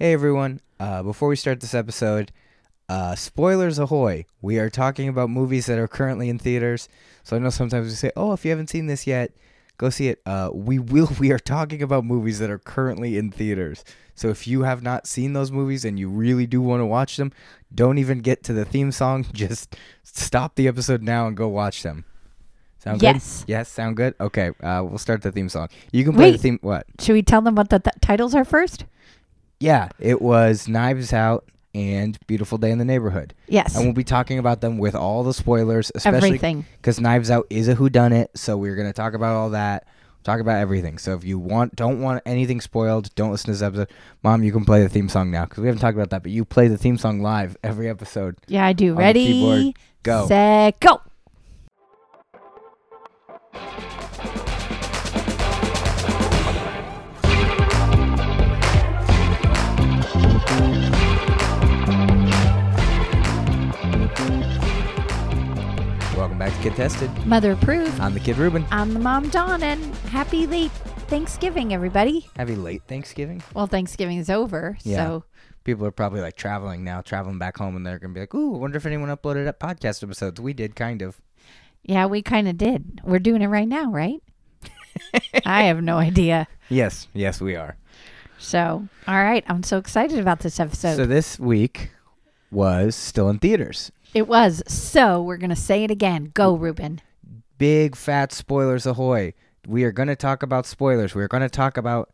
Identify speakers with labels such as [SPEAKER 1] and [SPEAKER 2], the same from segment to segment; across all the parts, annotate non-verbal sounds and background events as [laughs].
[SPEAKER 1] Hey everyone, uh, before we start this episode, uh, spoilers ahoy! We are talking about movies that are currently in theaters. So I know sometimes we say, "Oh, if you haven't seen this yet, go see it." Uh, we will. [laughs] We are talking about movies that are currently in theaters. So if you have not seen those movies and you really do want to watch them, don't even get to the theme song. [laughs] Just stop the episode now and go watch them. Sound
[SPEAKER 2] Yes.
[SPEAKER 1] good? Yes. Sound good? Okay. Uh, we'll start the theme song. You can play the theme. What?
[SPEAKER 2] Should we tell them what the th- titles are first?
[SPEAKER 1] Yeah, it was Knives Out and Beautiful Day in the Neighborhood.
[SPEAKER 2] Yes.
[SPEAKER 1] And we'll be talking about them with all the spoilers, especially
[SPEAKER 2] Everything.
[SPEAKER 1] because Knives Out is a whodunit. So we're going to talk about all that, talk about everything. So if you want, don't want anything spoiled, don't listen to this episode. Mom, you can play the theme song now because we haven't talked about that, but you play the theme song live every episode.
[SPEAKER 2] Yeah, I do. Ready?
[SPEAKER 1] keyboard. Go.
[SPEAKER 2] Set, go.
[SPEAKER 1] Back to Kid Tested.
[SPEAKER 2] Mother approved.
[SPEAKER 1] I'm the Kid Ruben.
[SPEAKER 2] I'm the mom, Dawn, and happy late Thanksgiving, everybody.
[SPEAKER 1] Happy late Thanksgiving.
[SPEAKER 2] Well, Thanksgiving is over,
[SPEAKER 1] Yeah.
[SPEAKER 2] so
[SPEAKER 1] People are probably like traveling now, traveling back home, and they're going to be like, ooh, I wonder if anyone uploaded up podcast episodes. We did, kind of.
[SPEAKER 2] yeah, we kind of did. We're doing it right now, right? [laughs] I have no idea.
[SPEAKER 1] Yes, yes, we are.
[SPEAKER 2] So, all right, I'm so excited about this episode.
[SPEAKER 1] So this week was still in theaters.
[SPEAKER 2] It was. So, we're going to say it again. Go, Ruben.
[SPEAKER 1] Big fat spoilers ahoy. We are going to talk about spoilers. We're going to talk about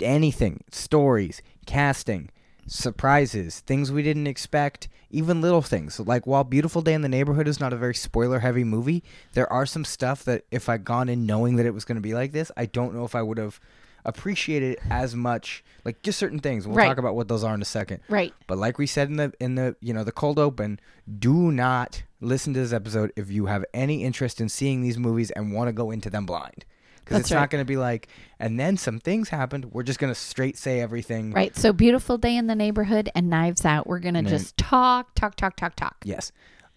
[SPEAKER 1] anything, stories, casting, surprises, things we didn't expect, even little things. Like while Beautiful Day in the Neighborhood is not a very spoiler heavy movie, there are some stuff that if I'd gone in knowing that it was going to be like this, I don't know if I would have appreciated it as much. Like just certain things. We'll
[SPEAKER 2] Right.
[SPEAKER 1] talk about what those are in a second.
[SPEAKER 2] Right.
[SPEAKER 1] But like we said in the in the you know the cold open, do not listen to this episode if you have any interest in seeing these movies and want to go into them blind. Because it's not going to be like, and then some things happened. We're just going to straight say everything.
[SPEAKER 2] Right. So, beautiful day in the neighborhood and knives out. We're going to just talk, talk, talk, talk, talk.
[SPEAKER 1] Yes.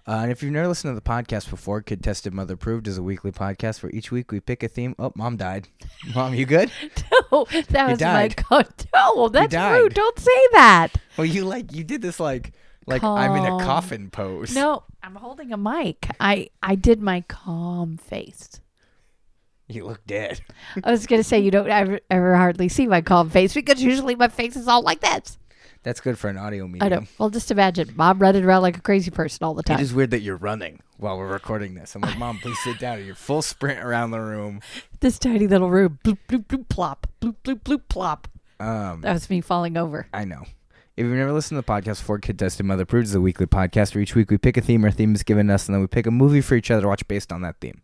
[SPEAKER 1] Uh, and if you've never listened to the podcast before, Kid Tested Mother Approved is a weekly podcast where each week we pick a theme. Oh, mom died. [laughs] mom, you good? [laughs]
[SPEAKER 2] No, that was my
[SPEAKER 1] died.
[SPEAKER 2] god. No, that's rude. Don't say that.
[SPEAKER 1] Well, you like you did this like like I'm in a coffin pose.
[SPEAKER 2] No, I'm holding a mic. I I did my calm face.
[SPEAKER 1] You look dead.
[SPEAKER 2] I was gonna say you don't ever, ever hardly see my calm face because usually my face is all like this.
[SPEAKER 1] That's good for an audio medium.
[SPEAKER 2] I know. Well, just imagine mom running around like a crazy person all the time.
[SPEAKER 1] It is weird that you're running while we're recording this. I'm like, Mom, please sit down. You're full sprint around the room. [laughs]
[SPEAKER 2] This tiny little room. Bloop bloop bloop plop. Bloop bloop bloop plop.
[SPEAKER 1] Um,
[SPEAKER 2] That was me falling over.
[SPEAKER 1] I know. If you've never listened to the podcast before, Kid Tested Mother Approved is a weekly podcast where each week we pick a theme our theme is given us, and then we pick a movie for each other to watch based on that theme.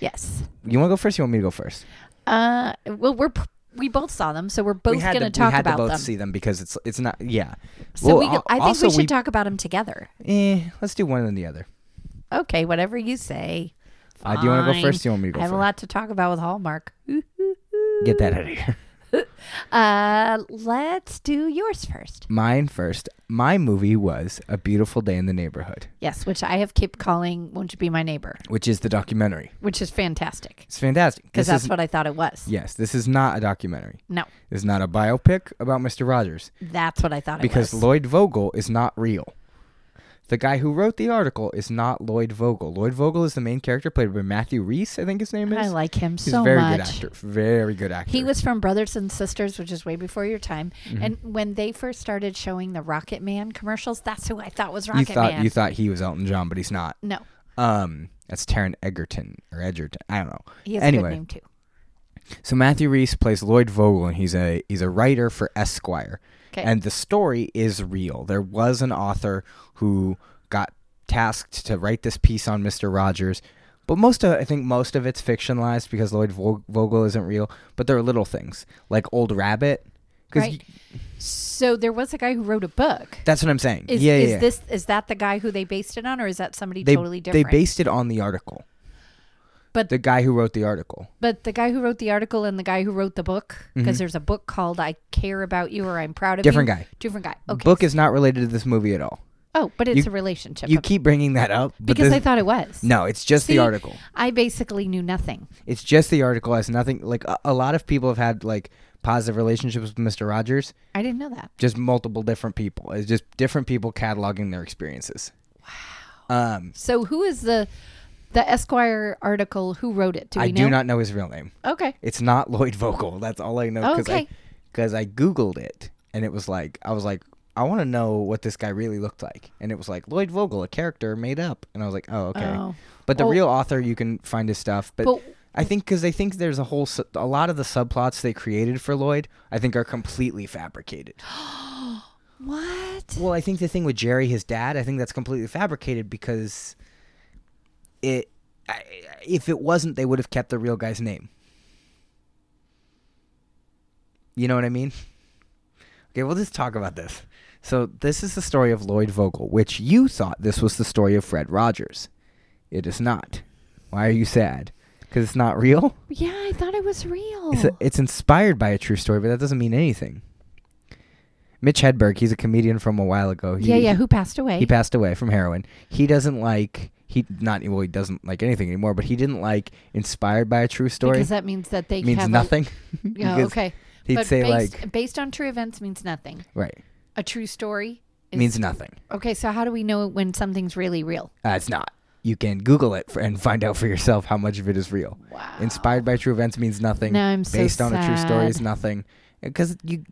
[SPEAKER 2] Yes.
[SPEAKER 1] You want to go first? Or you want me to go first?
[SPEAKER 2] Uh. Well, we're p- we both saw them, so we're both gonna
[SPEAKER 1] to,
[SPEAKER 2] talk
[SPEAKER 1] we had
[SPEAKER 2] about
[SPEAKER 1] to both
[SPEAKER 2] them.
[SPEAKER 1] see them because it's it's not yeah.
[SPEAKER 2] So we,
[SPEAKER 1] al-
[SPEAKER 2] I think
[SPEAKER 1] also
[SPEAKER 2] we should talk about them together.
[SPEAKER 1] Eh, let's do one and the other.
[SPEAKER 2] Okay, whatever you say.
[SPEAKER 1] Uh, do you want to go
[SPEAKER 2] Fine.
[SPEAKER 1] first? Do you want me to go
[SPEAKER 2] I have
[SPEAKER 1] first?
[SPEAKER 2] a lot to talk about with Hallmark.
[SPEAKER 1] Get that out of here. [laughs]
[SPEAKER 2] Uh, let's do yours first.
[SPEAKER 1] Mine first. My movie was A Beautiful Day in the Neighborhood,
[SPEAKER 2] Yes, which I have kept calling "Won't You Be My Neighbor,"
[SPEAKER 1] which is the documentary.
[SPEAKER 2] which is fantastic
[SPEAKER 1] It's fantastic.
[SPEAKER 2] because that's what I thought it was.
[SPEAKER 1] Yes, this is not a documentary.
[SPEAKER 2] No,
[SPEAKER 1] This is not a biopic about Mr. Rogers
[SPEAKER 2] that's what I thought
[SPEAKER 1] because
[SPEAKER 2] it was.
[SPEAKER 1] Because Lloyd Vogel is not real. The guy who wrote the article is not Lloyd Vogel. Lloyd Vogel is the main character played by Matthew Rhys, I think his name is.
[SPEAKER 2] I like him
[SPEAKER 1] He's
[SPEAKER 2] so
[SPEAKER 1] a very
[SPEAKER 2] much.
[SPEAKER 1] good actor. Very good actor.
[SPEAKER 2] He was from Brothers and Sisters, which is way before your time.
[SPEAKER 1] Mm-hmm.
[SPEAKER 2] And when they first started showing the Rocket Man commercials, that's who I thought was
[SPEAKER 1] you
[SPEAKER 2] Rocket
[SPEAKER 1] thought
[SPEAKER 2] Man.
[SPEAKER 1] you thought he was Elton John, but he's not.
[SPEAKER 2] no,
[SPEAKER 1] Um, that's Taron Egerton or Edgerton. I don't know.
[SPEAKER 2] he has a
[SPEAKER 1] Anyway.
[SPEAKER 2] good name too.
[SPEAKER 1] So Matthew Rhys plays Lloyd Vogel, and he's a he's a writer for Esquire.
[SPEAKER 2] Okay.
[SPEAKER 1] And the story is real. There was an author who got tasked to write this piece on Mister Rogers, but most of I think most of it's fictionalized because Lloyd Vogel isn't real. But there are little things like Old Rabbit.
[SPEAKER 2] Right. So there was a guy who wrote a book.
[SPEAKER 1] that's what I'm saying.
[SPEAKER 2] Is,
[SPEAKER 1] yeah, yeah,
[SPEAKER 2] is
[SPEAKER 1] yeah.
[SPEAKER 2] this is that the guy who they based it on, or is that somebody
[SPEAKER 1] they
[SPEAKER 2] totally different?
[SPEAKER 1] they based it on the article.
[SPEAKER 2] But-
[SPEAKER 1] the guy who wrote the article.
[SPEAKER 2] But the guy who wrote the article and the guy who wrote the book, because
[SPEAKER 1] Mhm.
[SPEAKER 2] there's a book called "I Care About You" or "I'm Proud of
[SPEAKER 1] Different
[SPEAKER 2] You."
[SPEAKER 1] Different guy.
[SPEAKER 2] Different guy. Okay.
[SPEAKER 1] Book is not related to this movie at all.
[SPEAKER 2] Oh, but it's
[SPEAKER 1] You-
[SPEAKER 2] a relationship.
[SPEAKER 1] You keep bringing that up
[SPEAKER 2] because
[SPEAKER 1] this-
[SPEAKER 2] I thought it was.
[SPEAKER 1] no, it's just
[SPEAKER 2] See,
[SPEAKER 1] the article.
[SPEAKER 2] I basically knew nothing.
[SPEAKER 1] It's just the article has nothing like a, a lot of people have had like positive relationships with Mr. Rogers.
[SPEAKER 2] I didn't know that.
[SPEAKER 1] Just multiple different people. It's just different people cataloging their experiences. Wow. Um,
[SPEAKER 2] So who is the the Esquire article? Who wrote it? Do
[SPEAKER 1] I
[SPEAKER 2] know?
[SPEAKER 1] do not know his real name.
[SPEAKER 2] Okay.
[SPEAKER 1] It's not Lloyd Vogel. That's all I know because
[SPEAKER 2] Okay.
[SPEAKER 1] I because I googled it and it was like I was like I want to know what this guy really looked like and it was like Lloyd Vogel, a character made up, and I was like, oh okay.
[SPEAKER 2] Oh.
[SPEAKER 1] But the
[SPEAKER 2] Well-
[SPEAKER 1] real author, you can find his stuff. But,
[SPEAKER 2] But-
[SPEAKER 1] I think because they think there's a whole su- a lot of the subplots they created for Lloyd, I think are completely fabricated. [gasps]
[SPEAKER 2] What?
[SPEAKER 1] Well, I think the thing with Jerry, his dad, I think that's completely fabricated because it. If it wasn't, they would have kept the real guy's name. You know what I mean? Okay, we'll just talk about this. So this is the story of Lloyd Vogel, which you thought this was the story of Fred Rogers. It is not. Why are you sad? Because it's not real.
[SPEAKER 2] Yeah, I thought it was real.
[SPEAKER 1] It's, a, it's inspired by a true story, but that doesn't mean anything. Mitch Hedberg, he's a comedian from a while ago. He,
[SPEAKER 2] yeah, yeah. Who passed away?
[SPEAKER 1] He passed away from heroin. He doesn't like he not well he doesn't like anything anymore, but he didn't like inspired by a true story.
[SPEAKER 2] because that means that they
[SPEAKER 1] means
[SPEAKER 2] have a-
[SPEAKER 1] nothing. [laughs] [laughs]
[SPEAKER 2] yeah, okay.
[SPEAKER 1] He'd
[SPEAKER 2] but
[SPEAKER 1] say
[SPEAKER 2] based,
[SPEAKER 1] like
[SPEAKER 2] based on true events means nothing.
[SPEAKER 1] right
[SPEAKER 2] A true story is,
[SPEAKER 1] means nothing.
[SPEAKER 2] Okay, so how do we know when something's really real?
[SPEAKER 1] Uh, it's not. You can Google it for, and find out for yourself how much of it is real.
[SPEAKER 2] Wow.
[SPEAKER 1] Inspired by true events means nothing.
[SPEAKER 2] Now I'm so
[SPEAKER 1] Based on a true story is nothing. Because you,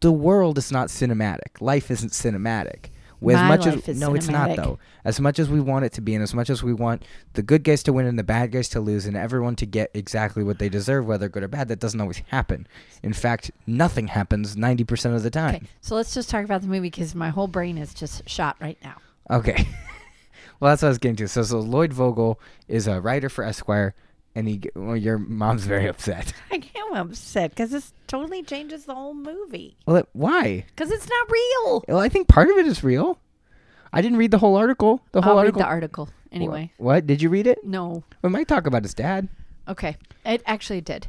[SPEAKER 1] the world is not cinematic. Life isn't cinematic. As
[SPEAKER 2] My
[SPEAKER 1] much as no, it's not though. As much as we want it to be, and as much as we want the good guys to win and the bad guys to lose, and everyone to get exactly what they deserve, whether good or bad, that doesn't always happen. In fact, nothing happens ninety percent of the time.
[SPEAKER 2] Okay, so let's just talk about the movie because my whole brain is just shot right now.
[SPEAKER 1] Okay. [laughs] well, that's what I was getting to. So, so Lloyd Vogel is a writer for Esquire, and he. Well, your mom's very upset. [laughs]
[SPEAKER 2] I am upset because this totally changes the whole movie.
[SPEAKER 1] Well, it, why?
[SPEAKER 2] Because it's not real.
[SPEAKER 1] Well, I think part of it is real. I didn't read the whole article. The whole
[SPEAKER 2] I'll
[SPEAKER 1] article.
[SPEAKER 2] read the article anyway.
[SPEAKER 1] Wha- What? Did you read it?
[SPEAKER 2] No.
[SPEAKER 1] We might talk about his dad.
[SPEAKER 2] Okay. It actually did.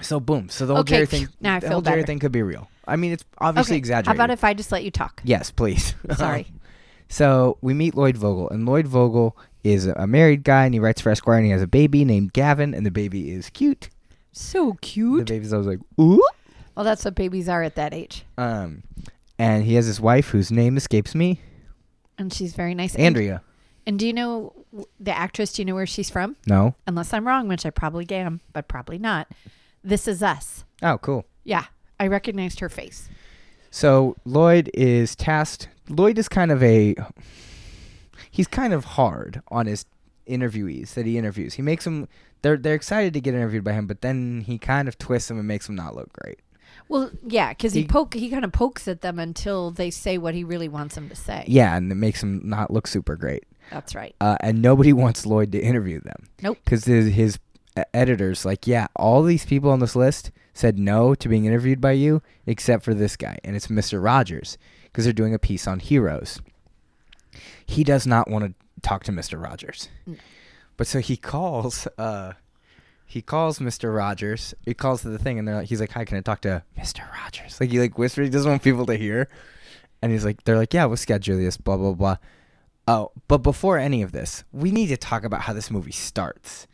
[SPEAKER 1] So boom. So the whole
[SPEAKER 2] Okay,
[SPEAKER 1] Jerry thing.
[SPEAKER 2] now I
[SPEAKER 1] the
[SPEAKER 2] feel
[SPEAKER 1] whole Jerry thing could be real. I mean, it's obviously
[SPEAKER 2] okay.
[SPEAKER 1] exaggerated.
[SPEAKER 2] How about if I just let you talk?
[SPEAKER 1] Yes, please.
[SPEAKER 2] Sorry. [laughs]
[SPEAKER 1] so we meet Lloyd Vogel, and Lloyd Vogel is a married guy, and he writes for Esquire, and he has a baby named Gavin, and the baby is cute.
[SPEAKER 2] So cute.
[SPEAKER 1] The
[SPEAKER 2] cute.
[SPEAKER 1] baby's always like, ooh.
[SPEAKER 2] Well, that's what babies are at that age.
[SPEAKER 1] Um, and he has his wife whose name escapes me,
[SPEAKER 2] And she's very nice.
[SPEAKER 1] Andrea.
[SPEAKER 2] And do you know the actress? Do you know where she's from?
[SPEAKER 1] No.
[SPEAKER 2] Unless I'm wrong, which I probably am, but probably not. This is us.
[SPEAKER 1] Oh, cool.
[SPEAKER 2] Yeah, I recognized her face.
[SPEAKER 1] So Lloyd is tasked. Lloyd is kind of a. He's kind of hard on his interviewees that he interviews. He makes them. They're they're excited to get interviewed by him, but then he kind of twists them and makes them not look great.
[SPEAKER 2] Well, yeah, because he,
[SPEAKER 1] He-
[SPEAKER 2] poke he kind of pokes at them until they say what he really wants them to say.
[SPEAKER 1] Yeah, and it makes them not look super great.
[SPEAKER 2] That's right.
[SPEAKER 1] Uh, and nobody wants Lloyd to interview them.
[SPEAKER 2] Nope.
[SPEAKER 1] Because his, his editors like, yeah, all these people on this list said no to being interviewed by you, except for this guy, and it's Mister Rogers, because they're doing a piece on heroes. He does not want to talk to Mister Rogers,
[SPEAKER 2] No.
[SPEAKER 1] but so he calls. Uh, he calls Mister Rogers. He calls to the thing, and they're like, he's like, "Hi, can I talk to Mister Rogers?" Like he like whispers. He doesn't want people to hear, and he's like, "They're like, yeah, we'll schedule this." Blah blah blah. Oh, but before any of this, we need to talk about how this movie starts.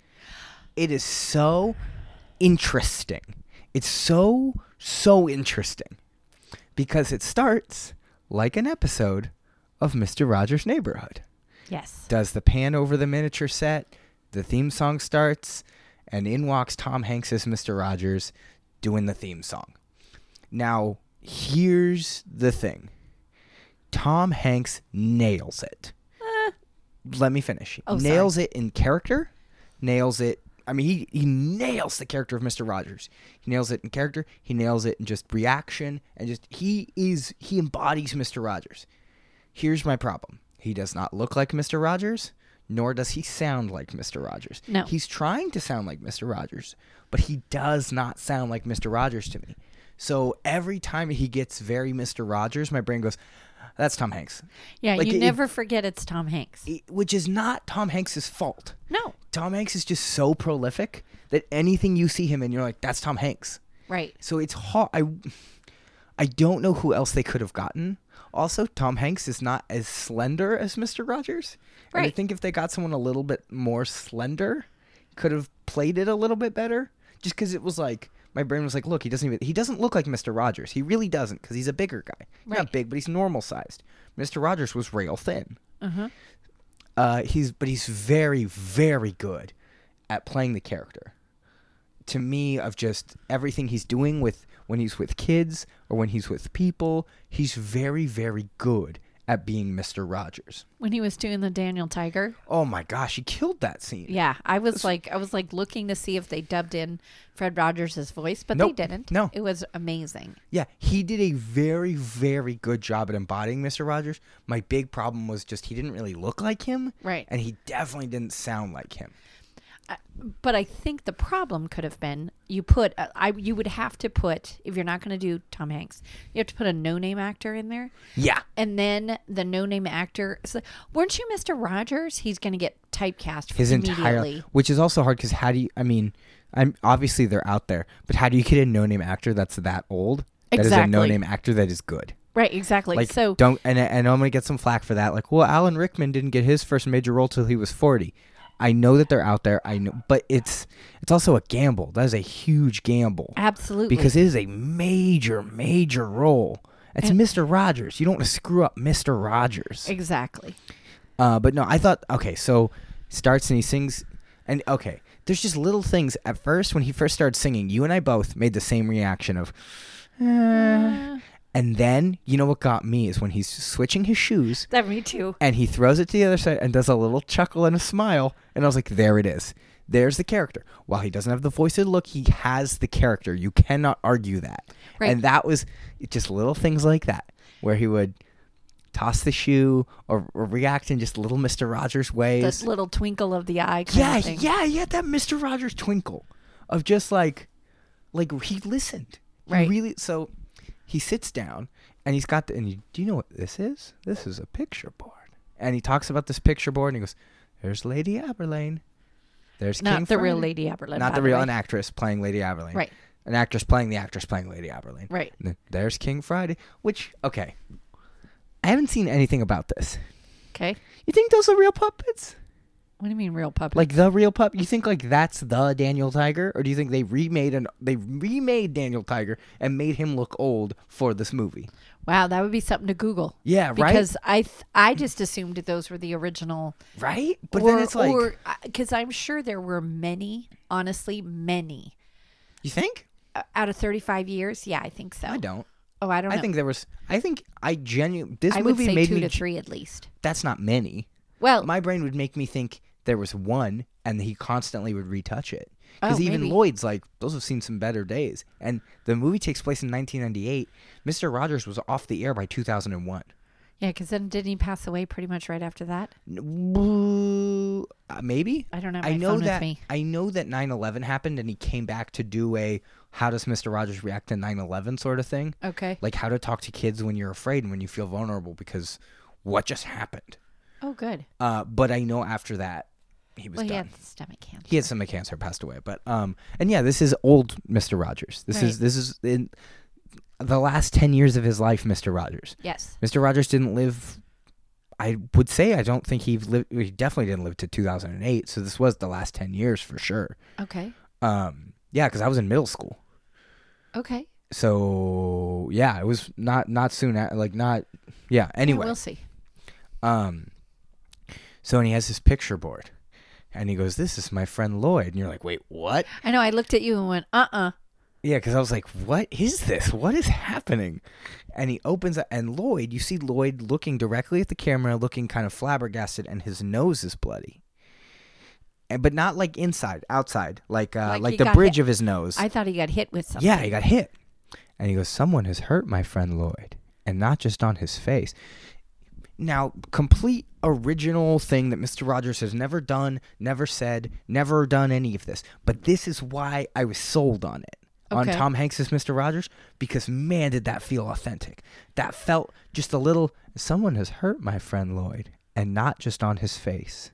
[SPEAKER 1] It is so interesting. It's so, so interesting. Because it starts like an episode of Mr. Rogers' Neighborhood.
[SPEAKER 2] Yes.
[SPEAKER 1] Does the pan over the miniature set, the theme song starts, and in walks Tom Hanks as Mr. Rogers doing the theme song. Now, here's the thing Tom Hanks nails it. Eh. Let me finish.
[SPEAKER 2] Oh,
[SPEAKER 1] nails it in character, nails it. I mean, he, he nails the character of Mr. Rogers. He nails it in character. He nails it in just reaction and just he is he embodies Mr. Rogers. Here's my problem. He does not look like Mr. Rogers, nor does he sound like Mr. Rogers.
[SPEAKER 2] No.
[SPEAKER 1] He's trying to sound like Mr. Rogers, but he does not sound like Mr. Rogers to me. So every time he gets very Mr. Rogers, my brain goes, that's Tom Hanks.
[SPEAKER 2] Yeah,
[SPEAKER 1] Like,
[SPEAKER 2] you
[SPEAKER 1] it-
[SPEAKER 2] never forget it's Tom Hanks.
[SPEAKER 1] It- which is not Tom Hanks's fault.
[SPEAKER 2] no.
[SPEAKER 1] Tom Hanks is just so prolific that anything you see him in, you're like, that's Tom Hanks.
[SPEAKER 2] Right.
[SPEAKER 1] So it's hard. I, I don't know who else they could have gotten. Also, Tom Hanks is not as slender as Mr. Rogers. And I think if they got someone a little bit more slender, could have played it a little bit better. Just because it was like my brain was like, look, he doesn't even he doesn't look like Mr. Rogers. He really doesn't because he's a bigger guy.
[SPEAKER 2] Right.
[SPEAKER 1] not big, but he's normal sized. Mr. Rogers was rail thin.
[SPEAKER 2] Uh-huh.
[SPEAKER 1] Uh, he's but he's very very good at playing the character. To me, of just everything he's doing with when he's with kids or when he's with people, he's very very good at being Mr. Rogers.
[SPEAKER 2] When he was doing the Daniel Tiger.
[SPEAKER 1] Oh my gosh, he killed that scene.
[SPEAKER 2] Yeah, I was like I was like looking to see if they dubbed in Fred Rogers' voice, but
[SPEAKER 1] Nope.
[SPEAKER 2] they didn't.
[SPEAKER 1] No.
[SPEAKER 2] It was amazing.
[SPEAKER 1] Yeah, he did a very, very good job at embodying Mr. Rogers. My big problem was just he didn't really look like him.
[SPEAKER 2] Right.
[SPEAKER 1] And he definitely didn't sound like him.
[SPEAKER 2] But I think the problem could have been you put uh, I you would have to put if you're not going to do Tom Hanks, you have to put a no-name actor in there.
[SPEAKER 1] Yeah.
[SPEAKER 2] And then the no-name actor, like, weren't you Mr. Rogers? He's going to get typecast
[SPEAKER 1] His
[SPEAKER 2] immediately.
[SPEAKER 1] entire, which is also hard because how do you? I mean, I'm obviously they're out there, but how do you get a no-name actor that's that old? That is a no-name actor that is good.
[SPEAKER 2] right, exactly.
[SPEAKER 1] Like,
[SPEAKER 2] so
[SPEAKER 1] don't and and I'm gonna get some flack for that. Like, well, Alan Rickman didn't get his first major role till he was 40. I know that they're out there. I know, but it's it's also a gamble. That is a huge gamble.
[SPEAKER 2] absolutely
[SPEAKER 1] because it is a major, major role. It's
[SPEAKER 2] And-
[SPEAKER 1] Mr. Rogers. You don't want to screw up Mr. Rogers.
[SPEAKER 2] exactly.
[SPEAKER 1] Uh, but no, I thought okay. So starts and he sings, and okay, there's just little things. At first, when he first started singing, you and I both made the same reaction of, "Uh,"
[SPEAKER 2] Uh,
[SPEAKER 1] and then you know what got me is when he's switching his shoes
[SPEAKER 2] that me too.
[SPEAKER 1] and he throws it to the other side and does a little chuckle and a smile, and I was like, there it is. There's the character. While he doesn't have the voice or look, he has the character. You cannot argue that.
[SPEAKER 2] Right.
[SPEAKER 1] And that was just little things like that where he would toss the shoe or, or react in just little Mr. Rogers ways.
[SPEAKER 2] This little twinkle of the eye. Kind
[SPEAKER 1] yeah,
[SPEAKER 2] of thing.
[SPEAKER 1] yeah, yeah. That Mr. Rogers twinkle of just like, like he listened. He
[SPEAKER 2] Right.
[SPEAKER 1] really. So he sits down and he's got the. And he, do you know what this is? This is a picture board. And he talks about this picture board and he goes, "There's Lady Aberlin. There's
[SPEAKER 2] Not
[SPEAKER 1] King
[SPEAKER 2] the real Lady Aberlin.
[SPEAKER 1] Not the real
[SPEAKER 2] way.
[SPEAKER 1] an actress playing Lady Aberlin.
[SPEAKER 2] Right.
[SPEAKER 1] An actress playing the actress playing Lady Aberlin.
[SPEAKER 2] Right.
[SPEAKER 1] And there's King Friday, which okay. I haven't seen anything about this.
[SPEAKER 2] Okay.
[SPEAKER 1] You think those are real puppets?
[SPEAKER 2] What do you mean real puppet?
[SPEAKER 1] Like the real pup? You think like that's the Daniel Tiger, or do you think they remade and they remade Daniel Tiger and made him look old for this movie?
[SPEAKER 2] wow, that would be something to Google.
[SPEAKER 1] Yeah, right.
[SPEAKER 2] Because I th- I just assumed that those were the original.
[SPEAKER 1] right, but
[SPEAKER 2] or,
[SPEAKER 1] then it's like
[SPEAKER 2] because I'm sure there were many, honestly, many
[SPEAKER 1] you think?
[SPEAKER 2] Uh, out of 35 years. Yeah, I think so.
[SPEAKER 1] I don't.
[SPEAKER 2] Oh, I don't.
[SPEAKER 1] I
[SPEAKER 2] know.
[SPEAKER 1] think there was. I think I genuinely this
[SPEAKER 2] I would
[SPEAKER 1] movie
[SPEAKER 2] say
[SPEAKER 1] made
[SPEAKER 2] two
[SPEAKER 1] me.
[SPEAKER 2] to three at least.
[SPEAKER 1] That's not many.
[SPEAKER 2] Well,
[SPEAKER 1] My brain would make me think there was one, and he constantly would retouch it.
[SPEAKER 2] Oh,
[SPEAKER 1] Because even
[SPEAKER 2] maybe.
[SPEAKER 1] Lloyd's like, those have seen some better days. And the movie takes place in 1998. Mr. Rogers was off the air by 2001.
[SPEAKER 2] yeah, because then didn't he pass away pretty much right after that?
[SPEAKER 1] Uh, maybe
[SPEAKER 2] I don't have
[SPEAKER 1] I know
[SPEAKER 2] phone with
[SPEAKER 1] that
[SPEAKER 2] me.
[SPEAKER 1] I know that 9/11 happened and he came back to do a how does Mr. Rogers react to 9/11 sort of thing
[SPEAKER 2] Okay.
[SPEAKER 1] like how to talk to kids when you're afraid and when you feel vulnerable because what just happened
[SPEAKER 2] Oh, good.
[SPEAKER 1] uh, but I know after that he was
[SPEAKER 2] Well, he
[SPEAKER 1] done
[SPEAKER 2] had stomach cancer.
[SPEAKER 1] he had stomach cancer passed away but um and yeah this is old Mr. Rogers this is this is in the last 10 years of his life Mr. Rogers
[SPEAKER 2] Yes.
[SPEAKER 1] Mr. Rogers didn't live. I would say I don't think he lived. He definitely didn't live to 2008. So this was the last 10 years for sure.
[SPEAKER 2] Okay.
[SPEAKER 1] Um, yeah, because I was in middle school.
[SPEAKER 2] Okay.
[SPEAKER 1] So yeah, it was not not soon. At, like not. Yeah.
[SPEAKER 2] Yeah,
[SPEAKER 1] Anyway.
[SPEAKER 2] we'll see.
[SPEAKER 1] Um. So and he has his picture board, and he goes, "This is my friend Lloyd," and you're like, "Wait, what?"
[SPEAKER 2] I know. I looked at you and went, uh uh
[SPEAKER 1] Yeah, because I was like, "What is this? What is happening?" And he opens it, and Lloyd, you see Lloyd looking directly at the camera, looking kind of flabbergasted, and his nose is bloody. And but not like inside, outside, like uh,
[SPEAKER 2] Like
[SPEAKER 1] like, the bridge
[SPEAKER 2] hit.
[SPEAKER 1] of his nose.
[SPEAKER 2] I thought he got hit with something.
[SPEAKER 1] yeah, he got hit, and he goes, "Someone has hurt my friend Lloyd, and not just on his face." Now, complete original thing that Mr. Rogers has never done, never said, never done any of this. But this is why I was sold on it. On Tom Hanks' as Mr. Rogers, because man, did that feel authentic. That felt just a little. Someone has hurt my friend Lloyd, and not just on his face.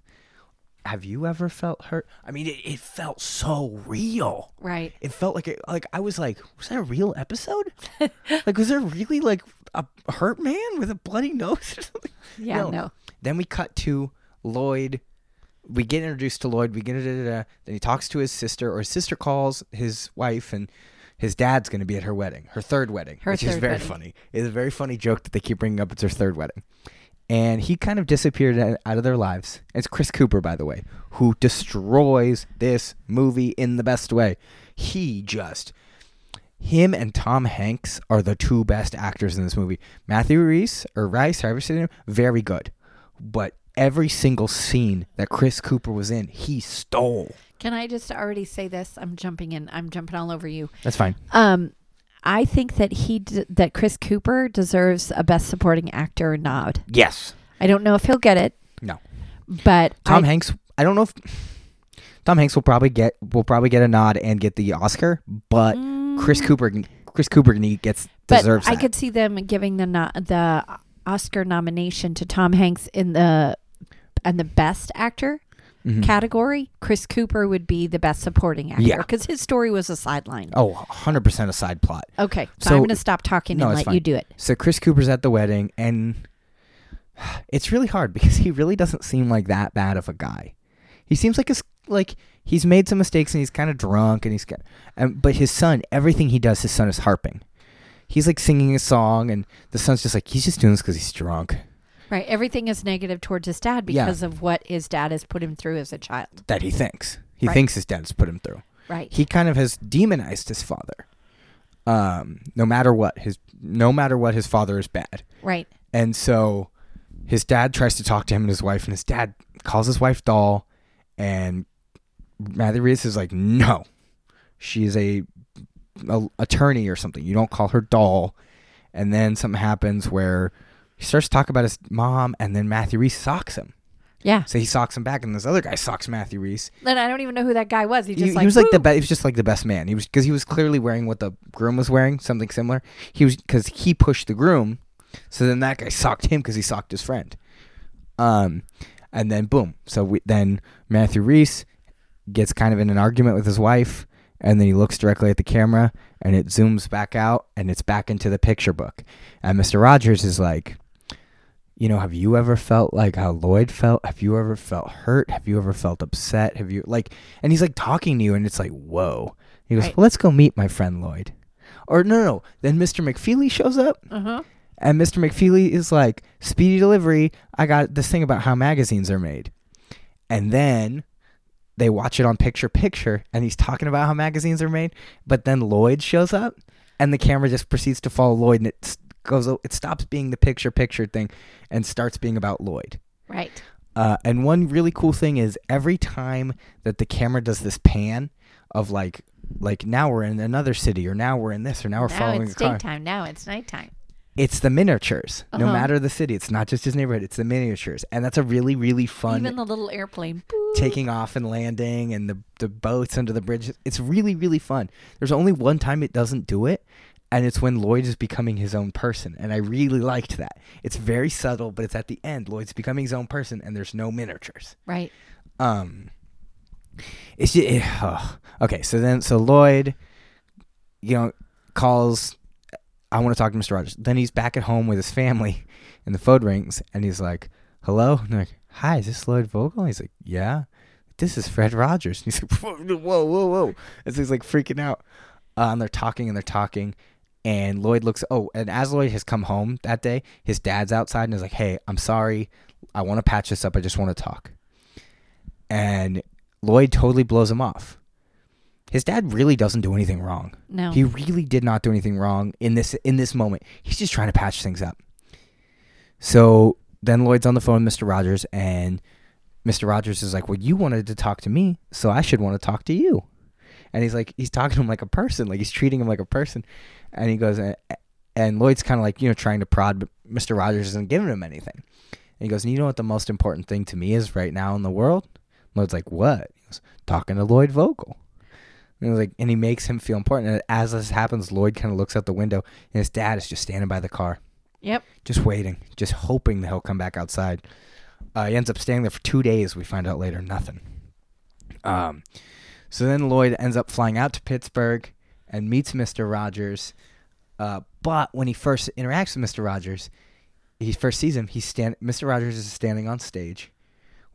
[SPEAKER 1] Have you ever felt hurt? I mean, it, it felt so real.
[SPEAKER 2] Right.
[SPEAKER 1] It felt like it, like I was like, was that a real episode? [laughs] like, was there really like a hurt man with a bloody nose or something? [laughs]
[SPEAKER 2] Yeah.
[SPEAKER 1] No.
[SPEAKER 2] No.
[SPEAKER 1] Then we cut to Lloyd. We get introduced to Lloyd. We get da, da, da, da. Then he talks to his sister, or his sister calls his wife, and his dad's going to be at her wedding, her third wedding,
[SPEAKER 2] Her
[SPEAKER 1] which is very
[SPEAKER 2] wedding.
[SPEAKER 1] funny. It's a very funny joke that they keep bringing up. It's her third wedding. And he kind of disappeared out of their lives. It's Chris Cooper, by the way, who destroys this movie in the best way. He just him and Tom Hanks are the two best actors in this movie. Matthew Rhys or Rice, however you say name, very good. But every single scene that Chris Cooper was in, he stole.
[SPEAKER 2] Can I just already say this? I'm jumping in. I'm jumping all over you.
[SPEAKER 1] That's fine.
[SPEAKER 2] Um, I think that he d- that Chris Cooper deserves a Best Supporting Actor nod.
[SPEAKER 1] Yes.
[SPEAKER 2] I don't know if he'll get it,
[SPEAKER 1] No.
[SPEAKER 2] but
[SPEAKER 1] Tom
[SPEAKER 2] I,
[SPEAKER 1] Hanks. I don't know if Tom Hanks will probably get will probably get a nod and get the Oscar, but Chris Cooper Chris Cooper gets
[SPEAKER 2] Mm. but I
[SPEAKER 1] that.
[SPEAKER 2] could see them giving the no- the Oscar nomination to Tom Hanks in the and the Best Actor
[SPEAKER 1] Mhm.
[SPEAKER 2] category. Chris Cooper would be the Best Supporting Actor
[SPEAKER 1] Yeah.
[SPEAKER 2] because his story was a sideline.
[SPEAKER 1] Oh, 100% a side plot.
[SPEAKER 2] Okay, so,
[SPEAKER 1] So-
[SPEAKER 2] I'm going to stop talking
[SPEAKER 1] No,
[SPEAKER 2] and let
[SPEAKER 1] fine.
[SPEAKER 2] you do it.
[SPEAKER 1] So Chris Cooper's at the wedding, and it's really hard because he really doesn't seem like that bad of a guy. He seems like a like he's made some mistakes and he's kind of drunk and he's got, um, but his son, everything he does, his son is harping. He's like singing a song, and the son's just like he's just doing this because he's drunk.
[SPEAKER 2] Right, everything is negative towards his dad
[SPEAKER 1] Yeah.
[SPEAKER 2] because of what his dad has put him through as a child.
[SPEAKER 1] That he thinks he
[SPEAKER 2] Right.
[SPEAKER 1] thinks his dad's put him through.
[SPEAKER 2] Right.
[SPEAKER 1] He kind of has demonized his father. Um, no matter what his no matter what his father is bad.
[SPEAKER 2] Right.
[SPEAKER 1] And so his dad tries to talk to him and his wife, and his dad calls his wife doll, and Matthew Rhys is like, no, she is a, a attorney or something. You don't call her doll. And then something happens where he starts to talk about his mom, and then Matthew Rhys socks him.
[SPEAKER 2] Yeah.
[SPEAKER 1] So he socks him back, and this other guy socks Matthew Rhys.
[SPEAKER 2] And I don't even know who that guy was. He
[SPEAKER 1] He,
[SPEAKER 2] just
[SPEAKER 1] he
[SPEAKER 2] like
[SPEAKER 1] was like the
[SPEAKER 2] "Woo!"
[SPEAKER 1] be- he was just like the best man. He was because he was clearly wearing what the groom was wearing, something similar. He was because he pushed the groom, so then that guy socked him because he socked his friend. Um, and then boom. So we, then Matthew Rhys gets kind of in an argument with his wife, and then he looks directly at the camera, and it zooms back out, and it's back into the picture book, and Mister Rogers is like. You know, have you ever felt like how Lloyd felt? Have you ever felt hurt? Have you ever felt upset? Have you like and he's like talking to you and it's like whoa he goes
[SPEAKER 2] Right.
[SPEAKER 1] well, let's go meet my friend lloyd or no no no then mr mcfeely shows up
[SPEAKER 2] Uh-huh.
[SPEAKER 1] and mr mcfeely is like speedy delivery i got this thing about how magazines are made and then they watch it on picture picture and he's talking about how magazines are made but then lloyd shows up and the camera just proceeds to follow lloyd and it s- goes it stops being the picture picture thing and starts being about lloyd
[SPEAKER 2] Right.
[SPEAKER 1] uh, and one really cool thing is every time that the camera does this pan of like like now we're in another city or now we're in this or now we're
[SPEAKER 2] now
[SPEAKER 1] following
[SPEAKER 2] it's
[SPEAKER 1] a car.
[SPEAKER 2] daytime. Now it's nighttime.
[SPEAKER 1] It's the miniatures. No
[SPEAKER 2] Uh-huh.
[SPEAKER 1] matter the city, it's not just his neighborhood. It's the miniatures, and that's a really really fun
[SPEAKER 2] Even the little airplane.
[SPEAKER 1] Taking off and landing and the the boats under the bridge. It's really really fun. There's only one time it doesn't do it, and it's when Lloyd is becoming his own person, and I really liked that. It's very subtle, but it's at the end. Lloyd's becoming his own person, and there's no miniatures.
[SPEAKER 2] Right.
[SPEAKER 1] Um, it's just, eh, oh. okay. So then, so Lloyd, you know, calls. I want to talk to Mr. Rogers. Then he's back at home with his family, and the phone rings, and he's like, "Hello." And they're like, "Hi, is this Lloyd Vogel?" He's like, "Yeah." This is Fred Rogers. [laughs] And he's like, "Whoa, whoa, whoa, whoa!" As he's like freaking out, uh, and they're talking and they're talking, and Lloyd looks. Oh, and as Lloyd has come home that day, his dad's outside and is like, "Hey, I'm sorry. I want to patch this up. I just want to talk." and Lloyd totally blows him off. His dad really doesn't do anything wrong.
[SPEAKER 2] No.
[SPEAKER 1] He really did not do anything wrong in this in this moment. He's just trying to patch things up. So then Lloyd's on the phone with Mr. Rogers and Mr. Rogers is like, "Well, you wanted to talk to me, so I should want to talk to you." And he's like, he's talking to him like a person, like he's treating him like a person. And he goes, and Lloyd's kind of like, you know, trying to prod, but Mr. Rogers isn't giving him anything. And he goes, and you know what the most important thing to me is right now in the world? Lloyd's like, what? He goes, talking to Lloyd Vogel. And, he was like, and he makes him feel important. And as this happens, Lloyd kind of looks out the window, and his dad is just standing by the car,
[SPEAKER 2] Yep.
[SPEAKER 1] just waiting, just hoping that he'll come back outside. Uh, he ends up staying there for two days. We find out later, nothing. Um, so then Lloyd ends up flying out to Pittsburgh and meets Mr. Rogers. Uh, but when he first interacts with Mr. Rogers, he first sees him. He's stand. Mr. Rogers is standing on stage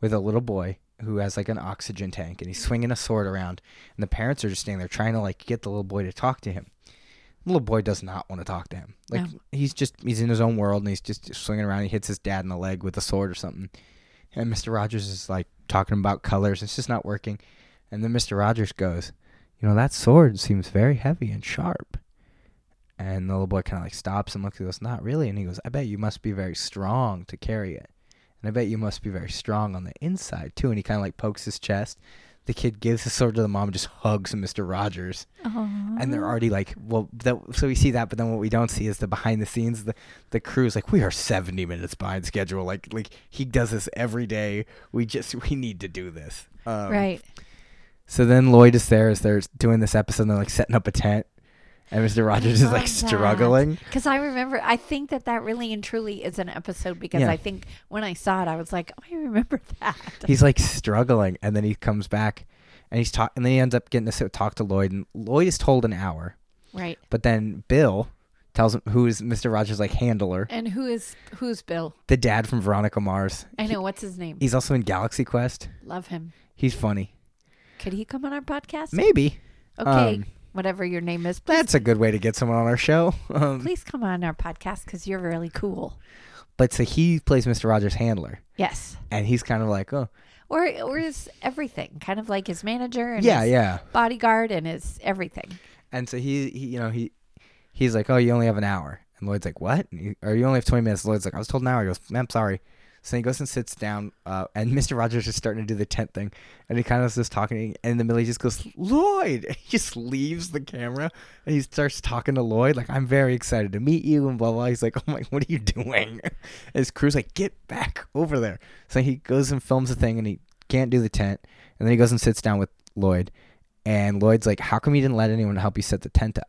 [SPEAKER 1] with a little boy who has like an oxygen tank, and he's swinging a sword around. And the parents are just standing there trying to like get the little boy to talk to him. The little boy does not want to talk to him. Like
[SPEAKER 2] No.
[SPEAKER 1] he's just he's in his own world and he's just swinging around. He hits his dad in the leg with a sword or something, and Mister Rogers is like talking about colors. It's just not working. And then Mister Rogers goes, "You know that sword seems very heavy and sharp." And the little boy kind of like stops and looks at us, "Not really." And he goes, "I bet you must be very strong to carry it, and I bet you must be very strong on the inside too." And he kind of like pokes his chest. The kid gives the sword to the mom and just hugs Mister Rogers and they're already like, well, that, so we see that, but then what we don't see is the behind the scenes. The the crew's like, we are seventy minutes behind schedule. Like like he does this every day. We just we need to do this. Um,
[SPEAKER 2] right.
[SPEAKER 1] So then Lloyd is there as they're doing this episode. and They're like setting up a tent, and Mister Rogers is like struggling.
[SPEAKER 2] Because I remember, I think that that really and truly is an episode because
[SPEAKER 1] Yeah.
[SPEAKER 2] I think when I saw it, I was like, oh, I remember [laughs] that.
[SPEAKER 1] He's like struggling, and then he comes back, and he's talk, and then he ends up getting to sit, talk to Lloyd, and Lloyd is told an hour,
[SPEAKER 2] right.
[SPEAKER 1] but then Bill tells him who is Mister Rogers' like handler,
[SPEAKER 2] And who is who's Bill?
[SPEAKER 1] the dad from Veronica Mars.
[SPEAKER 2] I know what's his name.
[SPEAKER 1] He's also in Galaxy Quest.
[SPEAKER 2] Love him.
[SPEAKER 1] He's funny.
[SPEAKER 2] Could he come on our podcast?
[SPEAKER 1] Maybe.
[SPEAKER 2] Okay,
[SPEAKER 1] Um,
[SPEAKER 2] whatever your name is, please,
[SPEAKER 1] That's a good way to get someone on our show. [laughs] Um,
[SPEAKER 2] please come on our podcast because you're really cool.
[SPEAKER 1] but so he plays Mr. Rogers' handler,
[SPEAKER 2] Yes.
[SPEAKER 1] and he's kind of like, oh,
[SPEAKER 2] Or or is everything kind of like his manager and
[SPEAKER 1] yeah,
[SPEAKER 2] his
[SPEAKER 1] yeah.
[SPEAKER 2] bodyguard and his everything.
[SPEAKER 1] And so he, he, you know, he, he's like, oh, you only have an hour, and Lloyd's like, what? Or you only have twenty minutes. Lloyd's like, I was told an hour. He goes, I'm sorry. So he goes and sits down, uh, and [laughs] Mr. Rogers is starting to do the tent thing, and he kind of just talking, and in the middle he just goes, Lloyd. And [laughs] he just leaves the camera, and he starts talking to Lloyd, like, I'm very excited to meet you, and blah blah. He's like, Oh my, what are you doing? [laughs] And his crew's like, Get back over there. So he goes and films the thing, and he can't do the tent, and then he goes and sits down with Lloyd, and Lloyd's like, How come you didn't let anyone help you set the tent up?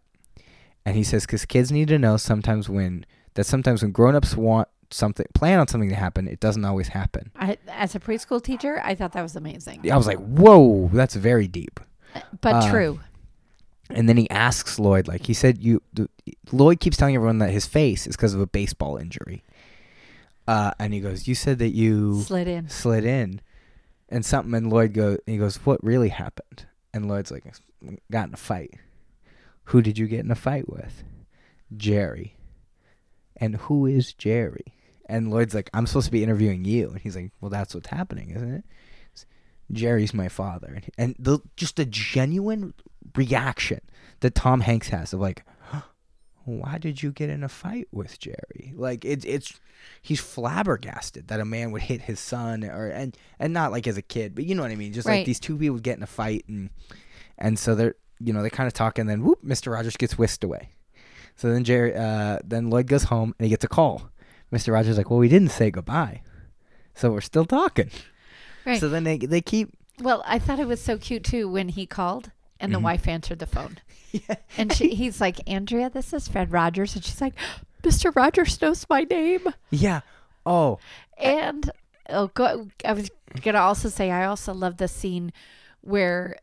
[SPEAKER 1] And he says, Because kids need to know sometimes when that sometimes when grown-ups want something plan on something to happen it doesn't always happen.
[SPEAKER 2] I, as a preschool teacher, I thought that was amazing.
[SPEAKER 1] i was like whoa that's very deep.
[SPEAKER 2] But
[SPEAKER 1] Uh,
[SPEAKER 2] true.
[SPEAKER 1] and then he asks lloyd like he said you lloyd keeps telling everyone that his face is because of a baseball injury. Uh, and he goes you said that you
[SPEAKER 2] Slid in.
[SPEAKER 1] slid in and something and lloyd go he goes what really happened? And lloyd's like got in a fight. Who did you get in a fight with? Jerry. And who is jerry and lloyd's like i'm supposed to be interviewing you and he's like well that's what's happening isn't it jerry's my father and, and the just the genuine reaction that tom hanks has of like why did you get in a fight with Jerry? Like it's it's he's flabbergasted that a man would hit his son or and and not like as a kid, but you know what I mean. Just like these two people get in a fight and and so they're you know they kind of talk and then whoop, Mr. Rogers gets whisked away. So then Jerry uh then Lloyd goes home and he gets a call. Mr. Rogers like, well, we didn't say goodbye, so we're still talking.
[SPEAKER 2] Right.
[SPEAKER 1] So then they they keep
[SPEAKER 2] Well, I thought it was so cute too when he called and the
[SPEAKER 1] Mhm.
[SPEAKER 2] wife answered the phone. [laughs]
[SPEAKER 1] yeah,
[SPEAKER 2] And she, he's like, Andrea, this is Fred Rogers. And she's like, [gasps] Mr. Rogers knows my name.
[SPEAKER 1] yeah. Oh,
[SPEAKER 2] And oh, go, I was going to also say, I also love the scene where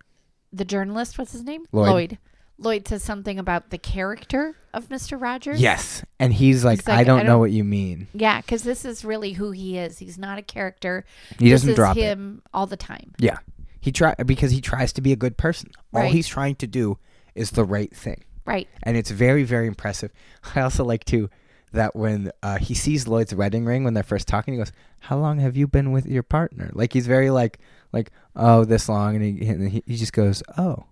[SPEAKER 2] the journalist, what's his name?
[SPEAKER 1] Lloyd.
[SPEAKER 2] Lloyd. Lloyd says something about the character of Mr. Rogers.
[SPEAKER 1] yes, and he's like,
[SPEAKER 2] He's like,
[SPEAKER 1] I don't
[SPEAKER 2] I
[SPEAKER 1] know
[SPEAKER 2] don't-
[SPEAKER 1] what you mean.
[SPEAKER 2] Yeah, because this is really who he is. He's not a character.
[SPEAKER 1] He
[SPEAKER 2] this
[SPEAKER 1] doesn't
[SPEAKER 2] is
[SPEAKER 1] drop it.
[SPEAKER 2] him all the time.
[SPEAKER 1] Yeah. He try because he tries to be a good person. All
[SPEAKER 2] Right.
[SPEAKER 1] he's trying to do is the right thing.
[SPEAKER 2] Right.
[SPEAKER 1] And it's very, very impressive. [laughs] I also like too that when uh, he sees Lloyd's wedding ring when they're first talking, he goes, "How long have you been with your partner?" Like he's very like like oh this long, and he and he, he just goes oh,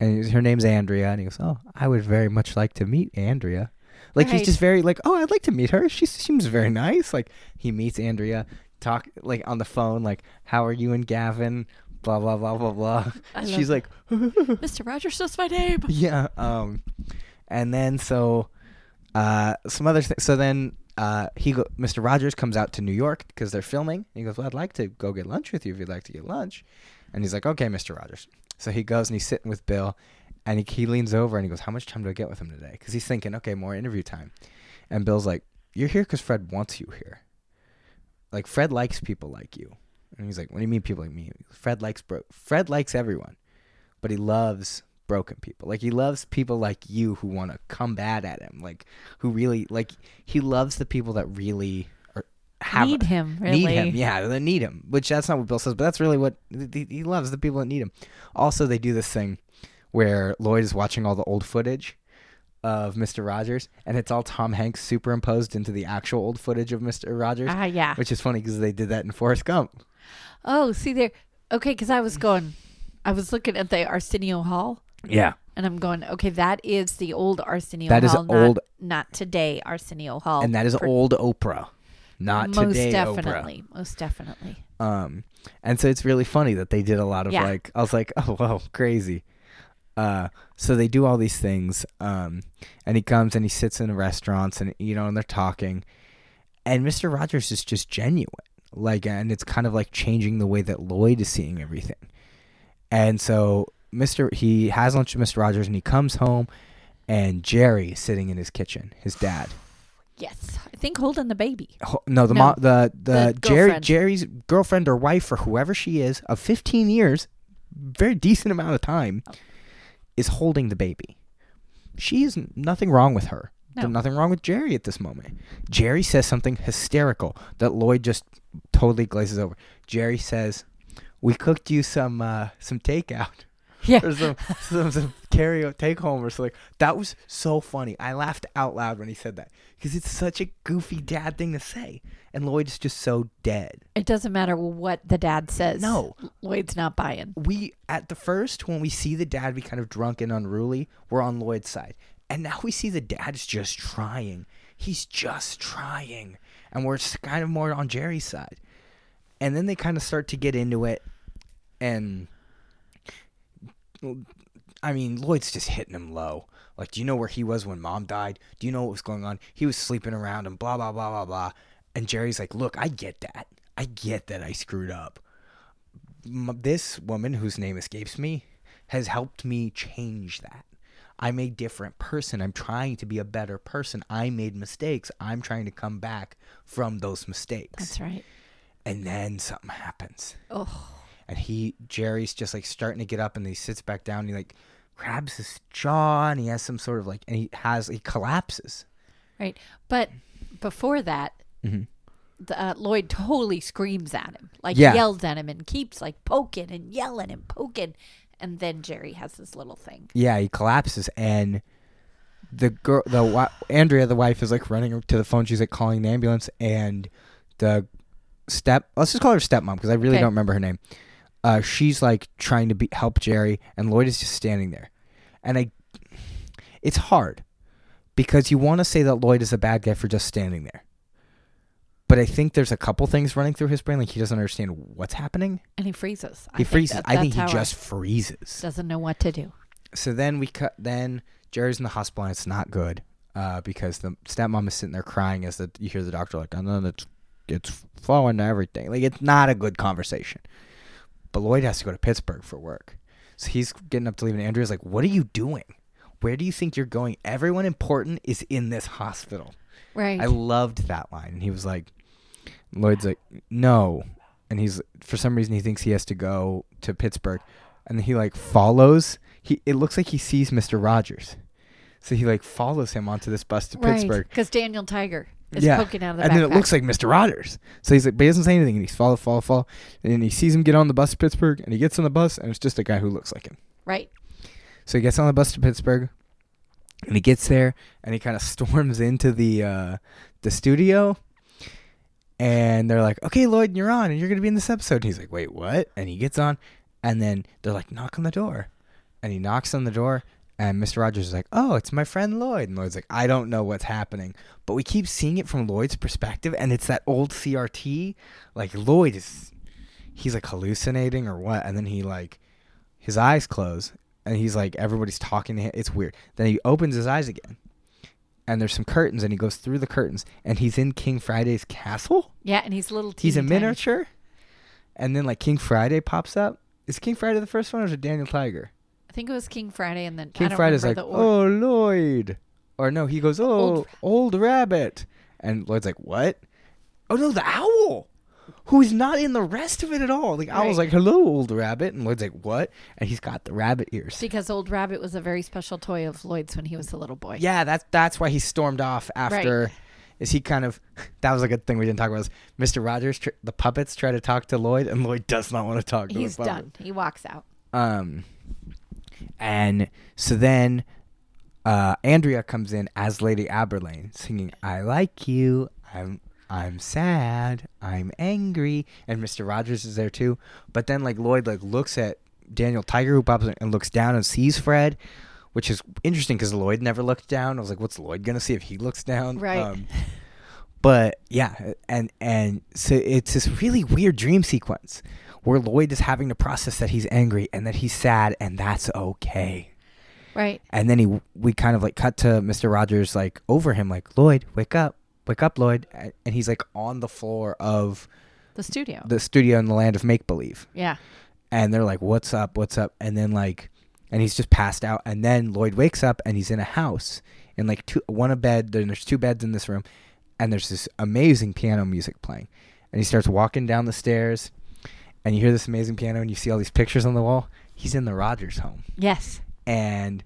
[SPEAKER 1] and he's- her name's Andrea, and he goes oh I would very much like to meet Andrea. Like he's just very like oh I'd like to meet her. She seems very nice. Like he meets Andrea, talk like on the phone like how are you and Gavin? Blah blah blah blah blah. She's like
[SPEAKER 2] Mr. Rogers knows my name. [laughs]
[SPEAKER 1] yeah. Um, and then so, uh, some other things. So then, uh, he go, Mr. Rogers comes out to New York because they're filming. He goes, "Well, I'd like to go get lunch with you if you'd like to get lunch." And he's like, "Okay, Mr. Rogers." So he goes and he's sitting with Bill, and he, he leans over and he goes, "How much time do I get with him today?" Because he's thinking, "Okay, more interview time." And Bill's like, "You're here because Fred wants you here. Like Fred likes people like you." And he's like, "What do you mean people like me?" Fred likes bro. Fred likes everyone, but he loves broken people. Like he loves people like you who want to come bad at him. Like who really like he loves the people that really have
[SPEAKER 2] Need him, really.
[SPEAKER 1] need him. Yeah, they need him. Which that's not what Bill says, but that's really what he he loves the people that need him. Also, they do this thing where Lloyd is watching all the old footage of Mr. Rogers, and it's all Tom Hanks superimposed into the actual old footage of Mr. Rogers,
[SPEAKER 2] Ah, yeah.
[SPEAKER 1] which is funny because they did that in Forrest Gump.
[SPEAKER 2] Oh, see there. Okay, because I was going, I was looking at the Arsenio Hall,
[SPEAKER 1] Yeah,
[SPEAKER 2] and I'm going, okay, that is the old Arsenio
[SPEAKER 1] That is
[SPEAKER 2] Hall. not-
[SPEAKER 1] old-
[SPEAKER 2] Not, today Arsenio Hall.
[SPEAKER 1] and that is
[SPEAKER 2] per-
[SPEAKER 1] old Oprah, not
[SPEAKER 2] most
[SPEAKER 1] today Oprah.
[SPEAKER 2] definitely. Most definitely.
[SPEAKER 1] Um, and so it's really funny that they did a lot of
[SPEAKER 2] Yeah.
[SPEAKER 1] like, I was like, [laughs] oh, wow, crazy. Uh, so they do all these things. Um, and he comes and he sits in the restaurants and, you know, and they're talking. And Mr. Rogers is just genuine. Like, and it's kind of like changing the way that Lloyd is seeing everything. And so Mr. He has lunch with Mr. Rogers and he comes home and Jerry is sitting in his kitchen, his dad.
[SPEAKER 2] Yes, I think holding the baby.
[SPEAKER 1] Ho- No, the
[SPEAKER 2] No,
[SPEAKER 1] mo- the the,
[SPEAKER 2] the
[SPEAKER 1] Jerry
[SPEAKER 2] girlfriend.
[SPEAKER 1] Jerry's girlfriend or wife or whoever she is of 15 years, very decent amount of time,
[SPEAKER 2] Oh.
[SPEAKER 1] is holding the baby. She is nothing wrong with her. There's nothing wrong with Jerry at this moment. Jerry says something hysterical that Lloyd just totally glazes over. Jerry says, "We cooked you some uh, some takeout."
[SPEAKER 2] Yeah.
[SPEAKER 1] or some, some, some carry take home or something. That was so funny. I laughed out loud when he said that because it's such a goofy dad thing to say, and Lloyd's just so dead.
[SPEAKER 2] It doesn't matter what the dad says.
[SPEAKER 1] No.
[SPEAKER 2] Lloyd's not buying.
[SPEAKER 1] We at the first when we see the dad be kind of drunk and unruly, we're on Lloyd's side, and now we see the dad's just trying. He's just trying, and we're kind of more on Jerry's side. And then they kind of start to get into it, and I mean, Lloyd's just hitting him low. Like, do you know where he was when mom died? Do you know what was going on? He was sleeping around and blah, blah, blah, blah, blah. And Jerry's like, look, I get that. I get that I screwed up. M- this woman, whose name escapes me, has helped me change that. I'm a different person. I'm trying to be a better person. I made mistakes. I'm trying to come back from those mistakes.
[SPEAKER 2] That's right.
[SPEAKER 1] And then something happens
[SPEAKER 2] Oh,
[SPEAKER 1] and he Jerry's just like starting to get up and he sits back down and he like grabs his jaw and he has some sort of like and he has he collapses.
[SPEAKER 2] right. But before that,
[SPEAKER 1] Mhm.
[SPEAKER 2] the, uh, Lloyd totally screams at him, like
[SPEAKER 1] Yeah.
[SPEAKER 2] yells at him, and keeps like poking and yelling and poking. And then Jerry has this little thing.
[SPEAKER 1] Yeah, he collapses and the girl the Andrea the wife is like running to the phone she's like calling the ambulance and the step let's just call her stepmom because I really
[SPEAKER 2] Okay.
[SPEAKER 1] don't remember her name. Uh she's like trying to be help Jerry and Lloyd is just standing there. And I it's hard because you want to say that Lloyd is a bad guy for just standing there. But I think there's a couple things running through his brain like he doesn't understand what's happening.
[SPEAKER 2] And he freezes. I
[SPEAKER 1] He
[SPEAKER 2] think
[SPEAKER 1] freezes.
[SPEAKER 2] that-
[SPEAKER 1] I think he just freezes.
[SPEAKER 2] doesn't know what to do.
[SPEAKER 1] so then we cut. Then Jerry's in the hospital, and it's not good uh, because the stepmom is sitting there crying as the, you hear the doctor like, and then it's it's flowing to everything. Like it's not a good conversation. But Lloyd has to go to Pittsburgh for work, so he's getting up to leave, and Andrea's like, "What are you doing? Where do you think you're going? Everyone important is in this hospital."
[SPEAKER 2] Right.
[SPEAKER 1] I loved that line, and he was like, "Lloyd's like, no," and he's for some reason he thinks he has to go to Pittsburgh, and he like follows. He it looks like he sees Mister Rogers, so he like follows him onto this bus to Pittsburgh.
[SPEAKER 2] Because Daniel Tiger is
[SPEAKER 1] yeah,
[SPEAKER 2] poking out of the
[SPEAKER 1] and
[SPEAKER 2] backpack.
[SPEAKER 1] then it looks like Mister Rogers. So he's like, but he doesn't say anything, and he's follow, follow, follow, and then he sees him get on the bus to Pittsburgh, and he gets on the bus, and it's just a guy who looks like him.
[SPEAKER 2] right.
[SPEAKER 1] So he gets on the bus to Pittsburgh, and he gets there, and he kind of storms into the uh, the studio, and they're like, "Okay, Lloyd, you're on, and you're gonna be in this episode." And he's like, "Wait, what?" And he gets on, and then they're like, "Knock on the door," and he knocks on the door, and Mr. Rogers is like, "Oh, it's my friend Lloyd," and Lloyd's like, "I don't know what's happening," but we keep seeing it from Lloyd's perspective, and it's that old CRT, like Lloyd is, he's like hallucinating or what, and then he like, his eyes close, and he's like everybody's talking to him. It's weird. Then he opens his eyes again, and there's some curtains, and he goes through the curtains, and he's in King Friday's castle.
[SPEAKER 2] Yeah, and he's little.
[SPEAKER 1] He's a
[SPEAKER 2] tiny.
[SPEAKER 1] miniature, and then like King Friday pops up. Is King Friday the first one, or is it Daniel Tiger?
[SPEAKER 2] I think it was King Friday, and then
[SPEAKER 1] King Friday's like,
[SPEAKER 2] the
[SPEAKER 1] "Oh Lloyd," or no, he goes, "Oh
[SPEAKER 2] Old
[SPEAKER 1] old, rabbit," and Lloyd's like, "What?" Oh no, the owl. Who's not in the rest of it at all? The owl's
[SPEAKER 2] Right.
[SPEAKER 1] like, "Hello, old rabbit," and Lloyd's like, "What?" And he's got the rabbit ears.
[SPEAKER 2] because Old Rabbit was a very special toy of Lloyd's when he was a little boy.
[SPEAKER 1] Yeah, that's that's why he stormed off after. Is he kind of? [laughs] That was a good thing we didn't talk about. Was Mr. Rogers tr- the puppets try to talk to Lloyd, and Lloyd does not want to talk to
[SPEAKER 2] he's done. He walks out.
[SPEAKER 1] Um, and so then uh, Andrea comes in as Lady Aberlin, singing "I like you." I'm I'm sad. I'm angry, and Mister Rogers is there too. But then like Lloyd like looks at Daniel Tiger who pops and looks down and sees Fred, which is interesting because Lloyd never looked down. I was like, what's Lloyd gonna see if he looks down?
[SPEAKER 2] Right.
[SPEAKER 1] Um, [laughs] but yeah, and and so it's this really weird dream sequence where Lloyd is having to process that he's angry and that he's sad, and that's okay.
[SPEAKER 2] Right.
[SPEAKER 1] And then he, we kind of like cut to Mister Rogers like over him, like Lloyd, wake up, wake up, Lloyd, and he's like on the floor of
[SPEAKER 2] The studio.
[SPEAKER 1] the studio in the land of make believe,
[SPEAKER 2] yeah.
[SPEAKER 1] and they're like, "What's up? What's up?" And then like, and he's just passed out, and then Lloyd wakes up and he's in a house in like two, one a bed. Then there's two beds in this room, and there's this amazing piano music playing, and he starts walking down the stairs, and you hear this amazing piano, and you see all these pictures on the wall. He's in the Rogers home
[SPEAKER 2] Yes.
[SPEAKER 1] and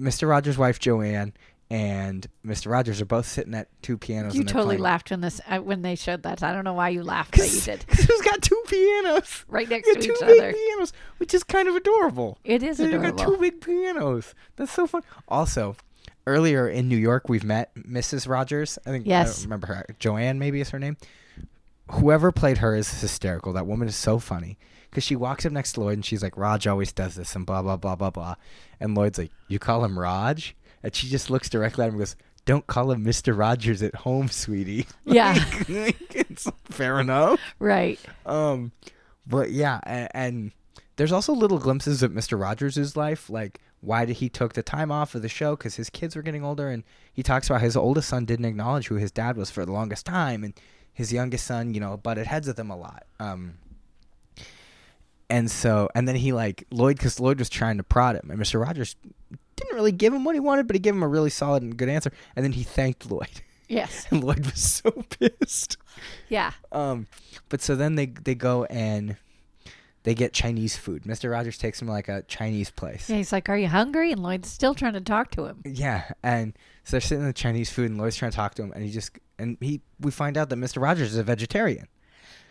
[SPEAKER 1] Mr. Rogers' wife Joanne and Mr. Rogers are both sitting at two pianos.
[SPEAKER 2] You totally laughed when this uh, when they showed that. I don't know why you laughed, but you [laughs] did.
[SPEAKER 1] Because he's got two pianos.
[SPEAKER 2] Right next to
[SPEAKER 1] got two
[SPEAKER 2] each
[SPEAKER 1] big pianos, which is kind of adorable.
[SPEAKER 2] It is
[SPEAKER 1] He's got two big pianos. That's so fun. Also, earlier in New York, we've met Mrs. Rogers. I think I
[SPEAKER 2] Yes.
[SPEAKER 1] don't remember her. Joanne, maybe is her name. Whoever played her is hysterical. That woman is so funny because she walks up next to Lloyd and she's like, "Raj always does this," and blah blah blah blah blah. And Lloyd's like, "You call him Raj?" And she just looks directly at him and goes, "Don't call him Mister Rogers at home, sweetie." [laughs]
[SPEAKER 2] Yeah.
[SPEAKER 1] Like, [laughs] it's fair enough.
[SPEAKER 2] Right.
[SPEAKER 1] Um, but yeah, and, and there's also little glimpses of Mister Rogers' life, like why did he took the time off of the show because his kids were getting older, and he talks about his oldest son didn't acknowledge who his dad was for the longest time, and his youngest son, you know, butted heads with him a lot. Um, and so, and then he like Lloyd, because Lloyd was trying to prod him, and Mister Rogers didn't really give him what he wanted, but he gave him a really solid and good answer, and then he thanked Lloyd,
[SPEAKER 2] Yes. [laughs]
[SPEAKER 1] and Lloyd was so [laughs] pissed.
[SPEAKER 2] Yeah.
[SPEAKER 1] Um, but so then they they go and they get Chinese food. Mr. Rogers takes him to like a Chinese place.
[SPEAKER 2] Yeah, he's like, "Are you hungry?" And Lloyd's still trying to talk to him.
[SPEAKER 1] Yeah, and so they're sitting in the Chinese food, and Lloyd's trying to talk to him, and he just and he we find out that Mr. Rogers is a vegetarian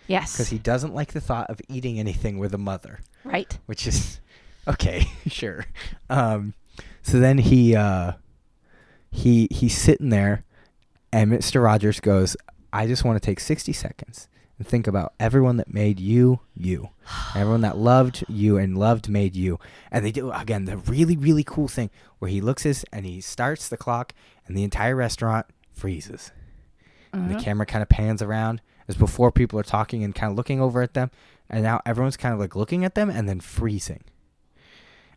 [SPEAKER 2] Yes.
[SPEAKER 1] because he doesn't like the thought of eating anything with a mother,
[SPEAKER 2] right.
[SPEAKER 1] which is [laughs] okay, [laughs] sure. Um, so then he uh, he he's sitting there, and Mr. Rogers goes, "I just want to take sixty seconds." And think about everyone that made you, you. [sighs] Everyone that loved you and loved made you. And they do again the really, really cool thing where he looks his and he starts the clock and the entire restaurant freezes. And the
[SPEAKER 2] Uh-huh.
[SPEAKER 1] camera kind of pans around as before people are talking and kind of looking over at them. And now everyone's kind of like looking at them and then freezing.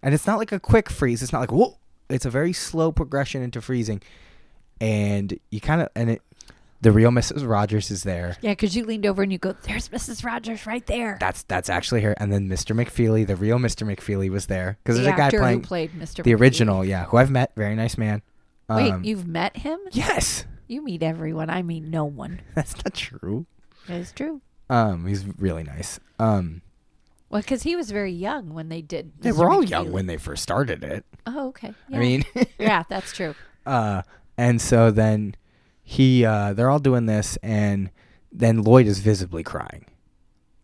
[SPEAKER 1] And it's not like a quick freeze. It's not like whoa. It's a very slow progression into freezing. And you kind of and it the real Mrs. Rogers is there.
[SPEAKER 2] Yeah, because you leaned over and you go, "There's Mrs. Rogers right there."
[SPEAKER 1] That's that's actually her. And then Mr. McFeely, the real Mr. McFeely, was there because
[SPEAKER 2] the
[SPEAKER 1] there's a guy playing
[SPEAKER 2] who played Mr.
[SPEAKER 1] the
[SPEAKER 2] McFeely.
[SPEAKER 1] original, yeah, who I've met. Very nice man.
[SPEAKER 2] Wait,
[SPEAKER 1] Um,
[SPEAKER 2] you've met him?
[SPEAKER 1] yes,
[SPEAKER 2] You meet everyone. I mean, no one. [laughs]
[SPEAKER 1] that's not true.
[SPEAKER 2] That is true.
[SPEAKER 1] Um, he's really nice. Um,
[SPEAKER 2] Well, because he was very young when they did.
[SPEAKER 1] they
[SPEAKER 2] Mr.
[SPEAKER 1] were all young when they first started it.
[SPEAKER 2] Oh, okay. Yeah.
[SPEAKER 1] I mean, [laughs]
[SPEAKER 2] yeah, that's true.
[SPEAKER 1] uh, and so then he, uh, they're all doing this, and then Lloyd is visibly crying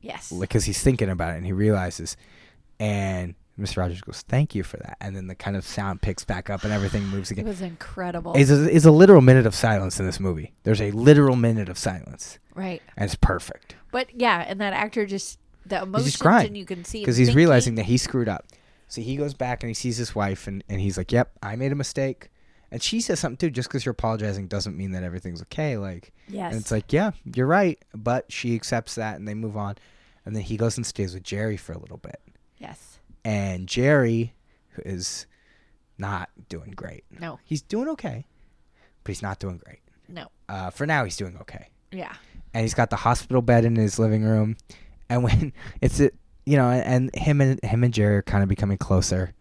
[SPEAKER 2] Yes.
[SPEAKER 1] because he's thinking about it, and he realizes, and Mr. Rogers goes, "Thank you for that," and then the kind of sound picks back up, and everything moves again.
[SPEAKER 2] it was incredible.
[SPEAKER 1] Is a, is a literal minute of silence in this movie. There's a literal minute of silence,
[SPEAKER 2] right.
[SPEAKER 1] and it's perfect
[SPEAKER 2] But yeah, and that actor just the emotions
[SPEAKER 1] crying
[SPEAKER 2] and you can see
[SPEAKER 1] because he's
[SPEAKER 2] thinking.
[SPEAKER 1] realizing that he screwed up. So he goes back and he sees his wife, and, and he's like, "Yep, I made a mistake." And she says something too. Just because you're apologizing doesn't mean that everything's okay. Like,
[SPEAKER 2] Yes.
[SPEAKER 1] and it's like, yeah, you're right, but she accepts that, and they move on. And then he goes and stays with Jerry for a little bit,
[SPEAKER 2] yes.
[SPEAKER 1] And Jerry is not doing great.
[SPEAKER 2] No.
[SPEAKER 1] He's doing okay, but he's not doing great.
[SPEAKER 2] No.
[SPEAKER 1] Uh, for now, he's doing okay.
[SPEAKER 2] Yeah.
[SPEAKER 1] and he's got the hospital bed in his living room. And when [laughs] it's a, you know, and him and him and Jerry are kind of becoming closer,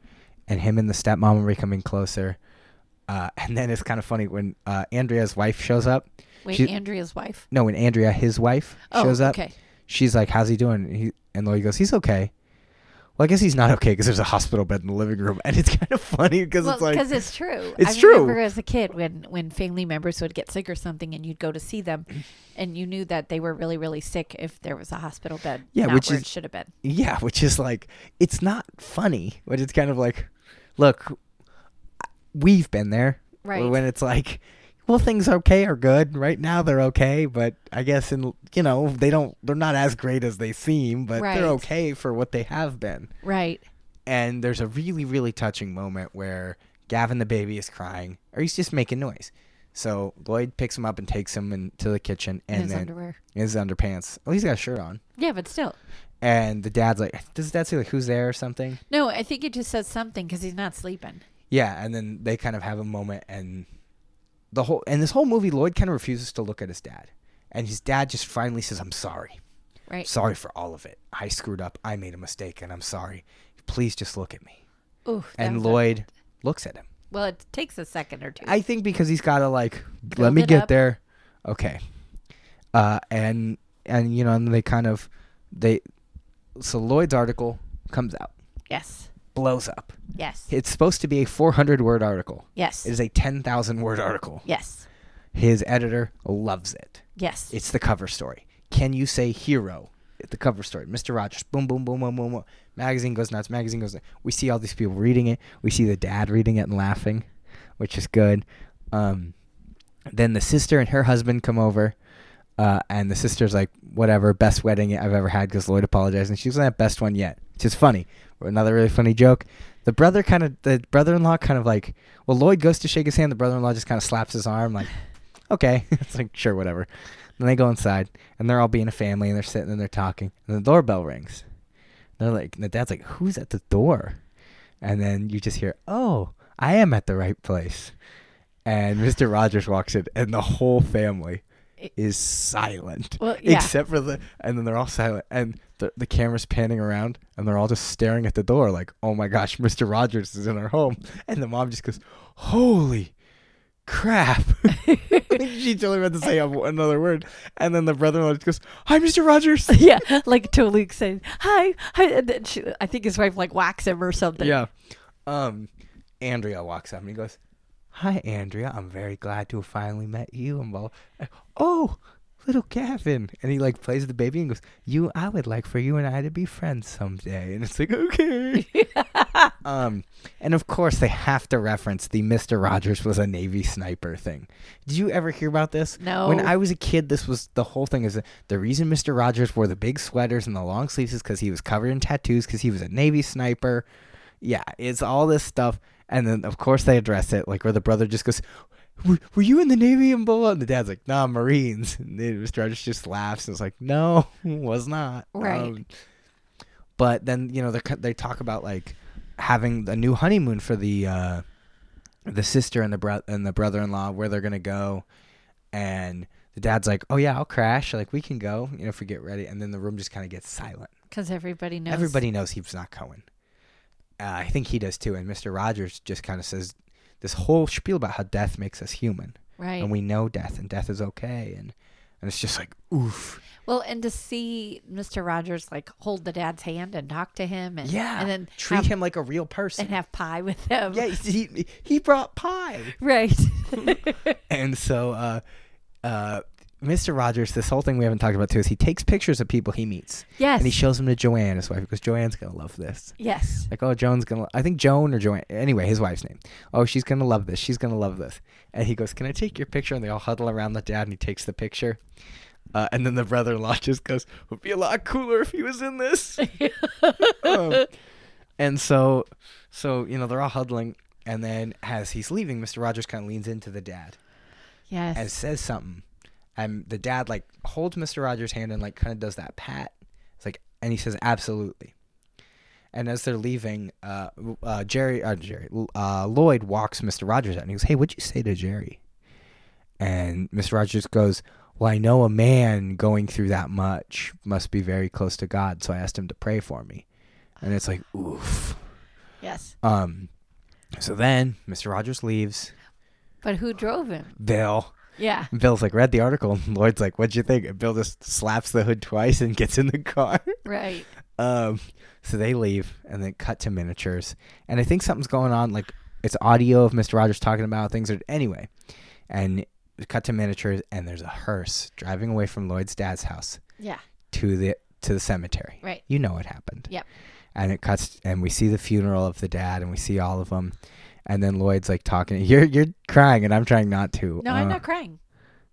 [SPEAKER 1] and him and the stepmom are becoming closer. Uh, [laughs] and then it's kind of funny when uh, Andrea's wife shows up.
[SPEAKER 2] Wait,
[SPEAKER 1] She-
[SPEAKER 2] Andrea's wife.
[SPEAKER 1] No, when Andrea, his wife,
[SPEAKER 2] Oh,
[SPEAKER 1] shows up,
[SPEAKER 2] okay.
[SPEAKER 1] she's like, "How's he doing?" And, he, and Lloyd goes, "He's okay." Well, I guess he's not okay because there's a hospital bed in the living room, and it's [laughs] kind of funny because
[SPEAKER 2] Well,
[SPEAKER 1] it's like,
[SPEAKER 2] because it's true.
[SPEAKER 1] It's
[SPEAKER 2] I
[SPEAKER 1] true.
[SPEAKER 2] remember as a kid when when family members would get sick or something, and you'd go to see them, [clears throat] and you knew that they were really really sick if there was a hospital bed.
[SPEAKER 1] Yeah, which
[SPEAKER 2] where
[SPEAKER 1] is-
[SPEAKER 2] it should have been.
[SPEAKER 1] Yeah, which is like it's not funny, but it's kind of like, look, we've been there.
[SPEAKER 2] Right.
[SPEAKER 1] When it's like, well, things okay are good. Right now they're okay, but I guess in you know they don't they're not as great as they seem, but
[SPEAKER 2] Right.
[SPEAKER 1] they're okay for what they have been.
[SPEAKER 2] Right.
[SPEAKER 1] And there's a really really touching moment where Gavin the baby is crying, or he's just making noise. So Lloyd picks him up and takes him into the kitchen, and
[SPEAKER 2] his
[SPEAKER 1] then
[SPEAKER 2] underwear.
[SPEAKER 1] his underpants. Oh, he's got a shirt on.
[SPEAKER 2] Yeah, but still.
[SPEAKER 1] And the dad's like, does dad say like, "Who's there" or something?
[SPEAKER 2] No, I think it just says something because he's not sleeping.
[SPEAKER 1] Yeah, and then they kind of have a moment, and the whole and this whole movie, Lloyd kind of refuses to look at his dad, and his dad just finally says, "I'm sorry,
[SPEAKER 2] Right.
[SPEAKER 1] sorry for all of it. I screwed up. I made a mistake, and I'm sorry. Please just look at me."
[SPEAKER 2] Ooh,
[SPEAKER 1] And
[SPEAKER 2] a-
[SPEAKER 1] Lloyd looks at him.
[SPEAKER 2] well, it takes a second or two.
[SPEAKER 1] I think because he's got to like, let me get
[SPEAKER 2] up.
[SPEAKER 1] there. Okay. Uh, and and you know, and they kind of they, so Lloyd's article comes out,
[SPEAKER 2] yes.
[SPEAKER 1] Blows up.
[SPEAKER 2] Yes.
[SPEAKER 1] It's supposed to be a 400 word article.
[SPEAKER 2] Yes.
[SPEAKER 1] It is a 10,000 word article.
[SPEAKER 2] yes.
[SPEAKER 1] His editor loves it.
[SPEAKER 2] Yes.
[SPEAKER 1] It's the cover story. Can you say hero? The cover story. Mr. Rogers. Boom, boom, boom, boom, boom, boom. Magazine goes nuts. Magazine goes nuts. We see all these people reading it. We see the dad reading it and laughing, which is good. Um, then the sister and her husband come over. Uh, and the sister's like, whatever, best wedding I've ever had because Lloyd apologized. And she was that best one yet, which is funny. Another really funny joke. The brother kind of, the brother in law kind of like, well, Lloyd goes to shake his hand. The brother in law just kind of slaps his arm, like, [sighs] okay. [laughs] it's like, sure, whatever. Then they go inside, and they're all being a family, and they're sitting and they're talking. And the doorbell rings. They're like, and the dad's like, who's at the door? And then you just hear, oh, I am at the right place. And [laughs] Mr. Rogers walks in, and the whole family is silent.
[SPEAKER 2] Well, yeah.
[SPEAKER 1] Except for the, and then they're all silent, and the, the camera's panning around, and they're all just staring at the door, like, oh my gosh, [laughs] Mr. Rogers is in our home. And the mom just goes, holy crap. [laughs] she totally meant to say another word. And then the brother in law just goes, hi, Mr. Rogers. [laughs]
[SPEAKER 2] yeah, like totally saying hi, hi. And then she, I think his wife like whacks him or something.
[SPEAKER 1] Yeah. Um, Andrea walks up and he goes, "Hi, Andrea. I'm very glad to have finally met you." And well, oh, little Gavin, and he like plays the baby and goes, "You, I would like for you and I to be friends someday." And it's like, okay. [laughs] um, and of course they have to reference the Mister Rogers was a Navy sniper thing. Did you ever hear about this?
[SPEAKER 2] No.
[SPEAKER 1] When I was a kid, this was the whole thing. Is that the reason Mister Rogers wore the big sweaters and the long sleeves is because he was covered in tattoos because he was a Navy sniper. Yeah, it's all this stuff, and then of course they address it like where the brother just goes. Were, were you in the Navy and blah, blah?" And the dad's like, nah, Marines. And then Mr. Rogers just laughs and is like, no, [laughs] was not.
[SPEAKER 2] Right.
[SPEAKER 1] Um, but then, you know, they they talk about like having a new honeymoon for the uh, the sister and the bro- and the brother-in-law where they're gonna go, and the dad's like, "Oh yeah, I'll crash. Like we can go, you know, if we get ready." And then the room just kind of gets silent.
[SPEAKER 2] because everybody knows.
[SPEAKER 1] Everybody knows he's not going. Uh, I think he does too. And Mister Rogers just kind of says this whole spiel about how death makes us human,
[SPEAKER 2] right?
[SPEAKER 1] and we know death, and death is okay, and and it's just like oof.
[SPEAKER 2] well, and to see Mister Rogers like hold the dad's hand and talk to him, and
[SPEAKER 1] Yeah,
[SPEAKER 2] and then
[SPEAKER 1] treat
[SPEAKER 2] have,
[SPEAKER 1] him like a real person.
[SPEAKER 2] and have pie with him.
[SPEAKER 1] yeah, he he brought pie.
[SPEAKER 2] right. [laughs]
[SPEAKER 1] And so, uh, uh, Mr. Rogers, this whole thing we haven't talked about too is he takes pictures of people he meets
[SPEAKER 2] yes.
[SPEAKER 1] and he shows them to Joanne, his wife, because Joanne's gonna love this.
[SPEAKER 2] yes.
[SPEAKER 1] Like, oh, Joan's gonna. I think Joan or Joanne. Anyway, his wife's name. Oh, she's gonna love this. She's gonna love this. And he goes, "Can I take your picture?" And they all huddle around the dad, and he takes the picture. Uh, and then the brother-in-law [laughs] just goes, "Would be a lot cooler if he was in this." [laughs] Um, and so, so you know, they're all huddling, and then as he's leaving, Mr. Rogers kind of leans into the dad
[SPEAKER 2] Yes.
[SPEAKER 1] and says something. And the dad like holds Mr. Rogers' hand and like kind of does that pat. It's like, and he says, "Absolutely." And as they're leaving, uh, uh, Jerry, uh, Jerry, uh, Lloyd walks Mr. Rogers out and he goes, "Hey, what'd you say to Jerry?" And Mr. Rogers goes, "Well, I know a man going through that much must be very close to God, so I asked him to pray for me." And it's like, oof.
[SPEAKER 2] yes.
[SPEAKER 1] Um, so then Mr. Rogers leaves.
[SPEAKER 2] But who drove him?
[SPEAKER 1] Bill.
[SPEAKER 2] Yeah.
[SPEAKER 1] Bill's like, read the article. And Lloyd's like, what'd you think? And Bill just slaps the hood twice and gets in the car.
[SPEAKER 2] Right.
[SPEAKER 1] Um, so they leave and then cut to miniatures. And I think something's going on. Like, it's audio of Mr. Rogers talking about things. Or, anyway, and cut to miniatures and there's a hearse driving away from Lloyd's dad's house
[SPEAKER 2] Yeah.
[SPEAKER 1] to the to the cemetery.
[SPEAKER 2] Right.
[SPEAKER 1] You know what happened.
[SPEAKER 2] Yep.
[SPEAKER 1] And it cuts, and we see the funeral of the dad, and we see all of them. And then Lloyd's like talking. You're you're crying, and I'm trying not to.
[SPEAKER 2] No, I'm
[SPEAKER 1] Uh,
[SPEAKER 2] not crying.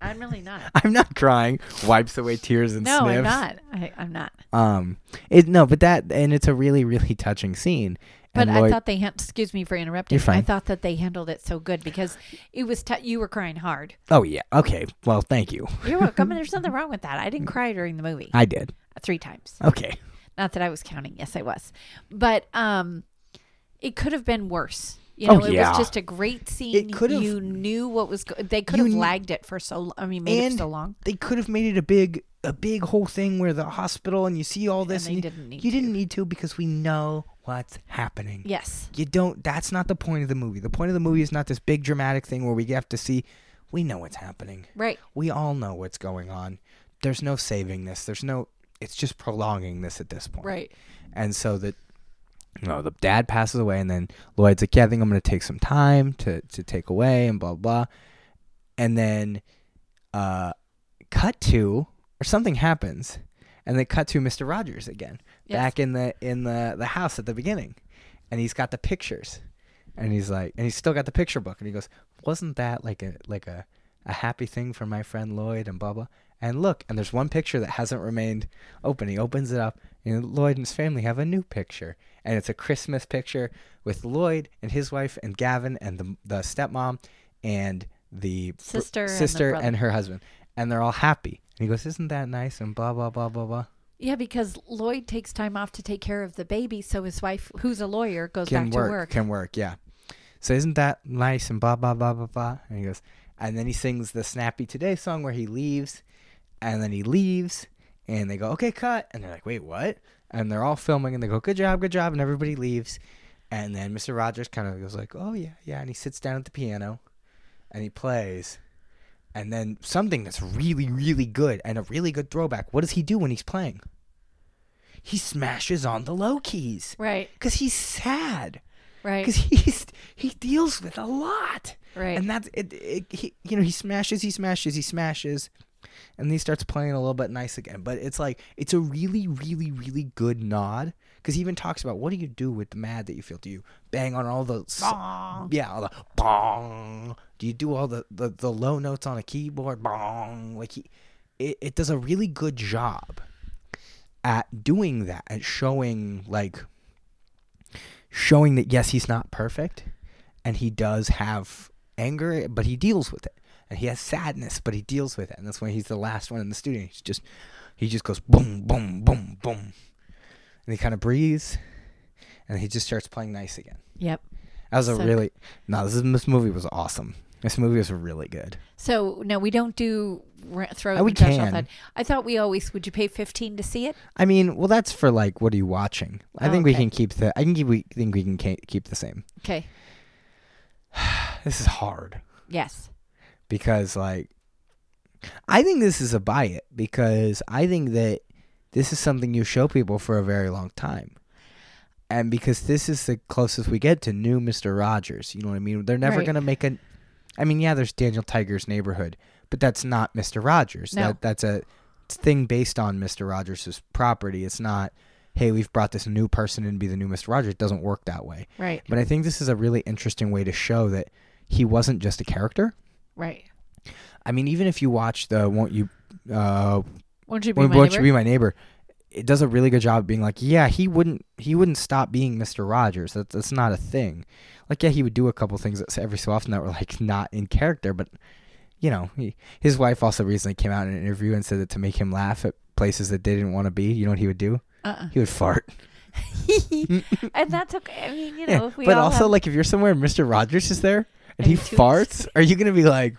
[SPEAKER 2] I'm really not. [laughs]
[SPEAKER 1] I'm not crying. Wipes away tears and
[SPEAKER 2] No,
[SPEAKER 1] sniffs.
[SPEAKER 2] I'm not. I, I'm not.
[SPEAKER 1] Um, it no, but that and it's a really really touching scene.
[SPEAKER 2] But
[SPEAKER 1] and
[SPEAKER 2] I thought they had. Excuse me for interrupting.
[SPEAKER 1] You're fine.
[SPEAKER 2] I thought that they handled it so good because it was. T- you were crying hard.
[SPEAKER 1] oh yeah, okay. Well, thank you.
[SPEAKER 2] You're welcome. and there's [laughs] nothing wrong with that. I didn't cry during the movie
[SPEAKER 1] I did.
[SPEAKER 2] three times.
[SPEAKER 1] Okay.
[SPEAKER 2] Not that I was counting. Yes, I was. But um, it could have been worse. You
[SPEAKER 1] Oh,
[SPEAKER 2] know, it
[SPEAKER 1] yeah.
[SPEAKER 2] was just a great scene.
[SPEAKER 1] have-
[SPEAKER 2] You knew what was. Go- they could have lagged it for so. I mean, made it so long.
[SPEAKER 1] They could have made it a big a big whole thing where the hospital and you see all this And,
[SPEAKER 2] they
[SPEAKER 1] you,
[SPEAKER 2] didn't need
[SPEAKER 1] you
[SPEAKER 2] to.
[SPEAKER 1] didn't need to because we know what's happening.
[SPEAKER 2] Yes.
[SPEAKER 1] You don't that's not the point of the movie. The point of the movie is not this big dramatic thing where we have to see we know what's happening.
[SPEAKER 2] Right.
[SPEAKER 1] We all know what's going on. There's no saving this. There's no it's just prolonging this at this point.
[SPEAKER 2] Right.
[SPEAKER 1] And so that you know, the dad passes away and then Lloyd's like, Yeah, I think I'm gonna take some time to, to take away and blah blah. And then uh cut to or something happens and they cut to Mr. Rogers again.
[SPEAKER 2] Yes.
[SPEAKER 1] Back in the in the, the house at the beginning. And he's got the pictures. And he's like and he's still got the picture book and he goes, Wasn't that like a like a, a happy thing for my friend Lloyd and blah blah and look, and there's one picture that hasn't remained open. He opens it up, and Lloyd and his family have a new picture, and it's a Christmas picture with Lloyd and his wife and Gavin and the the stepmom and the br-
[SPEAKER 2] Sister and the
[SPEAKER 1] sister and her husband, and they're all happy. And he goes, "Isn't that nice?" And blah blah blah blah blah.
[SPEAKER 2] Yeah, because Lloyd takes time off to take care of the baby, so his wife, who's a lawyer, goes
[SPEAKER 1] Can
[SPEAKER 2] back
[SPEAKER 1] work,
[SPEAKER 2] to work.
[SPEAKER 1] can work, yeah. So isn't that nice? And blah blah blah blah blah. And he goes, and then he sings the Snappy Today song where he leaves, and then he leaves, and they go, okay, cut, and they're like, wait, what? And they're all filming, and they go, good job, good job, and everybody leaves, and then Mr. Rogers kind of goes like, oh yeah, yeah, and he sits down at the piano, and he plays. And then something that's really, really good and a really good throwback. What does he do when he's playing? He smashes on the low keys
[SPEAKER 2] Right,
[SPEAKER 1] because he's sad
[SPEAKER 2] right,
[SPEAKER 1] because he's he deals with a lot
[SPEAKER 2] right.
[SPEAKER 1] and that's it, it he, you know he smashes he smashes he smashes and then he starts playing a little bit nice again. But it's like it's a really really really good nod because he even talks about what do you do with the mad that you feel? Do you bang on all the
[SPEAKER 2] Bong.
[SPEAKER 1] yeah all the bong. Do you do all the, the the low notes on a keyboard? Bong. Like he it, it does a really good job at doing that and showing like showing that yes he's not perfect and he does have anger but he deals with it and he has sadness but he deals with it and that's why he's the last one in the studio he's just he just goes boom boom boom boom and he kind of breathes and he just starts playing nice again
[SPEAKER 2] Yep.
[SPEAKER 1] that was a really no this, is, this movie was awesome this movie was really good
[SPEAKER 2] So no, we don't do throw.
[SPEAKER 1] Oh, we
[SPEAKER 2] the trash off
[SPEAKER 1] can.
[SPEAKER 2] that. I thought we always. Would you pay fifteen to see it?
[SPEAKER 1] i mean well that's for like what are you watching i think we can keep the i can keep we think we can keep the same
[SPEAKER 2] Okay. [sighs]
[SPEAKER 1] this is hard
[SPEAKER 2] Yes.
[SPEAKER 1] Because like I think this is a buy it because I think that this is something you show people for a very long time. And because this is the closest we get to new Mr. Rogers, you know what I mean? They're never
[SPEAKER 2] Right.
[SPEAKER 1] going to make a I mean, yeah, there's Daniel Tiger's neighborhood, but that's not Mr. Rogers.
[SPEAKER 2] No.
[SPEAKER 1] That that's a thing based on Mr. Rogers' property. It's not hey, we've brought this new person in to be the new Mr. Rogers. It doesn't work that way.
[SPEAKER 2] Right.
[SPEAKER 1] But I think this is a really interesting way to show that he wasn't just a character.
[SPEAKER 2] Right.
[SPEAKER 1] I mean, even if you watch the "Won't You," uh,
[SPEAKER 2] Won't you be
[SPEAKER 1] "Won't,
[SPEAKER 2] my
[SPEAKER 1] Won't
[SPEAKER 2] neighbor?
[SPEAKER 1] You Be My Neighbor," it does a really good job of being like, yeah, he wouldn't, he wouldn't stop being Mister Rogers. That's that's not a thing. Like, yeah, he would do a couple things every so often that were like not in character, but you know, he, his wife also recently came out in an interview and said that to make him laugh at places that they didn't want to be, you know what he would do?
[SPEAKER 2] uh-uh.
[SPEAKER 1] He would fart. [laughs] [laughs]
[SPEAKER 2] and that's okay. I mean, you
[SPEAKER 1] Yeah,
[SPEAKER 2] know, we
[SPEAKER 1] but also,
[SPEAKER 2] have-
[SPEAKER 1] like, if you're somewhere and Mister Rogers is there and,
[SPEAKER 2] And
[SPEAKER 1] he farts, are you gonna be like,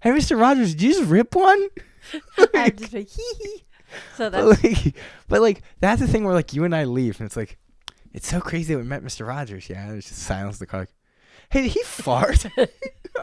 [SPEAKER 1] "Hey, Mister Rogers, did you just rip one?" [laughs]
[SPEAKER 2] I'd just like hee hee. So
[SPEAKER 1] but
[SPEAKER 2] that's
[SPEAKER 1] like, but like that's the thing where like you and I leave and it's like, it's so crazy that we met Mr. Rogers. Yeah, there's just silence in the car. Like, hey, did he fart? [laughs]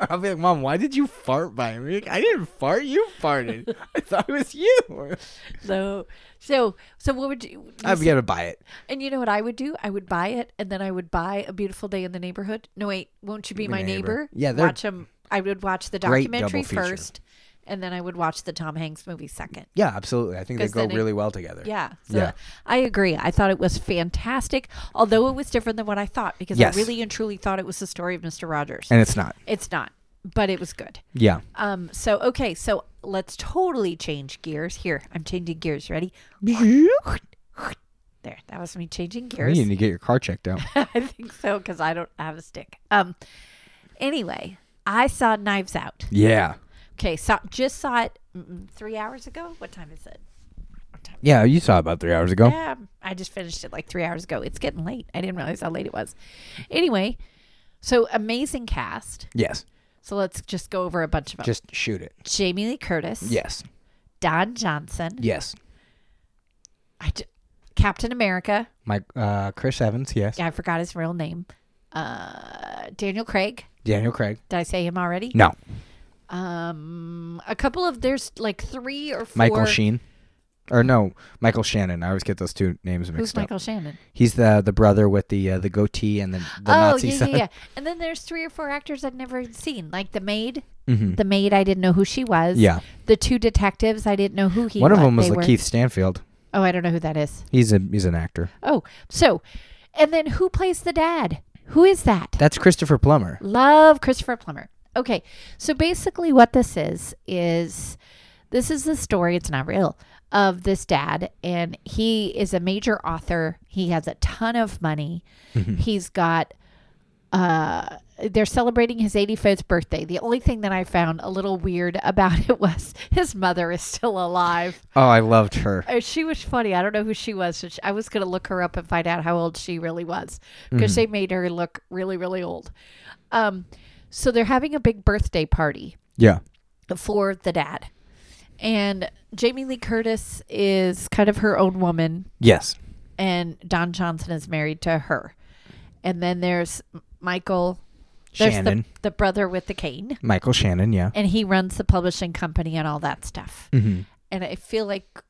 [SPEAKER 1] [laughs] I'll be like, Mom, why did you fart by me? Like, I didn't fart. You farted. I thought it was you. [laughs]
[SPEAKER 2] so so so. What would you?
[SPEAKER 1] I'd be able to buy it.
[SPEAKER 2] And you know what I would do? I would buy it, and then I would buy a beautiful day in the neighborhood. No, wait, won't you be
[SPEAKER 1] Be
[SPEAKER 2] my
[SPEAKER 1] neighbor.
[SPEAKER 2] neighbor?
[SPEAKER 1] Yeah, they're
[SPEAKER 2] watch them. I would watch the documentary first, and then I would watch the Tom Hanks movie second.
[SPEAKER 1] Yeah, absolutely. I think they go
[SPEAKER 2] it-
[SPEAKER 1] really well together.
[SPEAKER 2] Yeah. So
[SPEAKER 1] Yeah.
[SPEAKER 2] I agree. I thought it was fantastic, although it was different than what I thought because
[SPEAKER 1] Yes.
[SPEAKER 2] I really and truly thought it was the story of Mr. Rogers.
[SPEAKER 1] And it's not.
[SPEAKER 2] it's not, but it was good.
[SPEAKER 1] Yeah.
[SPEAKER 2] Um. So okay. So let's totally change gears. Here, I'm changing gears. Ready? [laughs] There. That was me changing gears.
[SPEAKER 1] You need to get your car checked out. [laughs]
[SPEAKER 2] I think so because I don't have a stick. Um. Anyway, I saw Knives Out.
[SPEAKER 1] yeah.
[SPEAKER 2] Okay. Saw just saw it mm, three hours ago. What time is it? What time?
[SPEAKER 1] Yeah, you saw it about three hours ago.
[SPEAKER 2] Yeah, I just finished it like three hours ago. It's getting late. I didn't realize how late it was. Anyway, so amazing cast.
[SPEAKER 1] Yes.
[SPEAKER 2] So let's just go over a bunch of them.
[SPEAKER 1] Just shoot it.
[SPEAKER 2] Jamie Lee Curtis.
[SPEAKER 1] Yes.
[SPEAKER 2] Don Johnson.
[SPEAKER 1] Yes.
[SPEAKER 2] I Captain America.
[SPEAKER 1] Mike uh Chris Evans, yes.
[SPEAKER 2] Yeah, I forgot his real name. Uh, Daniel Craig.
[SPEAKER 1] Daniel Craig.
[SPEAKER 2] Did I say him already?
[SPEAKER 1] No.
[SPEAKER 2] Um, a couple of there's like three or four.
[SPEAKER 1] Michael Sheen. Or no, Michael Shannon. I always get those two names mixed
[SPEAKER 2] Who's
[SPEAKER 1] up.
[SPEAKER 2] Michael Shannon?
[SPEAKER 1] He's the the brother with the uh, the goatee and the, the
[SPEAKER 2] oh
[SPEAKER 1] Nazi
[SPEAKER 2] yeah,
[SPEAKER 1] son.
[SPEAKER 2] yeah, yeah. [laughs] And then there's three or four actors I'd never seen, like the maid.
[SPEAKER 1] hmm
[SPEAKER 2] The maid, I didn't know who she was.
[SPEAKER 1] Yeah.
[SPEAKER 2] The two detectives, I didn't know who he.
[SPEAKER 1] One of them was
[SPEAKER 2] were.
[SPEAKER 1] Lakeith Stanfield.
[SPEAKER 2] Oh, I don't know who that is.
[SPEAKER 1] He's a he's an actor.
[SPEAKER 2] Oh, so, and then who plays the dad? Who is that?
[SPEAKER 1] That's Christopher Plummer.
[SPEAKER 2] Love Christopher Plummer. Okay, so basically, what this is is this is the story. It's not real of this dad, and he is a major author. He has a ton of money. He's got. Uh, they're celebrating his 85th birthday. The only thing that I found a little weird [laughs] about it was his mother is still alive.
[SPEAKER 1] Oh, I loved her.
[SPEAKER 2] Uh, she was funny. I don't know who she was. So she- I was going to look her up and find out how old she really was because they made her look really, really old. Um, so they're having a big birthday party
[SPEAKER 1] Yeah.
[SPEAKER 2] for the dad. And Jamie Lee Curtis is kind of her own woman,
[SPEAKER 1] Yes.
[SPEAKER 2] and Don Johnson is married to her. And then there's Michael, there's
[SPEAKER 1] Shannon.
[SPEAKER 2] the, the brother with the cane,
[SPEAKER 1] Michael Shannon, yeah.
[SPEAKER 2] and he runs the publishing company and all that stuff.
[SPEAKER 1] hmm
[SPEAKER 2] And I feel like,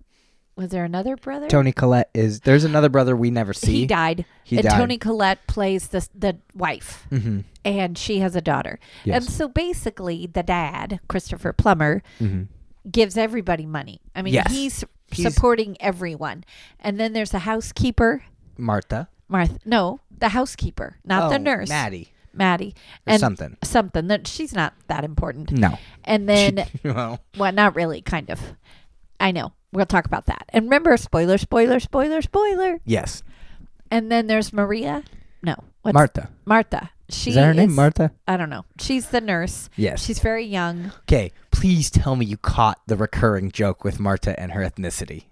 [SPEAKER 2] was there another brother?
[SPEAKER 1] Toni Collette is there's another brother we never see.
[SPEAKER 2] He died.
[SPEAKER 1] He
[SPEAKER 2] and
[SPEAKER 1] died.
[SPEAKER 2] Toni Collette plays the the wife,
[SPEAKER 1] hmm
[SPEAKER 2] and she has a daughter.
[SPEAKER 1] Yes.
[SPEAKER 2] And so basically, the dad, Christopher Plummer,
[SPEAKER 1] hmm
[SPEAKER 2] gives everybody money. I mean,
[SPEAKER 1] Yes.
[SPEAKER 2] he's,
[SPEAKER 1] He's-
[SPEAKER 2] supporting everyone. And then there's a housekeeper,
[SPEAKER 1] Martha.
[SPEAKER 2] Martha. No, the housekeeper, not the
[SPEAKER 1] Oh,
[SPEAKER 2] nurse,
[SPEAKER 1] Maddie.
[SPEAKER 2] Maddie,
[SPEAKER 1] Or
[SPEAKER 2] and
[SPEAKER 1] something.
[SPEAKER 2] something that she's not that important.
[SPEAKER 1] No.
[SPEAKER 2] And then, [laughs]
[SPEAKER 1] well,
[SPEAKER 2] well, not really, kind of. I know. We'll talk about that. And remember, spoiler, spoiler, spoiler, spoiler.
[SPEAKER 1] yes.
[SPEAKER 2] And then there's Maria. No, what's
[SPEAKER 1] Martha.
[SPEAKER 2] Martha. She
[SPEAKER 1] is that her name?
[SPEAKER 2] is-
[SPEAKER 1] Martha?
[SPEAKER 2] I don't know. She's the nurse.
[SPEAKER 1] Yes.
[SPEAKER 2] She's very young.
[SPEAKER 1] Okay, please tell me you caught the recurring joke with Marta and her ethnicity.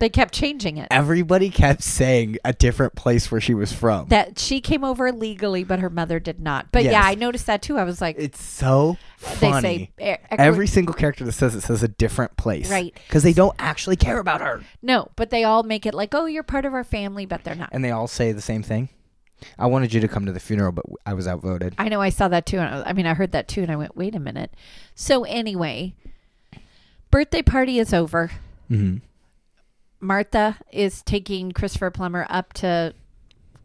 [SPEAKER 2] They kept changing it.
[SPEAKER 1] Everybody kept saying a different place where she was from.
[SPEAKER 2] That she came over legally, but her mother did not. But
[SPEAKER 1] Yes.
[SPEAKER 2] yeah, I noticed that too. I was like,
[SPEAKER 1] it's so
[SPEAKER 2] they
[SPEAKER 1] funny.
[SPEAKER 2] say
[SPEAKER 1] Every single character that says it says a different place.
[SPEAKER 2] Right.
[SPEAKER 1] Because they don't actually care about her.
[SPEAKER 2] no, but they all make it like, oh, you're part of our family, but they're not.
[SPEAKER 1] And they all say the same thing. I wanted you to come to the funeral, but I was outvoted.
[SPEAKER 2] I know I saw that too. And I, I mean, I heard that too, and I went, wait a minute. So anyway, birthday party is over.
[SPEAKER 1] Mm-hmm.
[SPEAKER 2] Martha is taking Christopher Plummer up to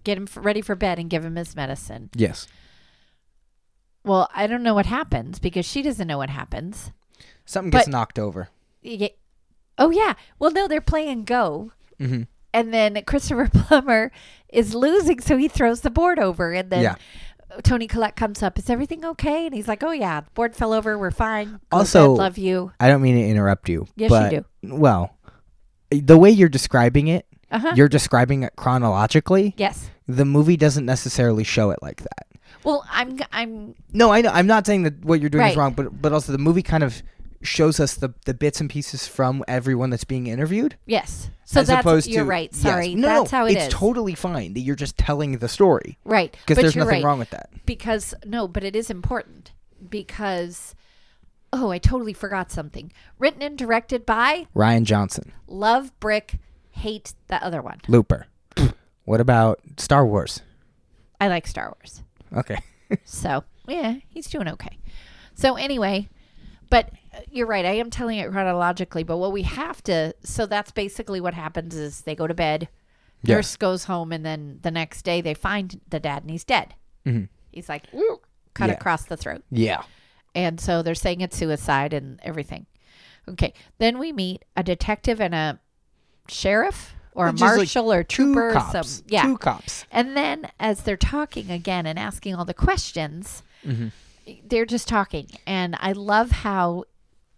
[SPEAKER 2] get him ready for bed and give him his medicine.
[SPEAKER 1] Yes.
[SPEAKER 2] Well, I don't know what happens because she doesn't know what happens.
[SPEAKER 1] Something gets
[SPEAKER 2] But-
[SPEAKER 1] knocked over.
[SPEAKER 2] Get- oh yeah. Well, no, they're playing Go,
[SPEAKER 1] Mm-hmm.
[SPEAKER 2] and then Christopher [laughs] Plummer is losing, so he throws the board over, and then
[SPEAKER 1] Yeah.
[SPEAKER 2] Toni Collette comes up. Is everything okay? And he's like, Oh yeah, the board fell over. We're fine. Go
[SPEAKER 1] Also-
[SPEAKER 2] bed, love you.
[SPEAKER 1] I don't mean to interrupt you.
[SPEAKER 2] Yes, you do.
[SPEAKER 1] Well, the way you're describing it,
[SPEAKER 2] Uh huh.
[SPEAKER 1] you're describing it chronologically.
[SPEAKER 2] Yes.
[SPEAKER 1] The movie doesn't necessarily show it like that.
[SPEAKER 2] Well, I'm I'm
[SPEAKER 1] No, I know. I'm not saying that what you're doing
[SPEAKER 2] Right.
[SPEAKER 1] is wrong, but but also the movie kind of shows us the the bits and pieces from everyone that's being interviewed.
[SPEAKER 2] yes. So
[SPEAKER 1] as
[SPEAKER 2] that's
[SPEAKER 1] opposed
[SPEAKER 2] you're
[SPEAKER 1] to
[SPEAKER 2] right.
[SPEAKER 1] yes.
[SPEAKER 2] Sorry,
[SPEAKER 1] No,
[SPEAKER 2] that's how it is.
[SPEAKER 1] it's totally fine that you're just telling the story
[SPEAKER 2] right.
[SPEAKER 1] because there's
[SPEAKER 2] you're
[SPEAKER 1] nothing
[SPEAKER 2] right.
[SPEAKER 1] wrong with that.
[SPEAKER 2] because no, but it is important because oh, I totally forgot something. Written and directed by
[SPEAKER 1] Rian Johnson,
[SPEAKER 2] Love Brick, hate the other one.
[SPEAKER 1] Looper. [clears throat] what about Star Wars?
[SPEAKER 2] I like Star Wars.
[SPEAKER 1] Okay. [laughs]
[SPEAKER 2] So, yeah, he's doing okay. So, anyway, but uh, you're right. I am telling it chronologically, but what we have to, so that's basically what happens is they go to bed,
[SPEAKER 1] Yes.
[SPEAKER 2] nurse goes home, and then the next day they find the dad and he's dead.
[SPEAKER 1] Mhm.
[SPEAKER 2] He's like, cut
[SPEAKER 1] Yeah.
[SPEAKER 2] across the throat.
[SPEAKER 1] Yeah.
[SPEAKER 2] And so they're saying it's suicide and everything. Okay. Then we meet a detective and a sheriff or a
[SPEAKER 1] Just like
[SPEAKER 2] marshal or
[SPEAKER 1] Two
[SPEAKER 2] trooper.
[SPEAKER 1] cops.
[SPEAKER 2] Some, yeah.
[SPEAKER 1] Two cops.
[SPEAKER 2] And then as they're talking again and asking all the questions,
[SPEAKER 1] Mhm.
[SPEAKER 2] they're just talking. And I love how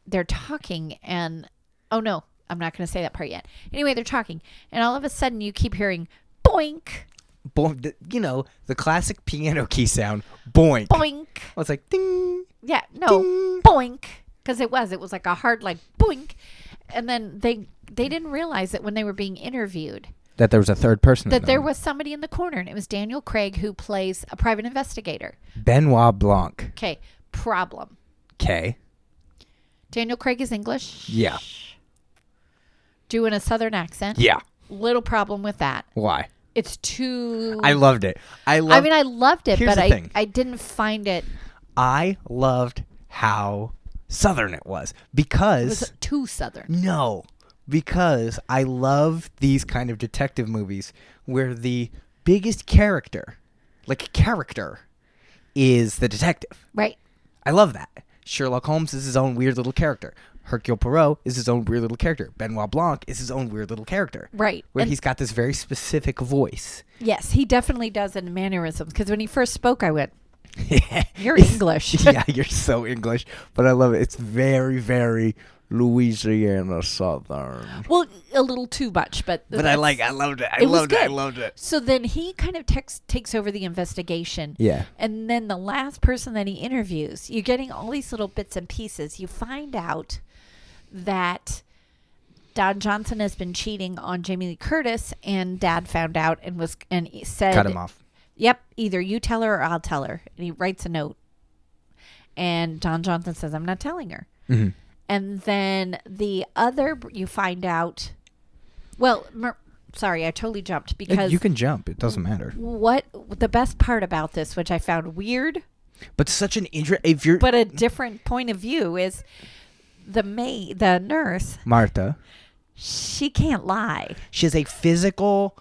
[SPEAKER 2] they're talking and oh no, I'm not going to say that part yet. Anyway, they're talking and all of a sudden you keep hearing boink,
[SPEAKER 1] Boing, you know, the classic piano key sound. Boink.
[SPEAKER 2] boink.
[SPEAKER 1] Oh, it's like ding.
[SPEAKER 2] Yeah, no,
[SPEAKER 1] Ding.
[SPEAKER 2] boink. Because it was, it was like a hard like boink. And then they they didn't realize that when they were being interviewed
[SPEAKER 1] That there was a third person.
[SPEAKER 2] that there was somebody in the corner and it was Daniel Craig who plays a private investigator.
[SPEAKER 1] Benoit Blanc.
[SPEAKER 2] Okay, problem.
[SPEAKER 1] Okay.
[SPEAKER 2] Daniel Craig is English.
[SPEAKER 1] Yeah.
[SPEAKER 2] Doing a southern accent.
[SPEAKER 1] Yeah.
[SPEAKER 2] Little problem with that.
[SPEAKER 1] Why?
[SPEAKER 2] It's too.
[SPEAKER 1] I loved it. I
[SPEAKER 2] I mean, I loved it,
[SPEAKER 1] Here's
[SPEAKER 2] but
[SPEAKER 1] the
[SPEAKER 2] I,
[SPEAKER 1] thing.
[SPEAKER 2] I didn't find it.
[SPEAKER 1] I loved how southern it was
[SPEAKER 2] It
[SPEAKER 1] because
[SPEAKER 2] was too southern.
[SPEAKER 1] no, because I love these kind of detective movies where the biggest character, like character, is the detective.
[SPEAKER 2] Right.
[SPEAKER 1] I love that. Sherlock Holmes is his own weird little character. Hercule Poirot is his own weird little character. Benoit Blanc is his own weird little character.
[SPEAKER 2] Right.
[SPEAKER 1] Where
[SPEAKER 2] And-
[SPEAKER 1] he's got this very specific voice.
[SPEAKER 2] Yes, he definitely does in mannerisms. Because when he first spoke, I went, [laughs] "You're English." [laughs]
[SPEAKER 1] yeah, you're so English, but I love it. It's very, very Louisiana Southern.
[SPEAKER 2] well, a little too much, but
[SPEAKER 1] But I like, I loved it. I
[SPEAKER 2] It
[SPEAKER 1] loved it. I loved it.
[SPEAKER 2] So then he kind of tex- takes over the investigation.
[SPEAKER 1] Yeah.
[SPEAKER 2] And then the last person that he interviews, you're getting all these little bits and pieces. You find out that Don Johnson has been cheating on Jamie Lee Curtis, and Dad found out and was and he said,
[SPEAKER 1] Cut him off.
[SPEAKER 2] "Yep, either you tell her or I'll tell her." And he writes a note, and Don Johnson says, "I'm not telling her."
[SPEAKER 1] Mhm.
[SPEAKER 2] And then the other, you find out. Well, mer- sorry, I totally jumped because
[SPEAKER 1] You can jump. It doesn't matter.
[SPEAKER 2] what the best part about this, which I found weird,
[SPEAKER 1] But such an interest. If you're
[SPEAKER 2] but a different point of view, is the maid, the nurse,
[SPEAKER 1] Martha,
[SPEAKER 2] she can't lie.
[SPEAKER 1] she has a physical.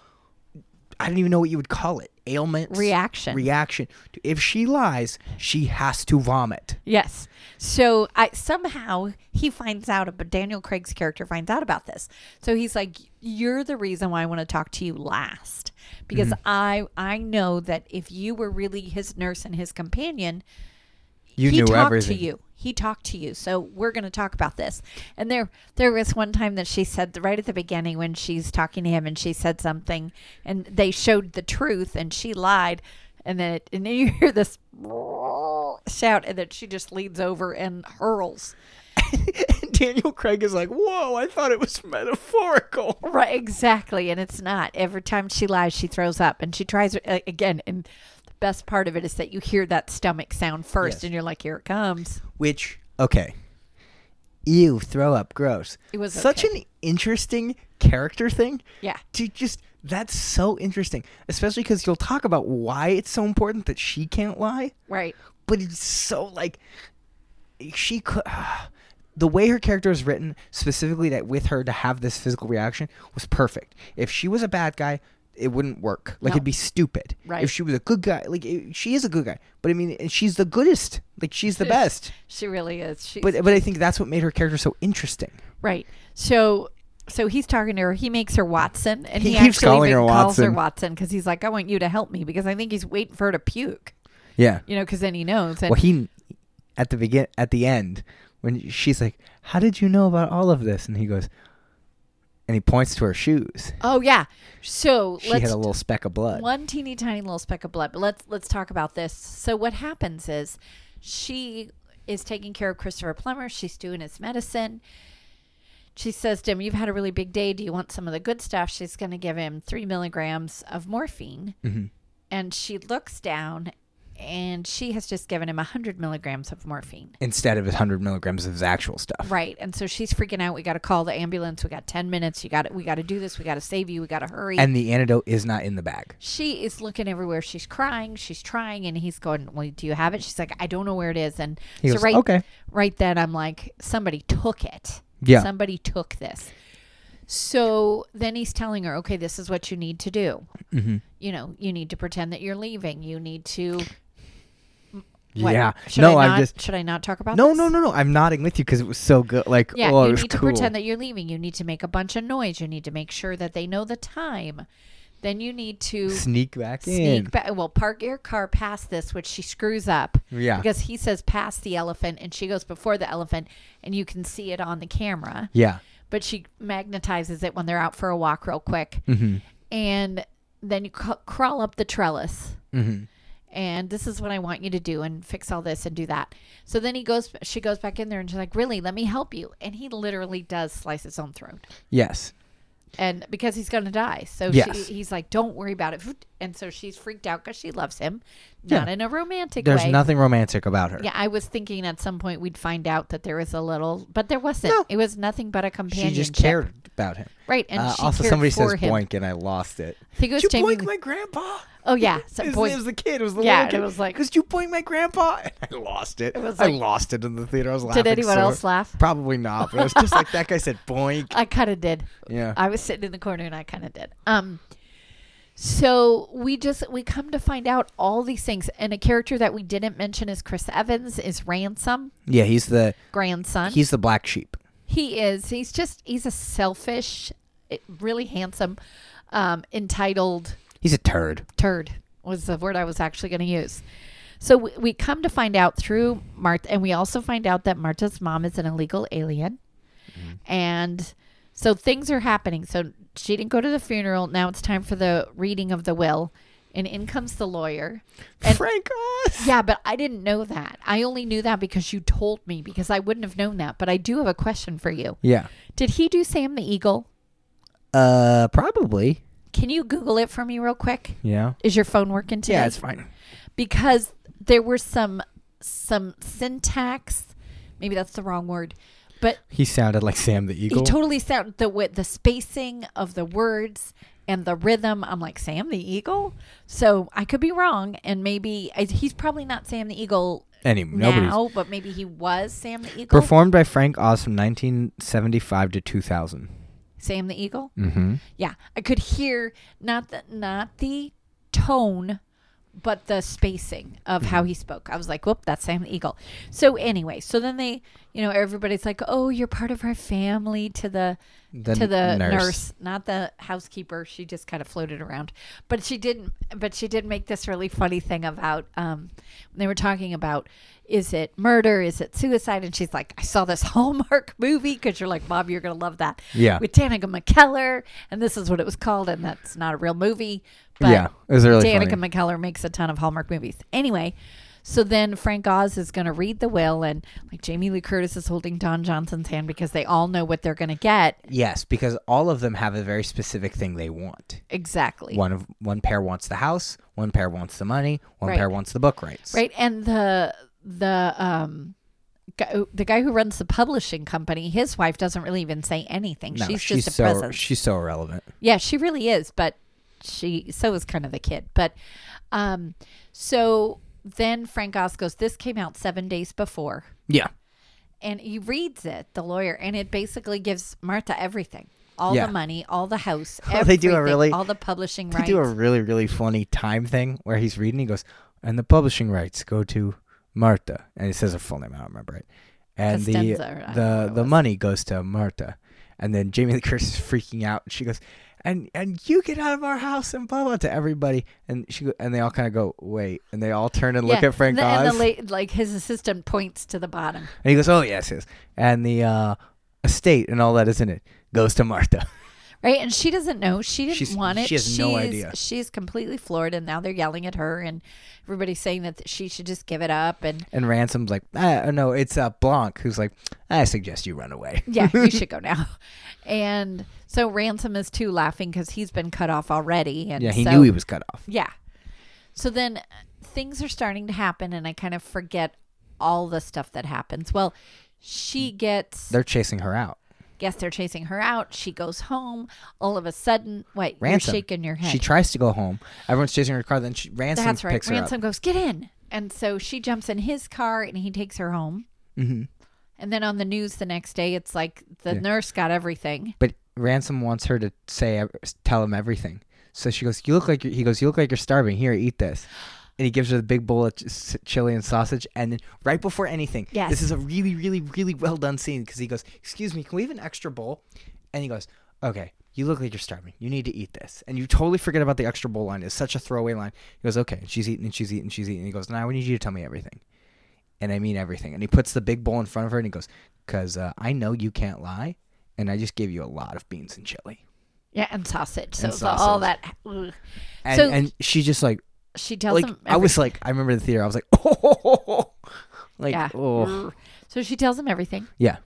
[SPEAKER 1] I don't even know what you would call it. Ailment.
[SPEAKER 2] Reaction.
[SPEAKER 1] Reaction. If she lies, she has to vomit.
[SPEAKER 2] Yes. So I somehow he finds out, but Daniel Craig's character finds out about this. So he's like, "You're the reason why I want to talk to you last, because
[SPEAKER 1] Mm-hmm.
[SPEAKER 2] I I know that if you were really his nurse and his companion,
[SPEAKER 1] You
[SPEAKER 2] he
[SPEAKER 1] knew
[SPEAKER 2] talked
[SPEAKER 1] everything.
[SPEAKER 2] to you. He talked to you. So we're going to talk about this. And there there was one time that she said right at the beginning when she's talking to him and she said something and they showed the truth and she lied and then it, and then you [laughs] hear this shout and then she just leans over and hurls.
[SPEAKER 1] and [laughs] Daniel Craig is like, "Whoa! I thought it was metaphorical."
[SPEAKER 2] Right, exactly, and it's not. Every time she lies, she throws up and she tries again and best part of it is that you hear that stomach sound first
[SPEAKER 1] Yes.
[SPEAKER 2] and you're like here it comes.
[SPEAKER 1] Which okay. Ew, throw up, gross.
[SPEAKER 2] It was
[SPEAKER 1] such
[SPEAKER 2] okay.
[SPEAKER 1] an interesting character thing.
[SPEAKER 2] Yeah.
[SPEAKER 1] To just that's so interesting, especially because you'll talk about why it's so important that she can't lie,
[SPEAKER 2] Right.
[SPEAKER 1] but it's so like she could. [sighs] The way her character is written, specifically that with her to have this physical reaction, was perfect. If she was a bad guy, it wouldn't work. Like
[SPEAKER 2] No.
[SPEAKER 1] it'd be stupid.
[SPEAKER 2] Right.
[SPEAKER 1] If she was a good guy, like it, she is a good guy, but I mean, and she's the goodest. Like she's the [laughs] best.
[SPEAKER 2] She really is. She's,
[SPEAKER 1] But but I think that's what made her character so interesting.
[SPEAKER 2] right. So so he's talking to her. He makes her Watson, and he,
[SPEAKER 1] He keeps
[SPEAKER 2] actually
[SPEAKER 1] calling her
[SPEAKER 2] calls her
[SPEAKER 1] Watson.
[SPEAKER 2] Watson because he's like, "I want you to help me," because I think he's waiting for her to puke.
[SPEAKER 1] Yeah.
[SPEAKER 2] You know, because then he knows. And
[SPEAKER 1] Well, he at the begin at the end when she's like, "How did you know about all of this?" and he goes, and he points to her shoes.
[SPEAKER 2] oh yeah. So
[SPEAKER 1] She
[SPEAKER 2] let's
[SPEAKER 1] had a little speck of blood.
[SPEAKER 2] one teeny tiny little speck of blood. But let's let's talk about this. So what happens is she is taking care of Christopher Plummer. She's doing his medicine. She says to him, "You've had a really big day. Do you want some of the good stuff?" She's going to give him three milligrams of morphine,
[SPEAKER 1] Mhm.
[SPEAKER 2] and she looks down, and she has just given him hundred milligrams of morphine.
[SPEAKER 1] Instead of 100 milligrams of his actual stuff.
[SPEAKER 2] Right, and so she's freaking out. We got to call the ambulance. We got ten minutes. You got We got to do this. We got to save you. We got to hurry.
[SPEAKER 1] And the antidote is not in the bag.
[SPEAKER 2] she is looking everywhere. She's crying. She's trying, and he's going, "Well, do you have it?" She's like, "I don't know where it is." And
[SPEAKER 1] He
[SPEAKER 2] so
[SPEAKER 1] goes,
[SPEAKER 2] right,
[SPEAKER 1] "Okay."
[SPEAKER 2] right then, I'm like, "Somebody took it.
[SPEAKER 1] Yeah.
[SPEAKER 2] somebody took this." So then he's telling her, "Okay, this is what you need to do.
[SPEAKER 1] Mhm.
[SPEAKER 2] You know, you need to pretend that you're leaving. You need to." What?
[SPEAKER 1] Yeah.
[SPEAKER 2] Should
[SPEAKER 1] no,
[SPEAKER 2] I
[SPEAKER 1] just
[SPEAKER 2] Should I not talk about
[SPEAKER 1] no,
[SPEAKER 2] this?
[SPEAKER 1] no, no, no. I'm nodding with you because it was so good. Like,
[SPEAKER 2] Yeah,
[SPEAKER 1] oh, it
[SPEAKER 2] you need to
[SPEAKER 1] cool.
[SPEAKER 2] pretend that you're leaving. You need to make a bunch of noise. You need to make sure that they know the time. Then you need to
[SPEAKER 1] Sneak back in.
[SPEAKER 2] sneak back. Well, park your car past this, which she screws up
[SPEAKER 1] Yeah.
[SPEAKER 2] because he says past the elephant, and she goes before the elephant, and you can see it on the camera.
[SPEAKER 1] yeah.
[SPEAKER 2] But she magnetizes it when they're out for a walk, real quick,
[SPEAKER 1] Mm-hmm.
[SPEAKER 2] and then you crawl up the trellis.
[SPEAKER 1] Mm-hmm.
[SPEAKER 2] And this is what I want you to do and fix all this and do that. So then he goes she goes back in there and she's like, "Really? Let me help you." And he literally does slice his own throat.
[SPEAKER 1] Yes.
[SPEAKER 2] And because he's going to die. So
[SPEAKER 1] Yes.
[SPEAKER 2] she, he's like, "Don't worry about it." And so she's freaked out cuz she loves him,
[SPEAKER 1] Yeah.
[SPEAKER 2] not in a romantic
[SPEAKER 1] There's
[SPEAKER 2] way.
[SPEAKER 1] nothing romantic about her.
[SPEAKER 2] yeah, I was thinking at some point we'd find out that there was a little, but there wasn't.
[SPEAKER 1] No.
[SPEAKER 2] It was nothing but a
[SPEAKER 1] companion.
[SPEAKER 2] She
[SPEAKER 1] just cared about him.
[SPEAKER 2] right? And
[SPEAKER 1] Uh, also, somebody says
[SPEAKER 2] him.
[SPEAKER 1] boink, and I lost it.
[SPEAKER 2] I think it was
[SPEAKER 1] Did you
[SPEAKER 2] Jamie.
[SPEAKER 1] boink my grandpa?
[SPEAKER 2] oh yeah, [laughs] so
[SPEAKER 1] It was, it was the kid. It was the
[SPEAKER 2] Yeah,
[SPEAKER 1] little kid.
[SPEAKER 2] it was like-
[SPEAKER 1] because you boink my grandpa. [laughs] And I lost it.
[SPEAKER 2] It was
[SPEAKER 1] I lost it in the theater. I was laughing.
[SPEAKER 2] Did anyone
[SPEAKER 1] so-
[SPEAKER 2] else laugh?
[SPEAKER 1] Probably not. But it was just like that guy said [laughs] boink.
[SPEAKER 2] I kind of did.
[SPEAKER 1] Yeah.
[SPEAKER 2] I was sitting in the corner and I kind of did. Um, so we just we come to find out all these things, and a character that we didn't mention is Chris Evans is Ransom
[SPEAKER 1] Yeah. He's the
[SPEAKER 2] grandson.
[SPEAKER 1] he's the black sheep.
[SPEAKER 2] he is. He's just he's a selfish, eh, really handsome, um, entitled
[SPEAKER 1] He's a turd.
[SPEAKER 2] turd was the word I was actually going to use. So we, we come to find out through Martha, and we also find out that Martha's mom is an illegal alien, and so things are happening. So she didn't go to the funeral. Now it's time for the reading of the will, and in comes the lawyer. And-
[SPEAKER 1] Frank Oz.
[SPEAKER 2] Yeah, but I didn't know that. I only knew that because you told me because I wouldn't have known that. But I do have a question for you.
[SPEAKER 1] Yeah.
[SPEAKER 2] Did he do Sam the Eagle?
[SPEAKER 1] Uh, probably.
[SPEAKER 2] Can you Google it for me real quick?
[SPEAKER 1] Yeah.
[SPEAKER 2] Is your phone working today?
[SPEAKER 1] Yeah, it's fine.
[SPEAKER 2] because there were some some syntax maybe that's the wrong word but
[SPEAKER 1] He sounded like Sam the Eagle.
[SPEAKER 2] he totally sounded the with the spacing of the words and the rhythm i'm like sam the eagle so i could be wrong and maybe I- he's probably not sam the eagle
[SPEAKER 1] Any
[SPEAKER 2] now but maybe he was sam the eagle
[SPEAKER 1] performed by Frank Oz from 1975 to 2000.
[SPEAKER 2] sam the eagle
[SPEAKER 1] Mm-hmm.
[SPEAKER 2] yeah i could hear not the not the tone but the spacing of how
[SPEAKER 1] Mm-hmm.
[SPEAKER 2] he spoke i was like whoop that's sam the eagle so anyway so then they you know everybody's like oh you're part of our family to the,
[SPEAKER 1] The
[SPEAKER 2] to the nurse.
[SPEAKER 1] nurse.
[SPEAKER 2] not the housekeeper she just kind of floated around but she didn't but she did make this really funny thing about um when they were talking about is it murder is it suicide and she's like i saw this [laughs] hallmark movie because you're like bob you're gonna love that
[SPEAKER 1] Yeah.
[SPEAKER 2] with Danica McKellar, and this is what it was called, and that's not a real movie. But
[SPEAKER 1] Yeah, it was really
[SPEAKER 2] Danica
[SPEAKER 1] funny.
[SPEAKER 2] McKellar makes a ton of Hallmark movies. Anyway, so then Frank Oz is going to read the will, and like Jamie Lee Curtis is holding Don Johnson's hand because they all know what they're going to get
[SPEAKER 1] Yes, because all of them have a very specific thing they want.
[SPEAKER 2] exactly.
[SPEAKER 1] One of one pair wants the house, one pair wants the money, one
[SPEAKER 2] Right.
[SPEAKER 1] pair wants the book rights.
[SPEAKER 2] Right, and the the um. The guy who runs the publishing company, his wife doesn't really even say anything.
[SPEAKER 1] No,
[SPEAKER 2] she's,
[SPEAKER 1] she's
[SPEAKER 2] just a
[SPEAKER 1] so
[SPEAKER 2] presence.
[SPEAKER 1] she's so irrelevant.
[SPEAKER 2] Yeah, she really is, but she so was kind of the kid. But um so then Frank Oz goes, This came out seven days before.
[SPEAKER 1] Yeah.
[SPEAKER 2] And he reads it, the lawyer, and it basically gives Martha everything. All
[SPEAKER 1] Yeah.
[SPEAKER 2] the money, all the house,
[SPEAKER 1] Well, [laughs] they do a really-
[SPEAKER 2] all the publishing
[SPEAKER 1] They
[SPEAKER 2] rights.
[SPEAKER 1] do a really really funny time thing where he's reading. He goes, and the publishing rights go to Marta, and it says her full name. I don't remember it. And the
[SPEAKER 2] Costanza, or I don't know
[SPEAKER 1] the the money goes to Marta, and then Jamie Lee Curtis is freaking out. And she goes, and and you get out of our house and blah blah to everybody. And she and they all kind of go wait, and they all turn and look at Frank
[SPEAKER 2] the,
[SPEAKER 1] Oz.
[SPEAKER 2] And the like his assistant points to the bottom.
[SPEAKER 1] And he goes, "Oh yes, yes." And the uh, estate and all that is in it goes to Martha. [laughs]
[SPEAKER 2] Right, and she doesn't know. She didn't
[SPEAKER 1] She's-
[SPEAKER 2] want it.
[SPEAKER 1] she has no
[SPEAKER 2] She's-
[SPEAKER 1] idea.
[SPEAKER 2] She's completely floored, and now they're yelling at her, and everybody's saying that she should just give it up. And
[SPEAKER 1] And Ransom's like, ah, no, it's uh, Blanc who's like, I suggest you run away. [laughs]
[SPEAKER 2] yeah, you should [laughs] go now. And so Ransom is too laughing because he's been cut off already. And
[SPEAKER 1] yeah, he
[SPEAKER 2] so-
[SPEAKER 1] knew he was cut off.
[SPEAKER 2] Yeah. So then uh, things are starting to happen, and I kind of forget all the stuff that happens. Well, she gets.
[SPEAKER 1] They're chasing her out.
[SPEAKER 2] Guess they're chasing her out. She goes home. All of a sudden, wait,
[SPEAKER 1] Ransom.
[SPEAKER 2] you're shaking your head.
[SPEAKER 1] She tries to go home. Everyone's chasing her car. Then she, Ransom
[SPEAKER 2] That's right.
[SPEAKER 1] picks her
[SPEAKER 2] Ransom goes, get in. And so she jumps in his car and he takes her home.
[SPEAKER 1] up. hmm
[SPEAKER 2] And then on the news the next day, it's like the
[SPEAKER 1] Yeah.
[SPEAKER 2] nurse got everything.
[SPEAKER 1] But Ransom wants her to say, tell him everything. So she goes, "You look like you're, he goes, you look like you're starving. Here, eat this." And he gives her the big bowl of ch- chili and sausage. And then right before anything,
[SPEAKER 2] Yes.
[SPEAKER 1] this is a really, really, really well done scene because he goes, "Excuse me, can we have an extra bowl?" And he goes, "Okay." You look like you're starving. You need to eat this. And you totally forget about the extra bowl line. It's such a throwaway line. He goes, okay. And she's eating and she's eating and she's eating. And He goes, now I need you to tell me everything. And I mean everything. And he puts the big bowl in front of her and he goes, because uh, I know you can't lie. And I just gave you a lot of beans and chili.
[SPEAKER 2] Yeah, and sausage. So
[SPEAKER 1] And
[SPEAKER 2] it's all that. ugh.
[SPEAKER 1] And,
[SPEAKER 2] So-
[SPEAKER 1] and she just like,
[SPEAKER 2] She tells
[SPEAKER 1] like
[SPEAKER 2] him.
[SPEAKER 1] I was like, I remember the theater. I was like, [laughs] oh, like,
[SPEAKER 2] yeah.
[SPEAKER 1] oh,
[SPEAKER 2] So she tells him everything,
[SPEAKER 1] yeah.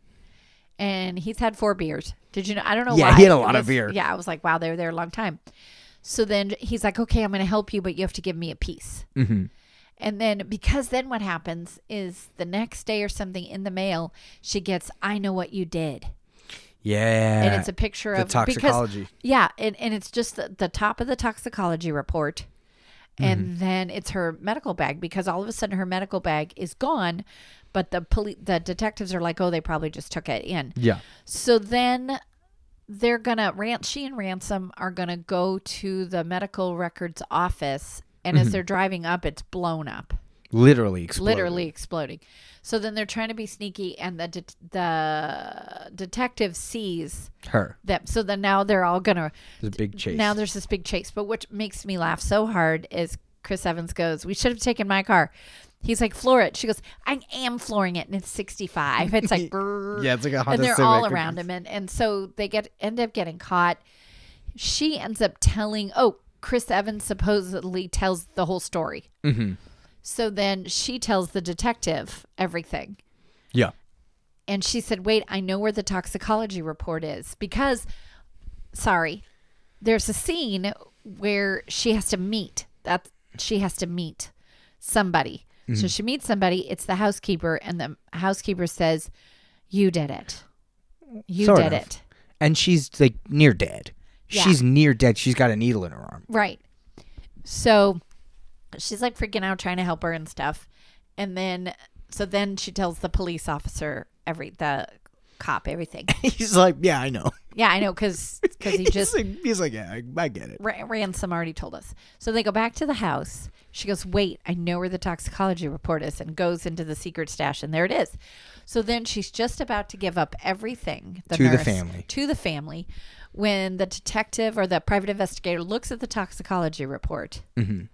[SPEAKER 2] and he's had four beers. Did you know? I don't know.
[SPEAKER 1] Yeah,
[SPEAKER 2] why.
[SPEAKER 1] he had a lot of beer.
[SPEAKER 2] Yeah, I was like, wow, they were there a long time. So then he's like, okay, I'm going to help you, but you have to give me a piece.
[SPEAKER 1] Mm-hmm.
[SPEAKER 2] And then because then what happens is the next day or something in the mail, she gets, I know what you did.
[SPEAKER 1] Yeah.
[SPEAKER 2] and it's a picture
[SPEAKER 1] the
[SPEAKER 2] of
[SPEAKER 1] toxicology.
[SPEAKER 2] Because, yeah, and, and it's just the, the top of the toxicology report, and
[SPEAKER 1] Mm-hmm.
[SPEAKER 2] then it's her medical bag because all of a sudden her medical bag is gone, but the poli- the detectives are like, oh, they probably just took it in.
[SPEAKER 1] yeah.
[SPEAKER 2] So then they're gonna rant. She and Ransom are gonna go to the medical records office, and
[SPEAKER 1] Mm-hmm.
[SPEAKER 2] as they're driving up, it's blown up
[SPEAKER 1] Literally exploded.
[SPEAKER 2] literally exploding. So then they're trying to be sneaky, and the det- the detective sees
[SPEAKER 1] her.
[SPEAKER 2] them. So then now they're all gonna.
[SPEAKER 1] There's a big chase.
[SPEAKER 2] Now there's this big chase. But what makes me laugh so hard is Chris Evans goes, "We should have taken my car." He's like, "Floor it." She goes, "I am flooring it, and it's 65." It's like, [laughs]
[SPEAKER 1] yeah, it's like a Honda
[SPEAKER 2] and they're
[SPEAKER 1] Civic.
[SPEAKER 2] all around him, and and so they get end up getting caught. She ends up telling. Oh, Chris Evans supposedly tells the whole story.
[SPEAKER 1] Mm-hmm.
[SPEAKER 2] So then she tells the detective everything.
[SPEAKER 1] Yeah.
[SPEAKER 2] And she said, Wait, I know where the toxicology report is. Because, sorry, there's a scene where she has to meet. That she has to meet somebody. So mm-hmm. she meets somebody. It's the housekeeper, and the housekeeper says, "You did it. You
[SPEAKER 1] Sort
[SPEAKER 2] did
[SPEAKER 1] of.
[SPEAKER 2] it."
[SPEAKER 1] And she's like near dead.
[SPEAKER 2] Yeah.
[SPEAKER 1] She's near dead. She's got a needle in her arm.
[SPEAKER 2] Right. So she's like freaking out trying to help her and stuff. And then so then she tells the police officer every the cop everything. [laughs]
[SPEAKER 1] He's like, yeah, I know.
[SPEAKER 2] Yeah, I know cuz cuz he [laughs]
[SPEAKER 1] he's
[SPEAKER 2] just
[SPEAKER 1] like, he's like, yeah, I, I get it.
[SPEAKER 2] Ra- Ransom already told us. So they go back to the house. She goes, "Wait, I know where the toxicology report is," and goes into the secret stash, and there it is. So then she's just about to give up everything
[SPEAKER 1] To the family.
[SPEAKER 2] to the family, when the detective or the private investigator looks at the toxicology report
[SPEAKER 1] Mm-hmm.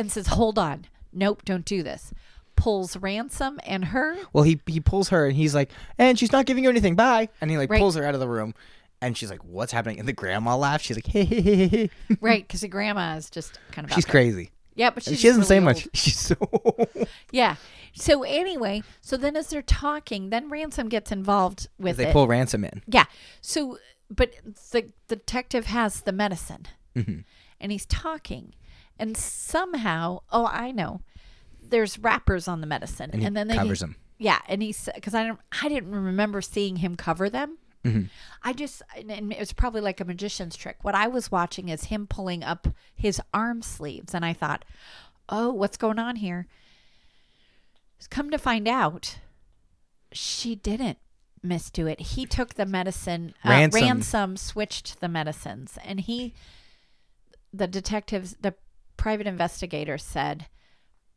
[SPEAKER 2] And says, "Hold on, nope, don't do this." Pulls Ransom and her.
[SPEAKER 1] Well, he he pulls her and he's like, and she's not giving you anything. Bye. And he like
[SPEAKER 2] Right.
[SPEAKER 1] pulls her out of the room, and she's like, what's happening? And the grandma laughs. She's like, hey, hey, hey, hey. [laughs]
[SPEAKER 2] right, because the grandma is just kind of.
[SPEAKER 1] she's
[SPEAKER 2] there.
[SPEAKER 1] crazy.
[SPEAKER 2] Yeah, but she's
[SPEAKER 1] she doesn't
[SPEAKER 2] really
[SPEAKER 1] say
[SPEAKER 2] old.
[SPEAKER 1] much. [laughs] She's so.
[SPEAKER 2] Yeah. So anyway, so then as they're talking, then Ransom gets involved with
[SPEAKER 1] they
[SPEAKER 2] it.
[SPEAKER 1] pull ransom in.
[SPEAKER 2] yeah. So, but the, the detective has the medicine,
[SPEAKER 1] Mhm.
[SPEAKER 2] and he's talking, and somehow, oh, I know, there's wrappers on the medicine,
[SPEAKER 1] And he
[SPEAKER 2] then they
[SPEAKER 1] covers them.
[SPEAKER 2] Yeah, and he's because I don't, I didn't remember seeing him cover them.
[SPEAKER 1] Mm-hmm.
[SPEAKER 2] I just, and- and it was probably like a magician's trick. What I was watching is him pulling up his arm sleeves, and I thought, oh, what's going on here? Come to find out, she didn't misdo it. He took the medicine. Uh,
[SPEAKER 1] Ransom.
[SPEAKER 2] ransom switched the medicines, and he, the detectives, the private investigator said,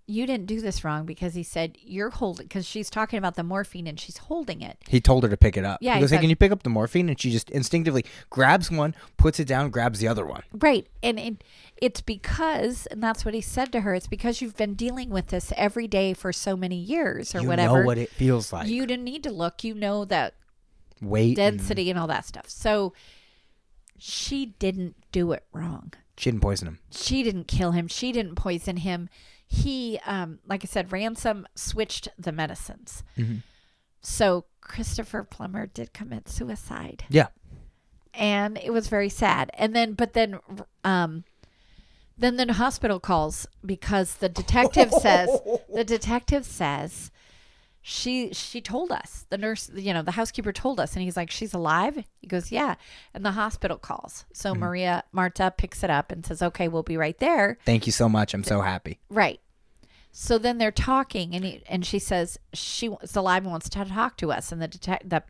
[SPEAKER 2] "You didn't do this wrong," because he said you're holding because she's talking about the morphine and she's holding it.
[SPEAKER 1] He told her to pick it up.
[SPEAKER 2] Yeah,
[SPEAKER 1] He
[SPEAKER 2] he
[SPEAKER 1] goes, hey, can you pick up the morphine? And she just instinctively grabs one, puts it down, grabs the other one.
[SPEAKER 2] Right. And it, it's because, and that's what he said to her, it's because you've been dealing with this every day for so many years or
[SPEAKER 1] you
[SPEAKER 2] whatever.
[SPEAKER 1] know what it feels like.
[SPEAKER 2] you didn't need to look. You know that
[SPEAKER 1] and-
[SPEAKER 2] density and all that stuff. So she didn't do it wrong.
[SPEAKER 1] She didn't poison him.
[SPEAKER 2] She didn't kill him. She didn't poison him. He, um, like I said, Ransom switched the medicines.
[SPEAKER 1] Mhm.
[SPEAKER 2] So Christopher Plummer did commit suicide.
[SPEAKER 1] Yeah.
[SPEAKER 2] and it was very sad. And then, but then, um, then the hospital calls because the detective says the [laughs] detective says she she told us the nurse you know the housekeeper told us and he's like she's alive? He goes yeah. And the hospital calls. So mm-hmm. maria marta picks it up and says okay we'll be right there.
[SPEAKER 1] Thank you so much. I'm so happy.
[SPEAKER 2] right. So then they're talking and he, and she says she is alive and wants to talk to us. And the detect the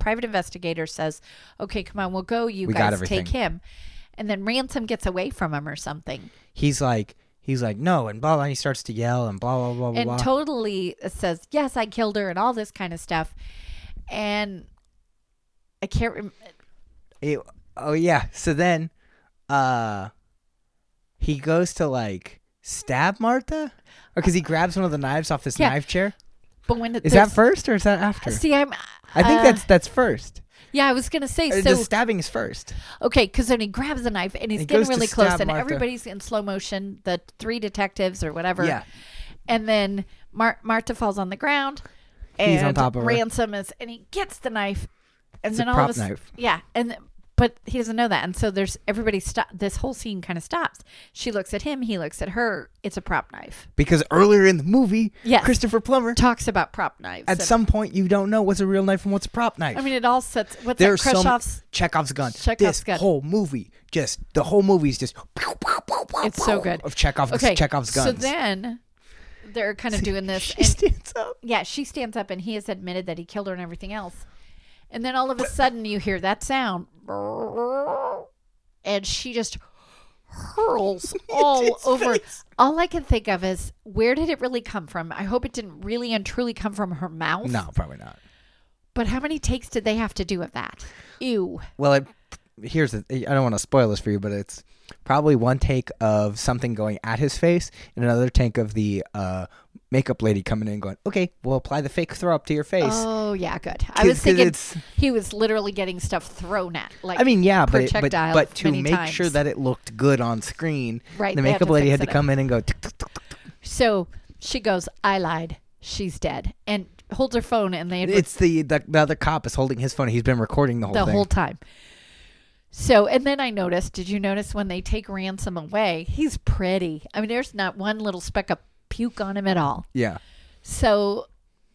[SPEAKER 2] private investigator says okay come on we'll go. You
[SPEAKER 1] We
[SPEAKER 2] guys take him. And then ransom gets away from him or something.
[SPEAKER 1] He's like, he's like, no, and blah blah. He starts to yell and blah blah blah blah.
[SPEAKER 2] and
[SPEAKER 1] blah.
[SPEAKER 2] totally says, "Yes, I killed her," and all this kind of stuff. And I can't. Rem-
[SPEAKER 1] oh yeah. So then, uh, he goes to like stab Martha, or because he grabs one of the knives off this
[SPEAKER 2] Yeah.
[SPEAKER 1] knife chair.
[SPEAKER 2] but when
[SPEAKER 1] Is that first or is that after?
[SPEAKER 2] See, I'm.
[SPEAKER 1] I think
[SPEAKER 2] uh,
[SPEAKER 1] that's that's first.
[SPEAKER 2] Yeah, I was gonna say so.
[SPEAKER 1] the stabbing is first.
[SPEAKER 2] Okay, because then he grabs the knife and he's
[SPEAKER 1] He
[SPEAKER 2] getting really close, and
[SPEAKER 1] Martha.
[SPEAKER 2] everybody's in slow motion. The three detectives or whatever.
[SPEAKER 1] Yeah.
[SPEAKER 2] And then Mar- Marta falls on the ground.
[SPEAKER 1] He's
[SPEAKER 2] And
[SPEAKER 1] on top of her.
[SPEAKER 2] Ransom is, and he gets the knife, and
[SPEAKER 1] It's
[SPEAKER 2] then all of a s-
[SPEAKER 1] knife.
[SPEAKER 2] yeah, and but he doesn't know that, and so there's everybody stop. This whole scene kind of stops. She looks at him, he looks at her. It's a prop knife.
[SPEAKER 1] Because earlier in the movie,
[SPEAKER 2] Yes.
[SPEAKER 1] Christopher Plummer,
[SPEAKER 2] Talks about prop knives.
[SPEAKER 1] at
[SPEAKER 2] and-
[SPEAKER 1] some point, you don't know what's a real knife and what's a prop knife.
[SPEAKER 2] I mean, it all sets. What's
[SPEAKER 1] There's
[SPEAKER 2] that?
[SPEAKER 1] some Chekhov's gun.
[SPEAKER 2] Chekhov's
[SPEAKER 1] this
[SPEAKER 2] gun.
[SPEAKER 1] whole movie, just the whole movie is just.
[SPEAKER 2] It's so good.
[SPEAKER 1] Of Chekhov's
[SPEAKER 2] Okay,
[SPEAKER 1] Chekhov's guns.
[SPEAKER 2] so then they're kind of doing this.
[SPEAKER 1] she
[SPEAKER 2] and-
[SPEAKER 1] stands up.
[SPEAKER 2] yeah, she stands up and he has admitted that he killed her and everything else. And then all of a sudden you hear that sound. And she just hurls [laughs] all over.
[SPEAKER 1] face.
[SPEAKER 2] All I can think of is where did it really come from? I hope it didn't really and truly come from her mouth.
[SPEAKER 1] No, probably not.
[SPEAKER 2] But how many takes did they have to do of that? Ew.
[SPEAKER 1] Well, it, here's the. I don't want to spoil this for you, but it's probably one take of something going at his face, and another take of the uh, makeup lady coming in, and going, "Okay, we'll apply the fake throw up to your face."
[SPEAKER 2] Oh yeah, good. I was thinking he was literally getting stuff thrown at. Like
[SPEAKER 1] I mean, yeah, but it, but but to make
[SPEAKER 2] times.
[SPEAKER 1] sure that it looked good on screen,
[SPEAKER 2] Right,
[SPEAKER 1] the makeup lady had to
[SPEAKER 2] up.
[SPEAKER 1] come in and go. "Tick, tick, tick, tick."
[SPEAKER 2] So she goes, I lied. She's dead. And holds her phone and they
[SPEAKER 1] It's the, the the other cop is holding his phone. He's been recording the whole
[SPEAKER 2] the
[SPEAKER 1] thing.
[SPEAKER 2] whole time. So, and then I noticed, did you notice when they take Ransom away, he's pretty. I mean, there's not one little speck of puke on him at all.
[SPEAKER 1] yeah,
[SPEAKER 2] So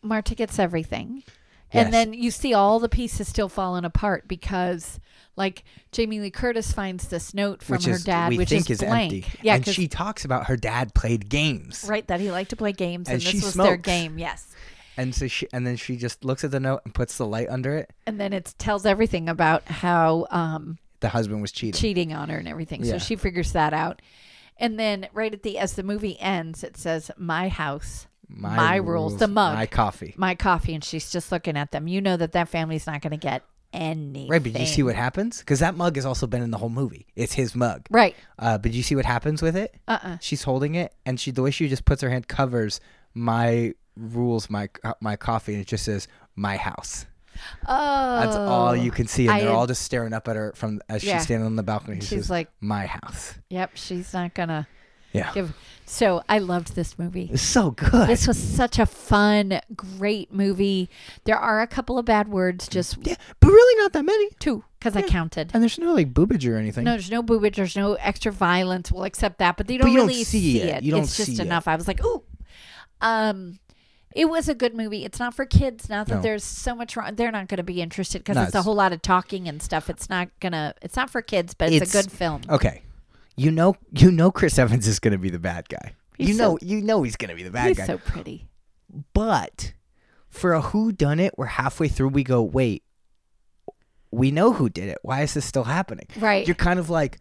[SPEAKER 2] Marta gets everything.
[SPEAKER 1] Yes.
[SPEAKER 2] And then you see all the pieces still falling apart because, like, Jamie Lee Curtis finds this note from
[SPEAKER 1] which
[SPEAKER 2] her
[SPEAKER 1] is
[SPEAKER 2] dad, which is
[SPEAKER 1] is,
[SPEAKER 2] blank.
[SPEAKER 1] empty.
[SPEAKER 2] Yeah,
[SPEAKER 1] and she talks about her dad played games,
[SPEAKER 2] right, that he liked to play games, and,
[SPEAKER 1] And
[SPEAKER 2] this was their game. Yes.
[SPEAKER 1] and so she and then she just looks at the note and puts the light under it.
[SPEAKER 2] And then it tells everything about how um,
[SPEAKER 1] The husband was cheating.
[SPEAKER 2] cheating on her and everything. So she figures that out. And then right at the as the movie ends, it says "My house, my, rules, the mug,
[SPEAKER 1] my coffee.
[SPEAKER 2] my coffee," and she's just looking at them. You know that that family's not going to get anything.
[SPEAKER 1] Right, but did you see what happens? Because that mug has also been in the whole movie. It's his mug.
[SPEAKER 2] Right.
[SPEAKER 1] Uh, but you see what happens with it?
[SPEAKER 2] Uh. uh
[SPEAKER 1] She's holding it, and she the way she just puts her hand covers my rules, my uh, my coffee, and it just says my house.
[SPEAKER 2] Oh.
[SPEAKER 1] That's all you can see, and
[SPEAKER 2] I
[SPEAKER 1] they're
[SPEAKER 2] had-
[SPEAKER 1] all just staring up at her from as
[SPEAKER 2] Yeah.
[SPEAKER 1] she's standing on the balcony. She
[SPEAKER 2] She's
[SPEAKER 1] says,
[SPEAKER 2] like-
[SPEAKER 1] my house.
[SPEAKER 2] Yep. She's not gonna
[SPEAKER 1] Yeah,
[SPEAKER 2] give. So I loved this movie.
[SPEAKER 1] it's so good.
[SPEAKER 2] This was such a fun, great movie. There are a couple of bad words, just
[SPEAKER 1] yeah, but really not that many.
[SPEAKER 2] two, because I counted.
[SPEAKER 1] And there's no like boobage or anything.
[SPEAKER 2] No, there's no boobage. There's no extra violence. We'll accept that, but
[SPEAKER 1] they
[SPEAKER 2] don't
[SPEAKER 1] you don't
[SPEAKER 2] really
[SPEAKER 1] see it. You don't
[SPEAKER 2] it's just
[SPEAKER 1] see it.
[SPEAKER 2] enough. I was like, ooh. Um, it was a good movie. It's not for kids. Not that
[SPEAKER 1] No.
[SPEAKER 2] there's so much wrong. They're not going to be interested because
[SPEAKER 1] No,
[SPEAKER 2] it's a whole lot of talking and stuff. It's not gonna. It's not for kids, but it's,
[SPEAKER 1] It's-
[SPEAKER 2] a good film.
[SPEAKER 1] Okay, you know, you know, Chris Evans is going to be the bad guy.
[SPEAKER 2] He's
[SPEAKER 1] you
[SPEAKER 2] so-
[SPEAKER 1] know, you know he's going to be the bad
[SPEAKER 2] He's
[SPEAKER 1] guy.
[SPEAKER 2] so pretty.
[SPEAKER 1] But for a who done it, we're halfway through. We go, wait, we know who did it. Why is this still happening?
[SPEAKER 2] Right.
[SPEAKER 1] You're kind of like,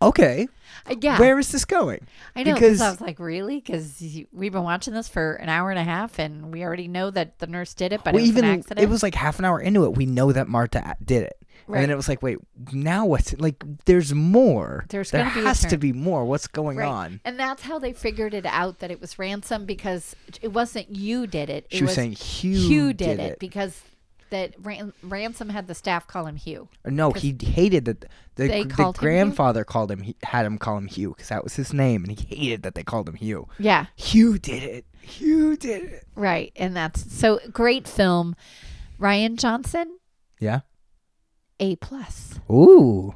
[SPEAKER 1] okay,
[SPEAKER 2] Uh, yeah.
[SPEAKER 1] where is this going?
[SPEAKER 2] I know because I was like, really? Because we've been watching this for an hour and a half, and we already know that the nurse did it, but
[SPEAKER 1] we
[SPEAKER 2] it was
[SPEAKER 1] even
[SPEAKER 2] an accident.
[SPEAKER 1] it was like half an hour into it. We know that Marta did it. And
[SPEAKER 2] Right.
[SPEAKER 1] then it was like, wait, now what's like? There's more.
[SPEAKER 2] There's
[SPEAKER 1] there
[SPEAKER 2] gonna be
[SPEAKER 1] has to be more. What's going
[SPEAKER 2] Right.
[SPEAKER 1] on?
[SPEAKER 2] And that's how they figured it out that it was ransom because it wasn't you did it. It
[SPEAKER 1] She was, saying Hugh,
[SPEAKER 2] Hugh did, it, because that ran- ransom had the staff call him Hugh.
[SPEAKER 1] No, he hated that the,
[SPEAKER 2] They
[SPEAKER 1] the
[SPEAKER 2] called him
[SPEAKER 1] grandfather called him. He had him call him Hugh because that was his name, and he hated that they called him Hugh.
[SPEAKER 2] Yeah,
[SPEAKER 1] Hugh did it. Hugh did it.
[SPEAKER 2] right. And that's so great film. Rian Johnson,
[SPEAKER 1] Yeah.
[SPEAKER 2] A plus,
[SPEAKER 1] Ooh,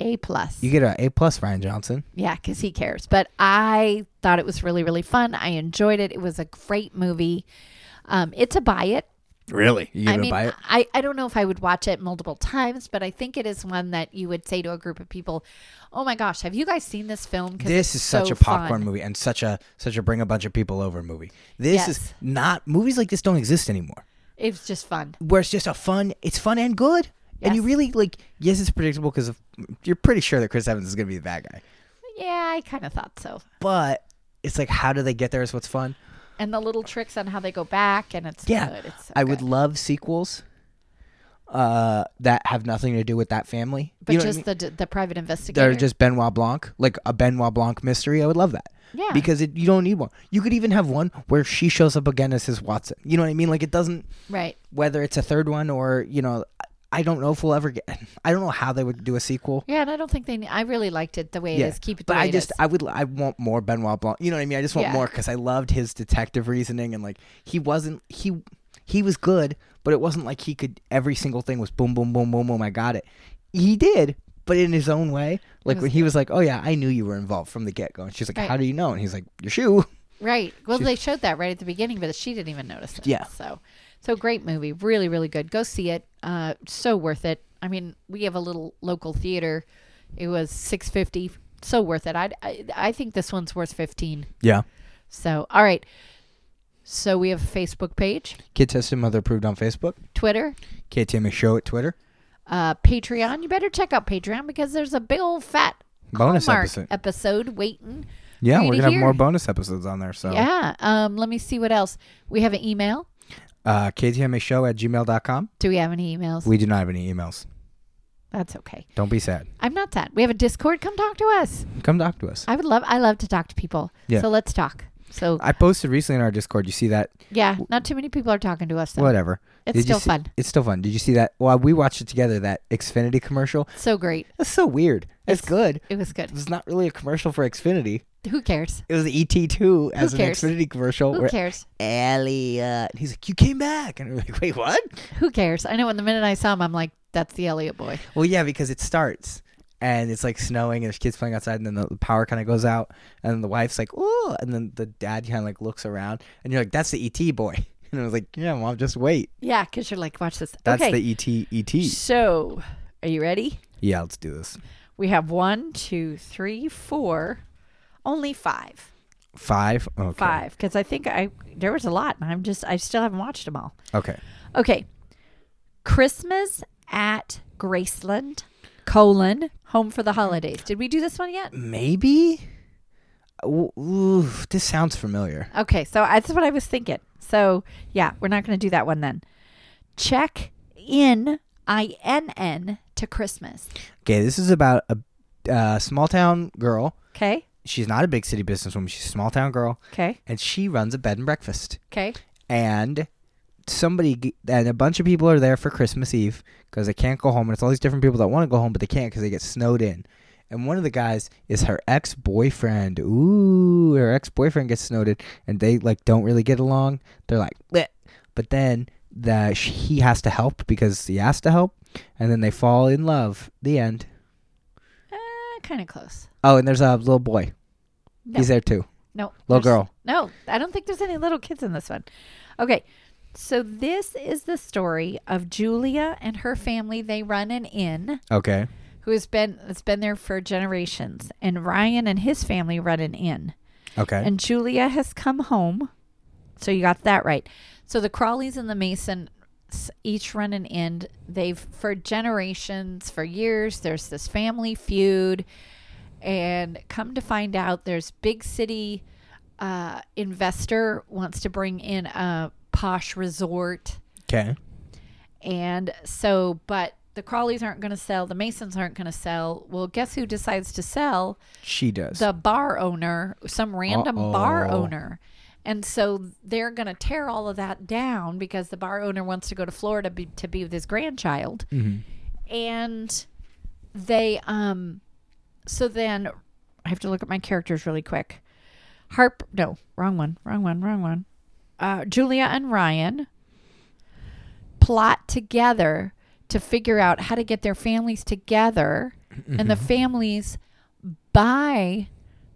[SPEAKER 2] A plus.
[SPEAKER 1] you get a A plus, Rian Johnson.
[SPEAKER 2] Yeah, because he cares. But I thought it was really, really fun. I enjoyed it. It was a great movie. Um, it's a buy it.
[SPEAKER 1] Really? You
[SPEAKER 2] I
[SPEAKER 1] gonna
[SPEAKER 2] mean,
[SPEAKER 1] buy it?
[SPEAKER 2] I, I don't know if I would watch it multiple times, but I think it is one that you would say to a group of people, "Oh my gosh, have you guys seen this film?
[SPEAKER 1] This is such
[SPEAKER 2] so
[SPEAKER 1] a popcorn
[SPEAKER 2] fun."
[SPEAKER 1] movie and such a such a bring a bunch of people over movie. This is not movies like this don't exist anymore.
[SPEAKER 2] It's just fun.
[SPEAKER 1] Where it's just a fun, it's fun and good, and you really like. Yes, it's predictable because you're pretty sure that Chris Evans is gonna be the bad guy.
[SPEAKER 2] Yeah, I kind of thought so.
[SPEAKER 1] but it's like how do they get there is what's fun.
[SPEAKER 2] And the little tricks on how they go back, and it's
[SPEAKER 1] Yeah,
[SPEAKER 2] good. It's so
[SPEAKER 1] I would love sequels uh that have nothing to do with that family.
[SPEAKER 2] but
[SPEAKER 1] You know what I
[SPEAKER 2] just
[SPEAKER 1] mean?
[SPEAKER 2] the the private investigator.
[SPEAKER 1] They're just Benoit Blanc, like a Benoit Blanc mystery. I would love that.
[SPEAKER 2] yeah,
[SPEAKER 1] Because it, you don't need one. You could even have one where she shows up again as his Watson. You know what I mean? Like it doesn't
[SPEAKER 2] right.
[SPEAKER 1] whether it's a third one or you know I don't know if we'll ever get. [laughs] I don't know how they would do a sequel.
[SPEAKER 2] Yeah, and I don't think they. I really liked it the way
[SPEAKER 1] Yeah,
[SPEAKER 2] it is. Keep it the
[SPEAKER 1] But I just. I would I want more Benoit Blanc. You know what I mean? I just want
[SPEAKER 2] Yeah.
[SPEAKER 1] more because I loved his detective reasoning and like he wasn't he he was good, but it wasn't like he could every single thing was boom boom boom boom boom. I got it. He did, but in his own way. Like
[SPEAKER 2] was
[SPEAKER 1] when he was like, "Oh yeah, I knew you were involved from the get go," and she's like,
[SPEAKER 2] Right.
[SPEAKER 1] "How do you know?" And he's like, "Your shoe."
[SPEAKER 2] Right. Well,
[SPEAKER 1] She's-
[SPEAKER 2] they showed that right at the beginning, but she didn't even notice it.
[SPEAKER 1] Yeah.
[SPEAKER 2] So, so great movie. Really, really good. Go see it. Uh, so worth it. I mean, we have a little local theater. It was six fifty. So worth it. I'd, I I think this one's worth fifteen.
[SPEAKER 1] Yeah.
[SPEAKER 2] So, all right. So we have a Facebook page,
[SPEAKER 1] Kid Tested Mother Approved on Facebook.
[SPEAKER 2] Twitter,
[SPEAKER 1] KTMA Show at Twitter.
[SPEAKER 2] uh, Patreon. You better check out Patreon because there's a big old fat
[SPEAKER 1] Bonus episode.
[SPEAKER 2] episode waiting.
[SPEAKER 1] Yeah, we're
[SPEAKER 2] to
[SPEAKER 1] gonna have more bonus episodes on there. So
[SPEAKER 2] Yeah. Um. Let me see what else. We have an email.
[SPEAKER 1] Uh, KTMA Show at gmail.com.
[SPEAKER 2] Do we have any emails?
[SPEAKER 1] We do not have any emails.
[SPEAKER 2] That's okay.
[SPEAKER 1] Don't be sad.
[SPEAKER 2] I'm not sad. We have a Discord. Come talk to us.
[SPEAKER 1] Come talk to us.
[SPEAKER 2] I would love. I love to talk to people.
[SPEAKER 1] Yeah.
[SPEAKER 2] So let's talk. So
[SPEAKER 1] I posted recently in our Discord. You see that?
[SPEAKER 2] yeah, not too many people are talking to us. Though.
[SPEAKER 1] Whatever.
[SPEAKER 2] It's
[SPEAKER 1] Did
[SPEAKER 2] still
[SPEAKER 1] see-
[SPEAKER 2] fun.
[SPEAKER 1] It's still fun. Did you see that? Well, we watched it together. That Xfinity commercial.
[SPEAKER 2] So great.
[SPEAKER 1] That's so weird. It's,
[SPEAKER 2] It's-
[SPEAKER 1] good.
[SPEAKER 2] It was good.
[SPEAKER 1] It's not really a commercial for Xfinity.
[SPEAKER 2] Who cares?
[SPEAKER 1] It was ET2 as an
[SPEAKER 2] cares?
[SPEAKER 1] Xfinity commercial.
[SPEAKER 2] Who
[SPEAKER 1] where
[SPEAKER 2] cares?
[SPEAKER 1] Elliot. He's like, you came back, and we're like, wait, what?
[SPEAKER 2] Who cares? I know. When the minute I saw him, I'm like, that's the Elliot boy.
[SPEAKER 1] Well, yeah, because it starts and it's like snowing and there's kids playing outside and then the power kind of goes out and the wife's like, oh, and then the dad kind of like looks around and you're like, that's the ET boy. [laughs] And I was like, yeah, mom, just wait.
[SPEAKER 2] Yeah, because you're like, watch this.
[SPEAKER 1] That's
[SPEAKER 2] okay.
[SPEAKER 1] the ET ET.
[SPEAKER 2] So, are you ready?
[SPEAKER 1] Yeah, let's do this.
[SPEAKER 2] We have one, two, three, four, only five.
[SPEAKER 1] Five. Okay.
[SPEAKER 2] Five, because I think I there was a lot, and I'm just I still haven't watched them all.
[SPEAKER 1] Okay.
[SPEAKER 2] Okay, Christmas at Graceland, colon home for the holidays. Did we do this one yet?
[SPEAKER 1] Maybe. Ooh, this sounds familiar.
[SPEAKER 2] Okay, so that's what I was thinking. So yeah, we're not going to do that one then. Check in I N N to Christmas.
[SPEAKER 1] Okay, this is about a uh, small town girl.
[SPEAKER 2] Okay,
[SPEAKER 1] She's not a big city businesswoman. She's a small town girl,
[SPEAKER 2] okay,
[SPEAKER 1] and she runs a bed and breakfast.
[SPEAKER 2] okay.
[SPEAKER 1] and somebody and a bunch of people are there for Christmas Eve because they can't go home, and it's all these different people that want to go home but they can't because they get snowed in. And one of the guys is her ex boyfriend. Ooh, her ex boyfriend gets snowed in, and they like don't really get along. They're like, Bleh. but then the sh- he has to help because he has to help, and then they fall in love. The end.
[SPEAKER 2] Uh, kind of close.
[SPEAKER 1] Oh, and there's a little boy.
[SPEAKER 2] No.
[SPEAKER 1] He's there too.
[SPEAKER 2] No.
[SPEAKER 1] Little girl.
[SPEAKER 2] No, I don't think there's any little kids in this one. Okay. So this is the story of Julia and her family. They run an inn
[SPEAKER 1] Okay.
[SPEAKER 2] who has been it's been there for generations. And Ryan and his family run an inn.
[SPEAKER 1] Okay.
[SPEAKER 2] And Julia has come home. So you got that right. So the Crawleys and the Masons each run an inn. They've for generations, for years, there's this family feud. And come to find out there's big city uh, investor wants to bring in a posh resort.
[SPEAKER 1] okay.
[SPEAKER 2] And so, but the Crawleys aren't going to sell. The Masons aren't going to sell. Well, guess who decides to sell?
[SPEAKER 1] She does.
[SPEAKER 2] the bar owner, some random bar
[SPEAKER 1] Uh-oh.
[SPEAKER 2] owner. And so they're going to tear all of that down because the bar owner wants to go to Florida be, to be with his grandchild.
[SPEAKER 1] Mhm.
[SPEAKER 2] And they, um, so then I have to look at my characters really quick. Harp, no, wrong one, wrong one, wrong one. Uh, Julia and Ryan plot together to figure out how to get their families together, and the families buy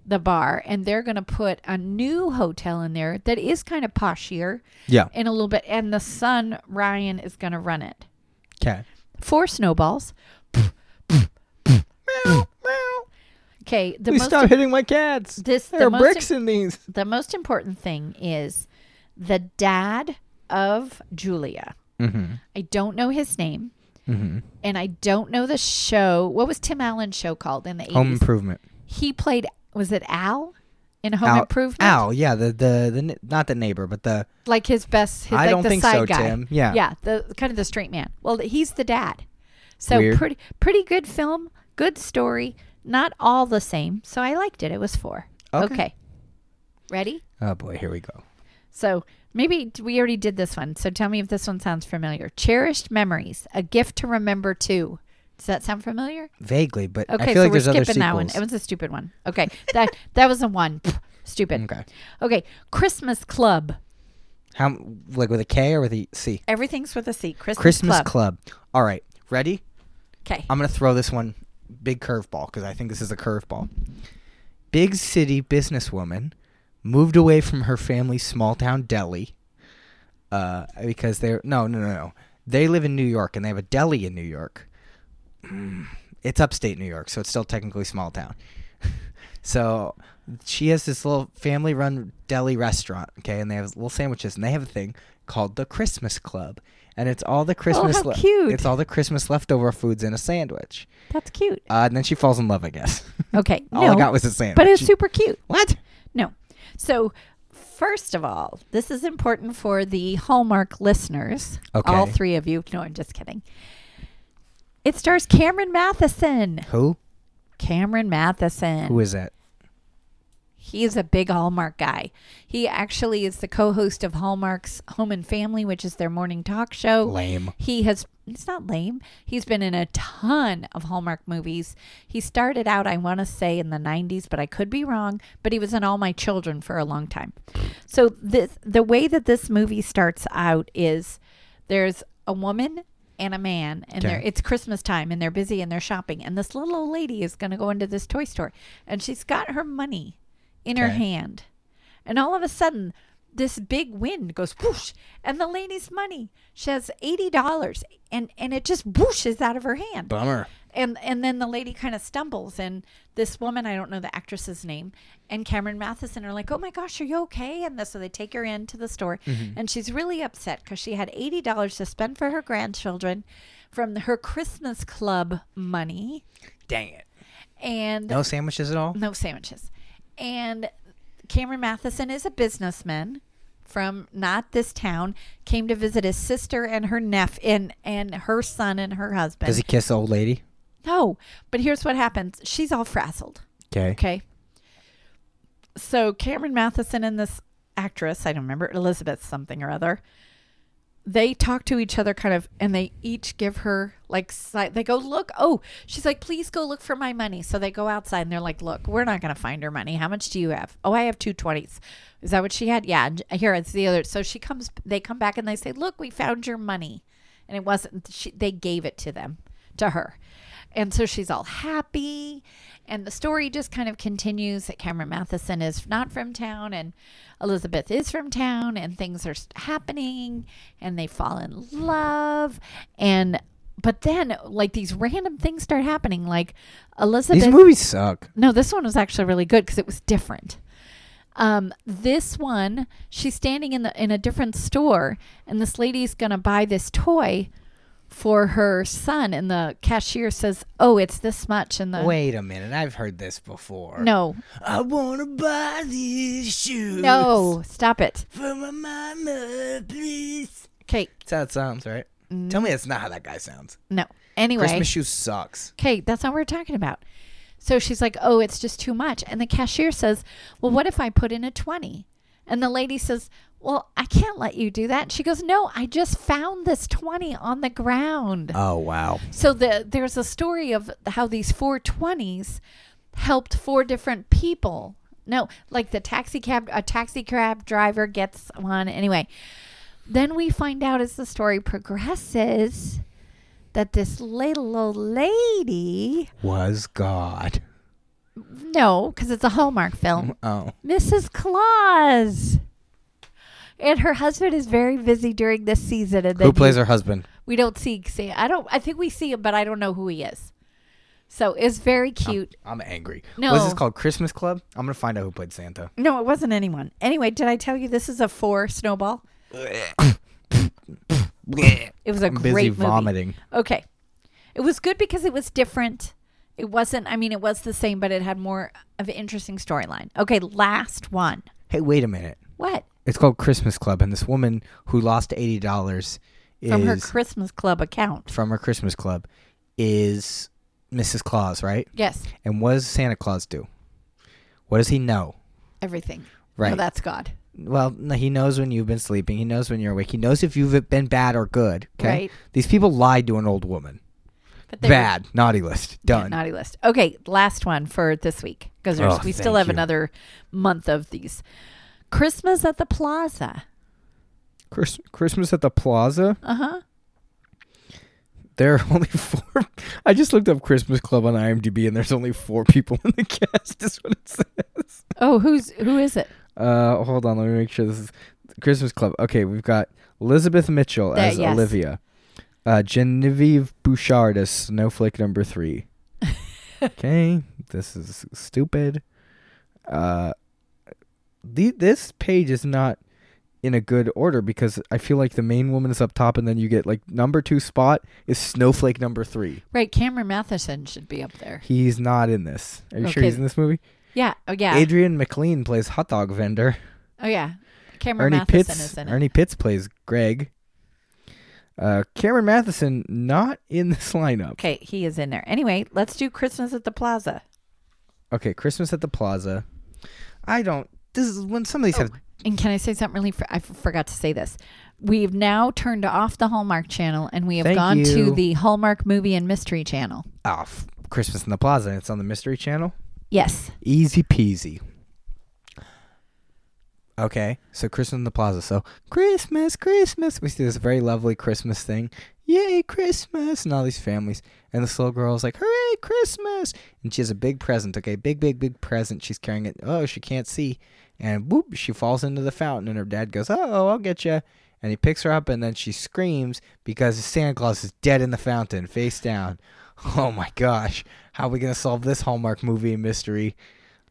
[SPEAKER 2] the bar, and they're going to put a new hotel in there that is kind of poshier
[SPEAKER 1] Yeah.
[SPEAKER 2] in a little bit, and the son Ryan is going to run it.
[SPEAKER 1] Okay.
[SPEAKER 2] Four snowballs. Okay, the
[SPEAKER 1] Please
[SPEAKER 2] most
[SPEAKER 1] stop hitting my cats.
[SPEAKER 2] this
[SPEAKER 1] There
[SPEAKER 2] the
[SPEAKER 1] are
[SPEAKER 2] most
[SPEAKER 1] bricks in these.
[SPEAKER 2] the most important thing is the dad of Julia.
[SPEAKER 1] Mm-hmm.
[SPEAKER 2] I don't know his name,
[SPEAKER 1] Mm-hmm.
[SPEAKER 2] and I don't know the show. What was Tim Allen's show called in the
[SPEAKER 1] Home
[SPEAKER 2] eighties?
[SPEAKER 1] improvement.
[SPEAKER 2] He played was it Al in Home
[SPEAKER 1] Al-
[SPEAKER 2] Improvement?
[SPEAKER 1] Al, yeah, the the the not the neighbor, but the
[SPEAKER 2] like his best. His,
[SPEAKER 1] I
[SPEAKER 2] like
[SPEAKER 1] don't
[SPEAKER 2] the
[SPEAKER 1] think
[SPEAKER 2] side
[SPEAKER 1] so,
[SPEAKER 2] guy.
[SPEAKER 1] Tim. Yeah.
[SPEAKER 2] yeah, the kind of the straight man. Well, he's the dad. So
[SPEAKER 1] Weird.
[SPEAKER 2] pretty pretty good film, good story. Not all the same, so I liked it. It was four.
[SPEAKER 1] Okay.
[SPEAKER 2] Ready?
[SPEAKER 1] oh boy, here we go.
[SPEAKER 2] So maybe we already did this one. So tell me if this one sounds familiar. Cherished memories, a gift to remember too. Does that sound familiar?
[SPEAKER 1] Vaguely, but
[SPEAKER 2] Okay,
[SPEAKER 1] I feel
[SPEAKER 2] so
[SPEAKER 1] like
[SPEAKER 2] we're
[SPEAKER 1] there's other
[SPEAKER 2] skipping that one. It was a stupid one. Okay, that [laughs] that was a one. Stupid.
[SPEAKER 1] Okay,
[SPEAKER 2] Okay, Christmas Club.
[SPEAKER 1] how like with a K or with a C?
[SPEAKER 2] Everything's with a C. Christmas,
[SPEAKER 1] Christmas
[SPEAKER 2] Club.
[SPEAKER 1] Club. All right, ready?
[SPEAKER 2] Okay.
[SPEAKER 1] I'm gonna throw this one big curveball because I think this is a curveball. Big city businesswoman moved away from her family's small town deli. Uh, because they're no no no no they live in New York and they have a deli in New York. Mm, It's upstate New York, so it's still technically small town. [laughs] so she has this little family run deli restaurant, okay, and they have little sandwiches and they have a thing called the Christmas Club. And it's all the Christmas
[SPEAKER 2] Oh, how cute.
[SPEAKER 1] it's all the Christmas leftover foods in a sandwich.
[SPEAKER 2] That's cute.
[SPEAKER 1] Uh, and then she falls in love, I guess. [laughs]
[SPEAKER 2] Okay.
[SPEAKER 1] all
[SPEAKER 2] no,
[SPEAKER 1] I got was a sandwich.
[SPEAKER 2] but it's super cute.
[SPEAKER 1] what?
[SPEAKER 2] No. So, first of all, this is important for the Hallmark listeners.
[SPEAKER 1] Okay.
[SPEAKER 2] All three of you. No, I'm just kidding. It stars Cameron Mathison.
[SPEAKER 1] Who?
[SPEAKER 2] Cameron Mathison.
[SPEAKER 1] Who is that?
[SPEAKER 2] He's a big Hallmark guy. He actually is the co-host of Hallmark's Home and Family, which is their morning talk show.
[SPEAKER 1] Lame.
[SPEAKER 2] He has it's not lame. He's been in a ton of Hallmark movies. He started out, I want to say, in the 90s, but I could be wrong. But he was in All My Children for a long time. So this the way that this movie starts out is there's a woman and a man and
[SPEAKER 1] Okay.
[SPEAKER 2] they're it's Christmas time and they're busy and they're shopping and this little old lady is going to go into this toy store and she's got her money in her
[SPEAKER 1] Okay.
[SPEAKER 2] hand. And all of a sudden, this big wind goes whoosh, and the lady's money. She has eighty dollars, and and it just whooshes out of her hand.
[SPEAKER 1] Bummer.
[SPEAKER 2] And and then the lady kind of stumbles, and this woman, I don't know the actress's name, and Cameron Mathison are like, "Oh my gosh, are you okay?" And this, so they take her into the store, mm-hmm. and she's really upset because she had eighty dollars to spend for her grandchildren from her Christmas club money,
[SPEAKER 1] Dang it.
[SPEAKER 2] and
[SPEAKER 1] No sandwiches at all?
[SPEAKER 2] no sandwiches. And Cameron Mathison is a businessman from not this town. Came to visit his sister and her nephew and and her son and her husband.
[SPEAKER 1] Does he kiss the old lady?
[SPEAKER 2] no, but here's what happens. She's all frazzled.
[SPEAKER 1] Okay.
[SPEAKER 2] Okay. So Cameron Mathison and this actress, I don't remember Elizabeth something or other. They talk to each other kind of, and they each give her like they go look. Oh, she's like, please go look for my money. So they go outside and they're like, look, we're not gonna find her money. How much do you have? Oh, I have two twenties. Is that what she had? Yeah. and Here it's the other. So she comes. They come back and they say, look, we found your money, and it wasn't. She, they gave it to them, to her. And so she's all happy. And the story just kind of continues that Cameron Mathison is not from town and Elizabeth is from town and things are happening and they fall in love. And, but then like these random things start happening. Like Elizabeth.
[SPEAKER 1] These movies suck.
[SPEAKER 2] No, this one was actually really good because it was different. Um, this one, she's standing in the in a different store, and this lady's gonna buy this toy for her son, and the cashier says, "Oh, it's this much." And the
[SPEAKER 1] Wait a minute. I've heard this before.
[SPEAKER 2] no,
[SPEAKER 1] I want to buy these shoes.
[SPEAKER 2] no, stop it.
[SPEAKER 1] For my mama, please.
[SPEAKER 2] Okay,
[SPEAKER 1] That's how it sounds, right? Mm. Tell me that's not how that guy sounds.
[SPEAKER 2] no. Anyway,
[SPEAKER 1] Christmas shoes sucks.
[SPEAKER 2] Okay, that's not what we're talking about. So she's like, "Oh, it's just too much." And the cashier says, "Well, what if I put in a 20?" And the lady says, "Well, I can't let you do that." She goes, "No, I just found this 20 on the ground."
[SPEAKER 1] Oh, wow.
[SPEAKER 2] so the there's a story of how these four 20s helped four different people. No, like the taxi cab a taxi cab driver gets one anyway. Then we find out as the story progresses that this little old lady
[SPEAKER 1] Was God.
[SPEAKER 2] No, because it's a Hallmark film.
[SPEAKER 1] Oh.
[SPEAKER 2] Mrs. Claus. And her husband is very busy during this season. And
[SPEAKER 1] Who plays
[SPEAKER 2] you-
[SPEAKER 1] her husband?
[SPEAKER 2] We don't see. see. I don't. I think we see him, but I don't know who he is. So it's very cute.
[SPEAKER 1] I'm angry.
[SPEAKER 2] No.
[SPEAKER 1] What's this called? Christmas Club? I'm going to find out who played Santa.
[SPEAKER 2] No, it wasn't anyone. Anyway, did I tell you this is a four snowball? It was a
[SPEAKER 1] I'm
[SPEAKER 2] great
[SPEAKER 1] busy
[SPEAKER 2] movie.
[SPEAKER 1] vomiting.
[SPEAKER 2] Okay, it was good because it was different, It wasn't. I mean, it was the same, but it had more of an interesting storyline. Okay, last one.
[SPEAKER 1] Hey, wait a minute.
[SPEAKER 2] What
[SPEAKER 1] It's called Christmas Club, and this woman who lost eighty dollars is
[SPEAKER 2] from her Christmas Club account?
[SPEAKER 1] from her Christmas club is Mrs. Claus, right?
[SPEAKER 2] Yes,
[SPEAKER 1] And what does Santa Claus do? What does he know?
[SPEAKER 2] everything.
[SPEAKER 1] Right.
[SPEAKER 2] No, that's God.
[SPEAKER 1] Well, he knows when you've been sleeping. He knows when you're awake. He knows if you've been bad or good. Okay.
[SPEAKER 2] Right.
[SPEAKER 1] These people lied to an old woman.
[SPEAKER 2] But they were-
[SPEAKER 1] Bad. Naughty list.
[SPEAKER 2] Yeah,
[SPEAKER 1] Done.
[SPEAKER 2] naughty list. Okay, last one for this week because
[SPEAKER 1] Oh,
[SPEAKER 2] we still have
[SPEAKER 1] you.
[SPEAKER 2] another month of these. Christmas at the Plaza.
[SPEAKER 1] Chris- Christmas at the Plaza.
[SPEAKER 2] Uh huh.
[SPEAKER 1] There are [laughs] only four. I just looked up Christmas Club on IMDb, and there's only four people in the [laughs] cast. Is what it says.
[SPEAKER 2] Oh, who's who is it?
[SPEAKER 1] Uh, hold on. Let me make sure this is Christmas Club. Okay, we've got Elizabeth Mitchell
[SPEAKER 2] That-
[SPEAKER 1] as
[SPEAKER 2] yes.
[SPEAKER 1] Olivia, uh, Genevieve Bouchard as Snowflake Number Three. [laughs] okay, this is stupid. Uh, the this page is not in a good order because I feel like the main woman is up top, and then you get like number two spot is Snowflake Number Three.
[SPEAKER 2] Right, Cameron Mathison should be up there.
[SPEAKER 1] He's not in this. Are you sure he's in this movie?
[SPEAKER 2] Yeah. Oh yeah.
[SPEAKER 1] Adrian McLean plays hot dog vendor.
[SPEAKER 2] oh yeah. Cameron
[SPEAKER 1] Ernie
[SPEAKER 2] Mathison
[SPEAKER 1] Pitts.
[SPEAKER 2] is in it.
[SPEAKER 1] Ernie Pitts plays Greg. Uh, Cameron Mathison not in this lineup.
[SPEAKER 2] Okay, he is in there. Anyway, let's do Christmas at the Plaza.
[SPEAKER 1] Okay, Christmas at the Plaza. I don't. This is when some of these
[SPEAKER 2] Oh,
[SPEAKER 1] have.
[SPEAKER 2] And can I say something really? I f- forgot to say this. We've now turned off the Hallmark channel and we have
[SPEAKER 1] Thank
[SPEAKER 2] gone
[SPEAKER 1] you.
[SPEAKER 2] to the Hallmark Movie and Mystery channel.
[SPEAKER 1] Oh, f- Christmas in the Plaza. It's on the Mystery Channel.
[SPEAKER 2] Yes.
[SPEAKER 1] Easy peasy. Okay, so Christmas in the Plaza. So Christmas, Christmas. We see this very lovely Christmas thing. Yay, Christmas! And all these families. And this little girl is like, hooray, Christmas! And she has a big present, okay? Big, big, big present. She's carrying it. Oh, she can't see. And whoop, she falls into the fountain. And her dad goes, oh, I'll get you. And he picks her up. And then she screams because Santa Claus is dead in the fountain, face down. [laughs] Oh my gosh. How are we to solve this Hallmark movie mystery?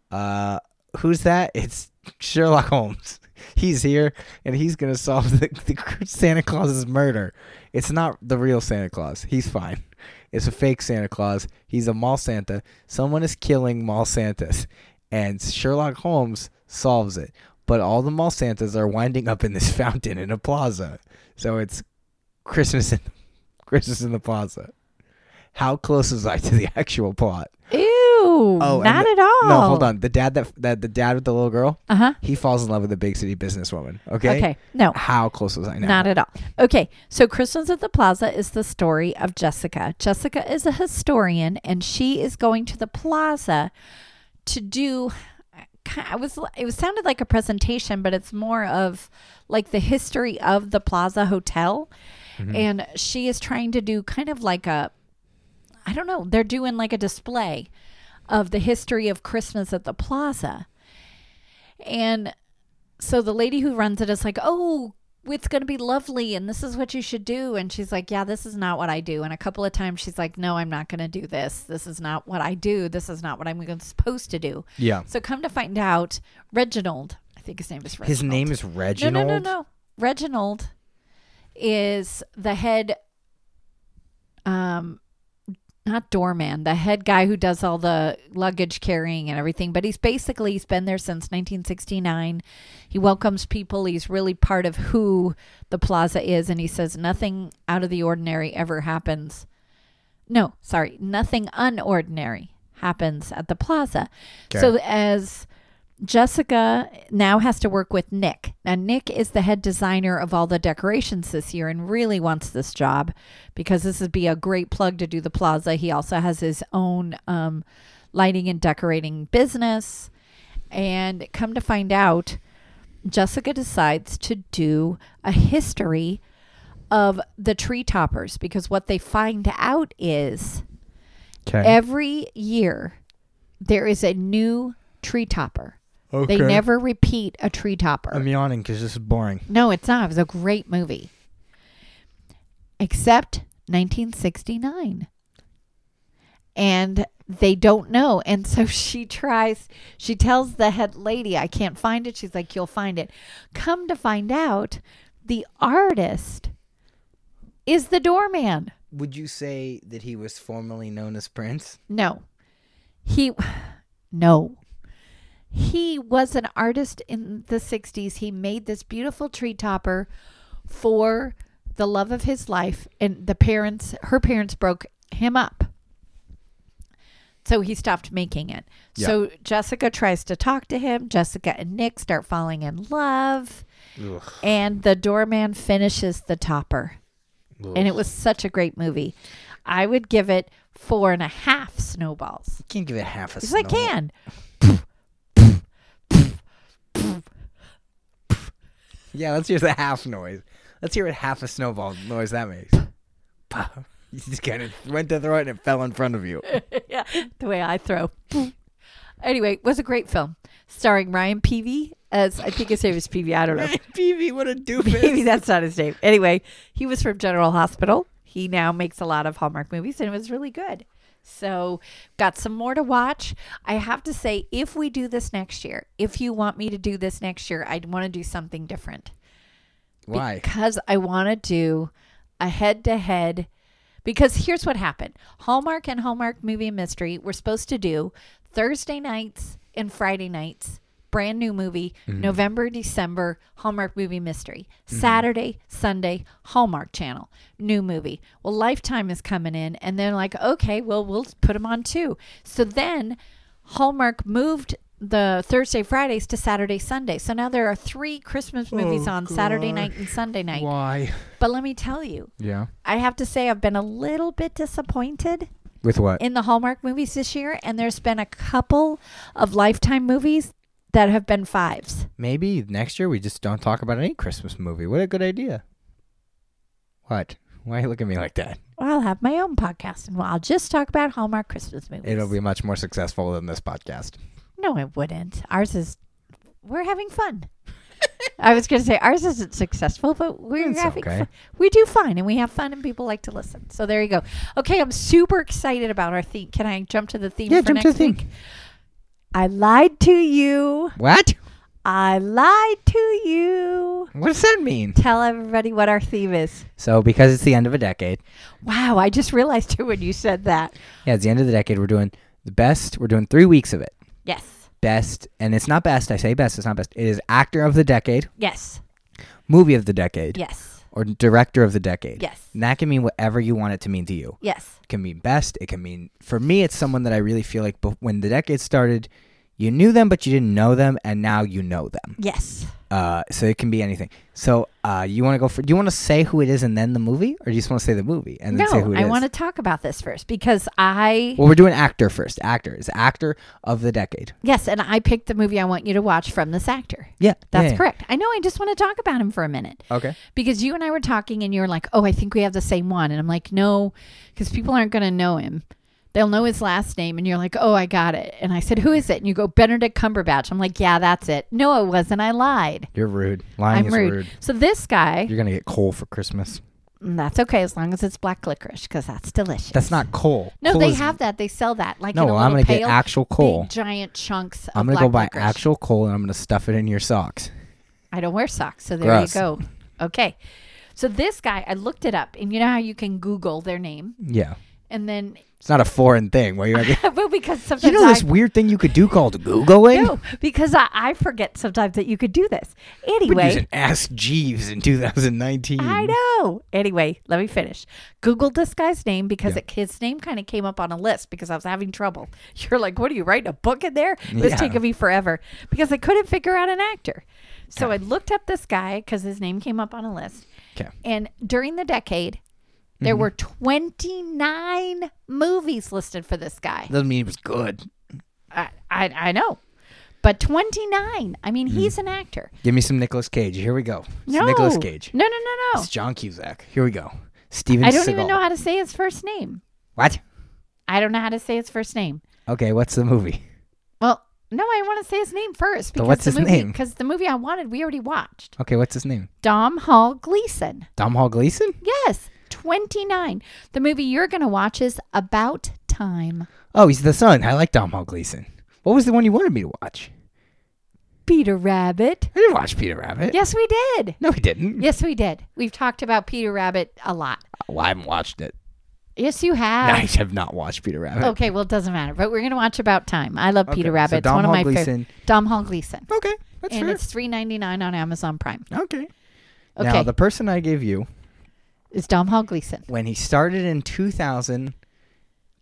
[SPEAKER 1] Uh, who's that? It's Sherlock Holmes. [laughs] He's here and he's gonna solve the, [laughs] the Santa Claus's murder. It's not the real Santa Claus. He's fine. It's a fake Santa Claus. He's a mall Santa. Someone is killing mall Santas, and Sherlock Holmes solves it. But all the mall Santas are winding up in this [laughs] fountain in a plaza. So it's Christmas in [laughs] Christmas in the plaza. How close was I to the actual plot?
[SPEAKER 2] Ew.
[SPEAKER 1] Oh,
[SPEAKER 2] not
[SPEAKER 1] the-
[SPEAKER 2] at all.
[SPEAKER 1] No, hold on. The dad that that the dad with the little girl,
[SPEAKER 2] Uh huh.
[SPEAKER 1] he falls in love with a big city businesswoman. Okay.
[SPEAKER 2] Okay. No.
[SPEAKER 1] How close was I now?
[SPEAKER 2] Not at all. Okay, so Christmas at the Plaza is the story of Jessica. Jessica is a historian, and she is going to the plaza to do. I was. It was sounded like a presentation, but it's more of like the history of the Plaza Hotel, mm-hmm. and she is trying to do kind of like a. I don't know. They're doing like a display of the history of Christmas at the Plaza, and so the lady who runs it is like, "Oh, it's going to be lovely and this is what you should do." And she's like, "Yeah, this is not what I do." And a couple of times she's like, "No, I'm not going to do this. This is not what I do. This is not what I'm supposed to do."
[SPEAKER 1] Yeah.
[SPEAKER 2] So come to find out, Reginald, I think his name is Reginald.
[SPEAKER 1] His name is reginald
[SPEAKER 2] No, no, no, no. Reginald is the head um not doorman, the head guy who does all the luggage carrying and everything, but he's basically he's been there since 1969. He welcomes people. He's really part of who the plaza is and he says nothing out of the ordinary ever happens. No, sorry, nothing unordinary happens at the plaza.
[SPEAKER 1] Okay.
[SPEAKER 2] So as Jessica now has to work with Nick. Now, Nick is the head designer of all the decorations this year and really wants this job because this would be a great plug to do the plaza. He also has his own um, lighting and decorating business. And come to find out, Jessica decides to do a history of the tree toppers because what they find out is
[SPEAKER 1] Okay.
[SPEAKER 2] every year there is a new tree topper.
[SPEAKER 1] Okay.
[SPEAKER 2] They never repeat a tree topper.
[SPEAKER 1] I'm yawning because this is boring.
[SPEAKER 2] no, it's not. It was a great movie. Except 1969. And they don't know. And so [laughs] she tries, she tells the head lady, I can't find it. She's like, You'll find it. Come to find out, the artist is the doorman.
[SPEAKER 1] Would you say that he was formerly known as Prince?
[SPEAKER 2] No. He, [sighs] no. He was an artist in the 60s. He made this beautiful tree topper for the love of his life, and the parents, her parents broke him up. So he stopped making it.
[SPEAKER 1] Yeah.
[SPEAKER 2] So Jessica tries to talk to him. Jessica and Nick start falling in love,
[SPEAKER 1] Ugh.
[SPEAKER 2] and the doorman finishes the topper and it was such a great movie. I would give it four and a half snowballs.
[SPEAKER 1] You can't give it half a
[SPEAKER 2] Yes, I can. [laughs]
[SPEAKER 1] Yeah, let's hear the half noise. Let's hear what half a snowball noise that makes. [laughs] you just kind of went to throw it and it fell in front of you. [laughs]
[SPEAKER 2] yeah, the way I throw. anyway, it was a great film starring Ryan Paevey as I think his name is Paevey. I don't know. [laughs]
[SPEAKER 1] Paevey, what a doofus.
[SPEAKER 2] Maybe that's not his name. Anyway, he was from General Hospital. He now makes a lot of Hallmark movies, and it was really good. So, got some more to watch. I have to say, if we do this next year, if you want me to do this next year, I'd want to do something different.
[SPEAKER 1] Why?
[SPEAKER 2] Because I want to do a head to head. Because here's what happened Hallmark and Hallmark Movie Mystery were supposed to do Thursday nights and Friday nights, brand new movie, mm-hmm. November, December, Hallmark Movie Mystery. Mm-hmm. Saturday, Sunday, Hallmark Channel, new movie. Well, Lifetime is coming in, and they're like, okay, well, we'll put them on too. So then Hallmark moved the Thursday, Fridays to Saturday, Sunday. So now there are three Christmas movies
[SPEAKER 1] Oh,
[SPEAKER 2] on Saturday night and Sunday night.
[SPEAKER 1] Why?
[SPEAKER 2] But let me tell you,
[SPEAKER 1] Yeah.
[SPEAKER 2] I have to say I've been a little bit disappointed
[SPEAKER 1] With what?
[SPEAKER 2] in the Hallmark movies this year, and there's been a couple of Lifetime movies that have been fives.
[SPEAKER 1] Maybe next year we just don't talk about any Christmas movie. What a good idea. What? Why you look at me like that?
[SPEAKER 2] Well, I'll have my own podcast, and I'll just talk about Hallmark Christmas movies.
[SPEAKER 1] It'll be much more successful than this podcast.
[SPEAKER 2] no, it wouldn't. Ours is. We're having fun. [laughs] I was going to say ours isn't successful, but we're
[SPEAKER 1] It's
[SPEAKER 2] having
[SPEAKER 1] okay.
[SPEAKER 2] fun. We do fine, and we have fun, and people like to listen. So there you go. Okay, I'm super excited about our theme. Can I jump to the theme
[SPEAKER 1] Yeah,
[SPEAKER 2] for
[SPEAKER 1] jump to
[SPEAKER 2] next
[SPEAKER 1] the theme.
[SPEAKER 2] week? I lied to you.
[SPEAKER 1] What?
[SPEAKER 2] I lied to you.
[SPEAKER 1] What does that mean?
[SPEAKER 2] Tell everybody what our theme is.
[SPEAKER 1] So, because it's the end of a decade,
[SPEAKER 2] Wow, I just realized too when you said that.
[SPEAKER 1] yeah, it's the end of the decade. We're doing the best. We're doing three weeks of it.
[SPEAKER 2] Yes.
[SPEAKER 1] Best, and it's not best. I say best. It's not best. It is actor of the decade,
[SPEAKER 2] Yes.
[SPEAKER 1] movie of the decade,
[SPEAKER 2] Yes.
[SPEAKER 1] Or director of the decade.
[SPEAKER 2] Yes.
[SPEAKER 1] And that can mean whatever you want it to mean to you.
[SPEAKER 2] Yes.
[SPEAKER 1] It can mean best. It can mean for me, it's someone that I really feel like bef- when the decade started, you knew them, but you didn't know them, and now you know them.
[SPEAKER 2] Yes.
[SPEAKER 1] Uh, so it can be anything. So uh, you want to go for? Do you want to say who it is and then the movie, or do you just want to say the movie and then
[SPEAKER 2] No,
[SPEAKER 1] say who it is?
[SPEAKER 2] I want to talk about this first because I
[SPEAKER 1] Well, we're doing actor first. Actor is actor of the decade.
[SPEAKER 2] yes, and I picked the movie I want you to watch from this actor.
[SPEAKER 1] Yeah,
[SPEAKER 2] That's
[SPEAKER 1] yeah,
[SPEAKER 2] correct. I know. I just want to talk about him for a minute.
[SPEAKER 1] Okay.
[SPEAKER 2] because you and I were talking, and you were like, "Oh, I think we have the same one," and I'm like, "No," because people aren't going to know him. They'll know his last name, and you're like, "Oh, I got it." And I said, "Who is it?" And you go, "Benedict Cumberbatch." I'm like, "Yeah, that's it." No, it wasn't. I lied.
[SPEAKER 1] You're rude. Lying
[SPEAKER 2] I'm
[SPEAKER 1] is
[SPEAKER 2] rude.
[SPEAKER 1] rude.
[SPEAKER 2] So this guy,
[SPEAKER 1] You're gonna get coal for Christmas.
[SPEAKER 2] mm, that's okay as long as it's black licorice because that's delicious.
[SPEAKER 1] That's not coal.
[SPEAKER 2] No,
[SPEAKER 1] Coal
[SPEAKER 2] they
[SPEAKER 1] is-
[SPEAKER 2] have that. They sell that like
[SPEAKER 1] No,
[SPEAKER 2] in a
[SPEAKER 1] I'm gonna get actual coal.
[SPEAKER 2] big giant chunks. Of
[SPEAKER 1] I'm gonna go buy
[SPEAKER 2] licorice.
[SPEAKER 1] actual coal and I'm gonna stuff it in your socks.
[SPEAKER 2] I don't wear socks, so there
[SPEAKER 1] Gross.
[SPEAKER 2] you go. Okay, so this guy, I looked it up, and you know how you can Google their name,
[SPEAKER 1] Yeah.
[SPEAKER 2] and then
[SPEAKER 1] It's not a foreign thing. Where you [laughs]
[SPEAKER 2] well, because sometimes [laughs]
[SPEAKER 1] you know this
[SPEAKER 2] I,
[SPEAKER 1] weird thing you could do called googling.
[SPEAKER 2] no, because I, I forget sometimes that you could do this. Anyway,
[SPEAKER 1] using Ask Jeeves in 2019.
[SPEAKER 2] I know. Anyway, let me finish. Googled this guy's name because
[SPEAKER 1] Yeah.
[SPEAKER 2] it, his name kind of came up on a list because I was having trouble. [laughs] You're like, what are you writing a book in there? It was
[SPEAKER 1] Yeah.
[SPEAKER 2] taking me forever because I couldn't figure out an actor. So
[SPEAKER 1] Okay.
[SPEAKER 2] I looked up this guy because his name came up on a list.
[SPEAKER 1] Okay.
[SPEAKER 2] And during the decade, there
[SPEAKER 1] Mm-hmm.
[SPEAKER 2] were 29 movies listed for this guy.
[SPEAKER 1] Doesn't mean it was good.
[SPEAKER 2] I, I, I know. But 29. I mean,
[SPEAKER 1] Mm-hmm.
[SPEAKER 2] he's an actor.
[SPEAKER 1] Give me some Nicolas Cage. Here we go. It's
[SPEAKER 2] No.
[SPEAKER 1] Nicolas Cage.
[SPEAKER 2] No, no, no, no.
[SPEAKER 1] It's John Cusack. Here we go. Steven
[SPEAKER 2] I don't
[SPEAKER 1] Seagal.
[SPEAKER 2] even know how to say his first name.
[SPEAKER 1] What?
[SPEAKER 2] I don't know how to say his first name.
[SPEAKER 1] Okay, what's the movie?
[SPEAKER 2] Well, no, I want to say his name first because
[SPEAKER 1] what's
[SPEAKER 2] the
[SPEAKER 1] his
[SPEAKER 2] movie,
[SPEAKER 1] name?
[SPEAKER 2] Because the movie I wanted, we already watched.
[SPEAKER 1] Okay, what's his name?
[SPEAKER 2] Dom Hall Gleeson.
[SPEAKER 1] Dom Hall Gleeson?
[SPEAKER 2] Yes, 29. The movie you're going to watch is About Time.
[SPEAKER 1] Oh, he's the son. I like Dom Hall Gleeson. What was the one you wanted me to watch?
[SPEAKER 2] Peter Rabbit.
[SPEAKER 1] I didn't watch Peter Rabbit.
[SPEAKER 2] Yes, we did.
[SPEAKER 1] No, he didn't.
[SPEAKER 2] Yes, we did. We've talked about Peter Rabbit a lot.
[SPEAKER 1] Well, I haven't watched it.
[SPEAKER 2] Yes, you have. [laughs]
[SPEAKER 1] I have not watched Peter Rabbit.
[SPEAKER 2] Okay, well, it doesn't matter. But we're gonna watch About Time. I love Peter Rabbit.
[SPEAKER 1] So
[SPEAKER 2] it's
[SPEAKER 1] Dom
[SPEAKER 2] one of
[SPEAKER 1] Hall
[SPEAKER 2] my favorites.
[SPEAKER 1] Gleeson.
[SPEAKER 2] Dom Hall Gleeson,
[SPEAKER 1] Okay, that's
[SPEAKER 2] and
[SPEAKER 1] fair.
[SPEAKER 2] it's three ninety nine on Amazon Prime.
[SPEAKER 1] Okay.
[SPEAKER 2] Okay,
[SPEAKER 1] Now the person I gave you
[SPEAKER 2] it's Dom Hall Gleeson.
[SPEAKER 1] when he started in 2000,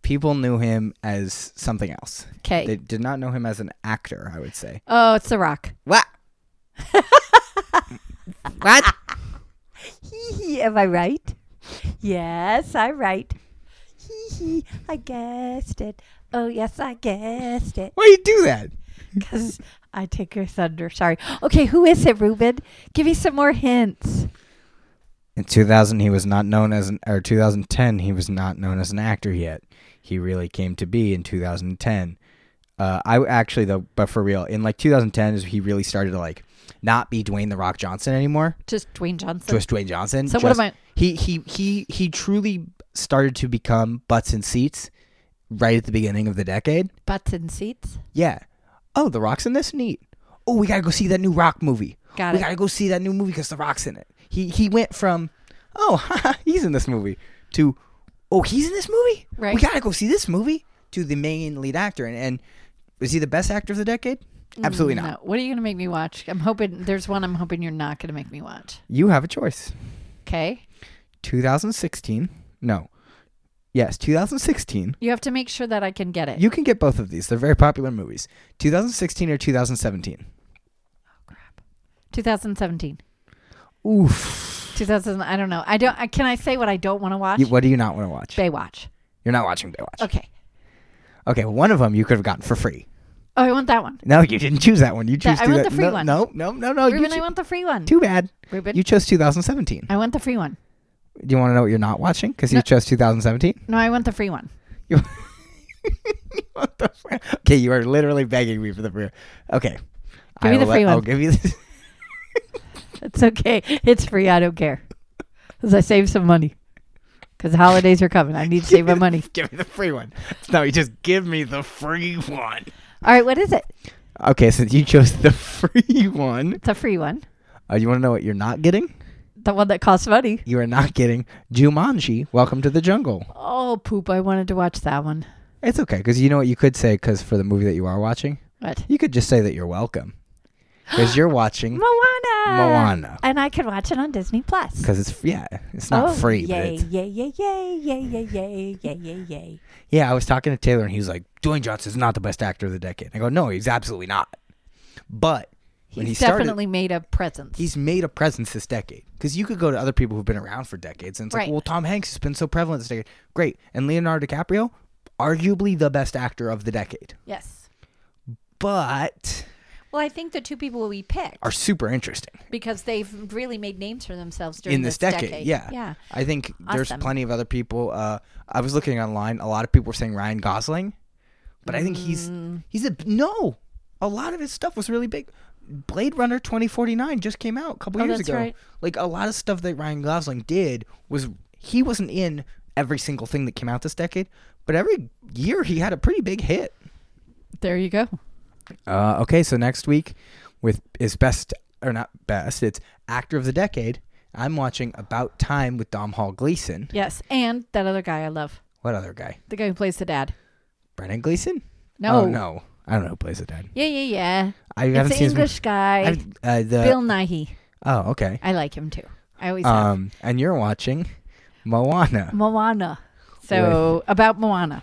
[SPEAKER 1] people knew him as something else.
[SPEAKER 2] Okay.
[SPEAKER 1] They did not know him as an actor. I would say.
[SPEAKER 2] oh, it's The Rock. [laughs]
[SPEAKER 1] What? what?
[SPEAKER 2] Am I right? Yes, I'm right. I guessed it. Oh, yes, I guessed it.
[SPEAKER 1] Why do you do that?
[SPEAKER 2] Because I take your thunder. Sorry. Okay, who is it, Ruben? Give me some more hints.
[SPEAKER 1] In 2000, he was not known as an, or 2010, he was not known as an actor yet. He really came to be in 2010. Uh, I actually though, but for real, in like 2010 is he really started to like not be Dwayne the Rock Johnson anymore.
[SPEAKER 2] Just Dwayne Johnson.
[SPEAKER 1] Just Dwayne Johnson.
[SPEAKER 2] so what am I?
[SPEAKER 1] He he he he truly started to become butts and seats right at the beginning of the decade.
[SPEAKER 2] Butts and seats.
[SPEAKER 1] Yeah. Oh, The Rock's in this. Neat. Oh, we gotta go see that new Rock movie.
[SPEAKER 2] Got
[SPEAKER 1] we
[SPEAKER 2] it.
[SPEAKER 1] gotta go see that new movie because The Rock's in it. He he went from, oh, [laughs] he's in this movie to, oh, he's in this movie.
[SPEAKER 2] Right.
[SPEAKER 1] We gotta go see this movie to the main lead actor. And, and was he the best actor of the decade? Absolutely not.
[SPEAKER 2] No. What are you going to make me watch? I'm hoping there's one I'm hoping you're not going to make me watch.
[SPEAKER 1] You have a choice.
[SPEAKER 2] Okay.
[SPEAKER 1] 2016. No. Yes, 2016.
[SPEAKER 2] You have to make sure that I can get it.
[SPEAKER 1] You can get both of these. They're very popular movies. 2016 or 2017. Oh crap.
[SPEAKER 2] 2017.
[SPEAKER 1] Oof.
[SPEAKER 2] 2000. I don't know. I don't. I, can I say what I don't want to watch?
[SPEAKER 1] You, what do you not want to watch?
[SPEAKER 2] Baywatch.
[SPEAKER 1] You're not watching Baywatch.
[SPEAKER 2] Okay.
[SPEAKER 1] Okay, one of them you could have gotten for free.
[SPEAKER 2] Oh, I want that one.
[SPEAKER 1] No, you didn't choose that one. You choose.
[SPEAKER 2] I want the free
[SPEAKER 1] no,
[SPEAKER 2] one.
[SPEAKER 1] No, no, no, no. you
[SPEAKER 2] Ruben, I want the free one.
[SPEAKER 1] Too bad.
[SPEAKER 2] Ruben,
[SPEAKER 1] You chose 2017.
[SPEAKER 2] I want the free one.
[SPEAKER 1] Do you want to know what you're not watching? Because you chose 2017.
[SPEAKER 2] No, I want the free one. [laughs]
[SPEAKER 1] You what the fr- okay, you are literally begging me for the free. Okay,
[SPEAKER 2] Give me
[SPEAKER 1] I
[SPEAKER 2] the
[SPEAKER 1] will
[SPEAKER 2] free
[SPEAKER 1] let- I'll
[SPEAKER 2] one.
[SPEAKER 1] give you this. [laughs] [laughs]
[SPEAKER 2] It's okay. It's free. I don't care. Because I saved some money. Because the holidays are coming. I need to [laughs] save my money. [laughs]
[SPEAKER 1] give me the free one. No, you just give me the free one.
[SPEAKER 2] All right. What is it?
[SPEAKER 1] Okay, since you chose the [laughs] free one,
[SPEAKER 2] It's a free one.
[SPEAKER 1] uh, you want to know what you're not getting?
[SPEAKER 2] The one that costs money.
[SPEAKER 1] You are not getting Jumanji: Welcome to the Jungle.
[SPEAKER 2] Oh, poop. I wanted to watch that one.
[SPEAKER 1] It's okay because you know what you could say because for the movie that you are watching,
[SPEAKER 2] What?
[SPEAKER 1] you could just say that you're welcome because you're watching [gasps]
[SPEAKER 2] Moana.
[SPEAKER 1] Moana
[SPEAKER 2] And I can watch it on Disney Plus.
[SPEAKER 1] because it's yeah, it's not
[SPEAKER 2] oh,
[SPEAKER 1] free. But
[SPEAKER 2] Yay,
[SPEAKER 1] it's,
[SPEAKER 2] yay, yay, yay, yay, yay, yay, yay, yay, yay.
[SPEAKER 1] yeah, I was talking to Taylor and he was like, Dwayne Johnson's not the best actor of the decade. I go, no, he's absolutely not. But when
[SPEAKER 2] He's
[SPEAKER 1] he started,
[SPEAKER 2] definitely made a presence.
[SPEAKER 1] he's made a presence this decade. Because you could go to other people who've been around for decades, and it's like, well, Tom Hanks has been so prevalent this decade. Great, and Leonardo DiCaprio, arguably the best actor of the decade,
[SPEAKER 2] yes.
[SPEAKER 1] but
[SPEAKER 2] Well, I think the two people we picked
[SPEAKER 1] are super interesting
[SPEAKER 2] because they've really made names for themselves during
[SPEAKER 1] in this decade.
[SPEAKER 2] decade.
[SPEAKER 1] Yeah,
[SPEAKER 2] Yeah.
[SPEAKER 1] I think there's plenty of other people. Uh, I was looking online. A lot of people were saying Ryan Gosling, but I think he's
[SPEAKER 2] Mm.
[SPEAKER 1] he's a no. A lot of his stuff was really big. Blade Runner 2049 just came out a couple
[SPEAKER 2] Oh,
[SPEAKER 1] years
[SPEAKER 2] that's
[SPEAKER 1] ago.
[SPEAKER 2] right.
[SPEAKER 1] Like a lot of stuff that Ryan Gosling did was he wasn't in every single thing that came out this decade, but every year he had a pretty big hit.
[SPEAKER 2] There you go.
[SPEAKER 1] Uh, okay, so next week with his best or not best, it's actor of the decade. I'm watching About Time with Domhnall Gleeson.
[SPEAKER 2] Yes, and that other guy I love,
[SPEAKER 1] What other guy?
[SPEAKER 2] the guy who plays the dad.
[SPEAKER 1] Brendan Gleeson?
[SPEAKER 2] No,
[SPEAKER 1] Oh, no. I don't know who plays the dad.
[SPEAKER 2] Yeah, yeah, yeah.
[SPEAKER 1] I haven't
[SPEAKER 2] It's
[SPEAKER 1] seen
[SPEAKER 2] the
[SPEAKER 1] his
[SPEAKER 2] English guy,
[SPEAKER 1] uh, the,
[SPEAKER 2] Bill Nighy.
[SPEAKER 1] Oh, okay.
[SPEAKER 2] I like him too. I always have.
[SPEAKER 1] Um, and you're watching Moana.
[SPEAKER 2] Moana. So about Moana.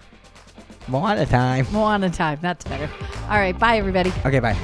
[SPEAKER 1] Moana time.
[SPEAKER 2] Moana time. That's better. All right. Bye, everybody.
[SPEAKER 1] Okay, bye.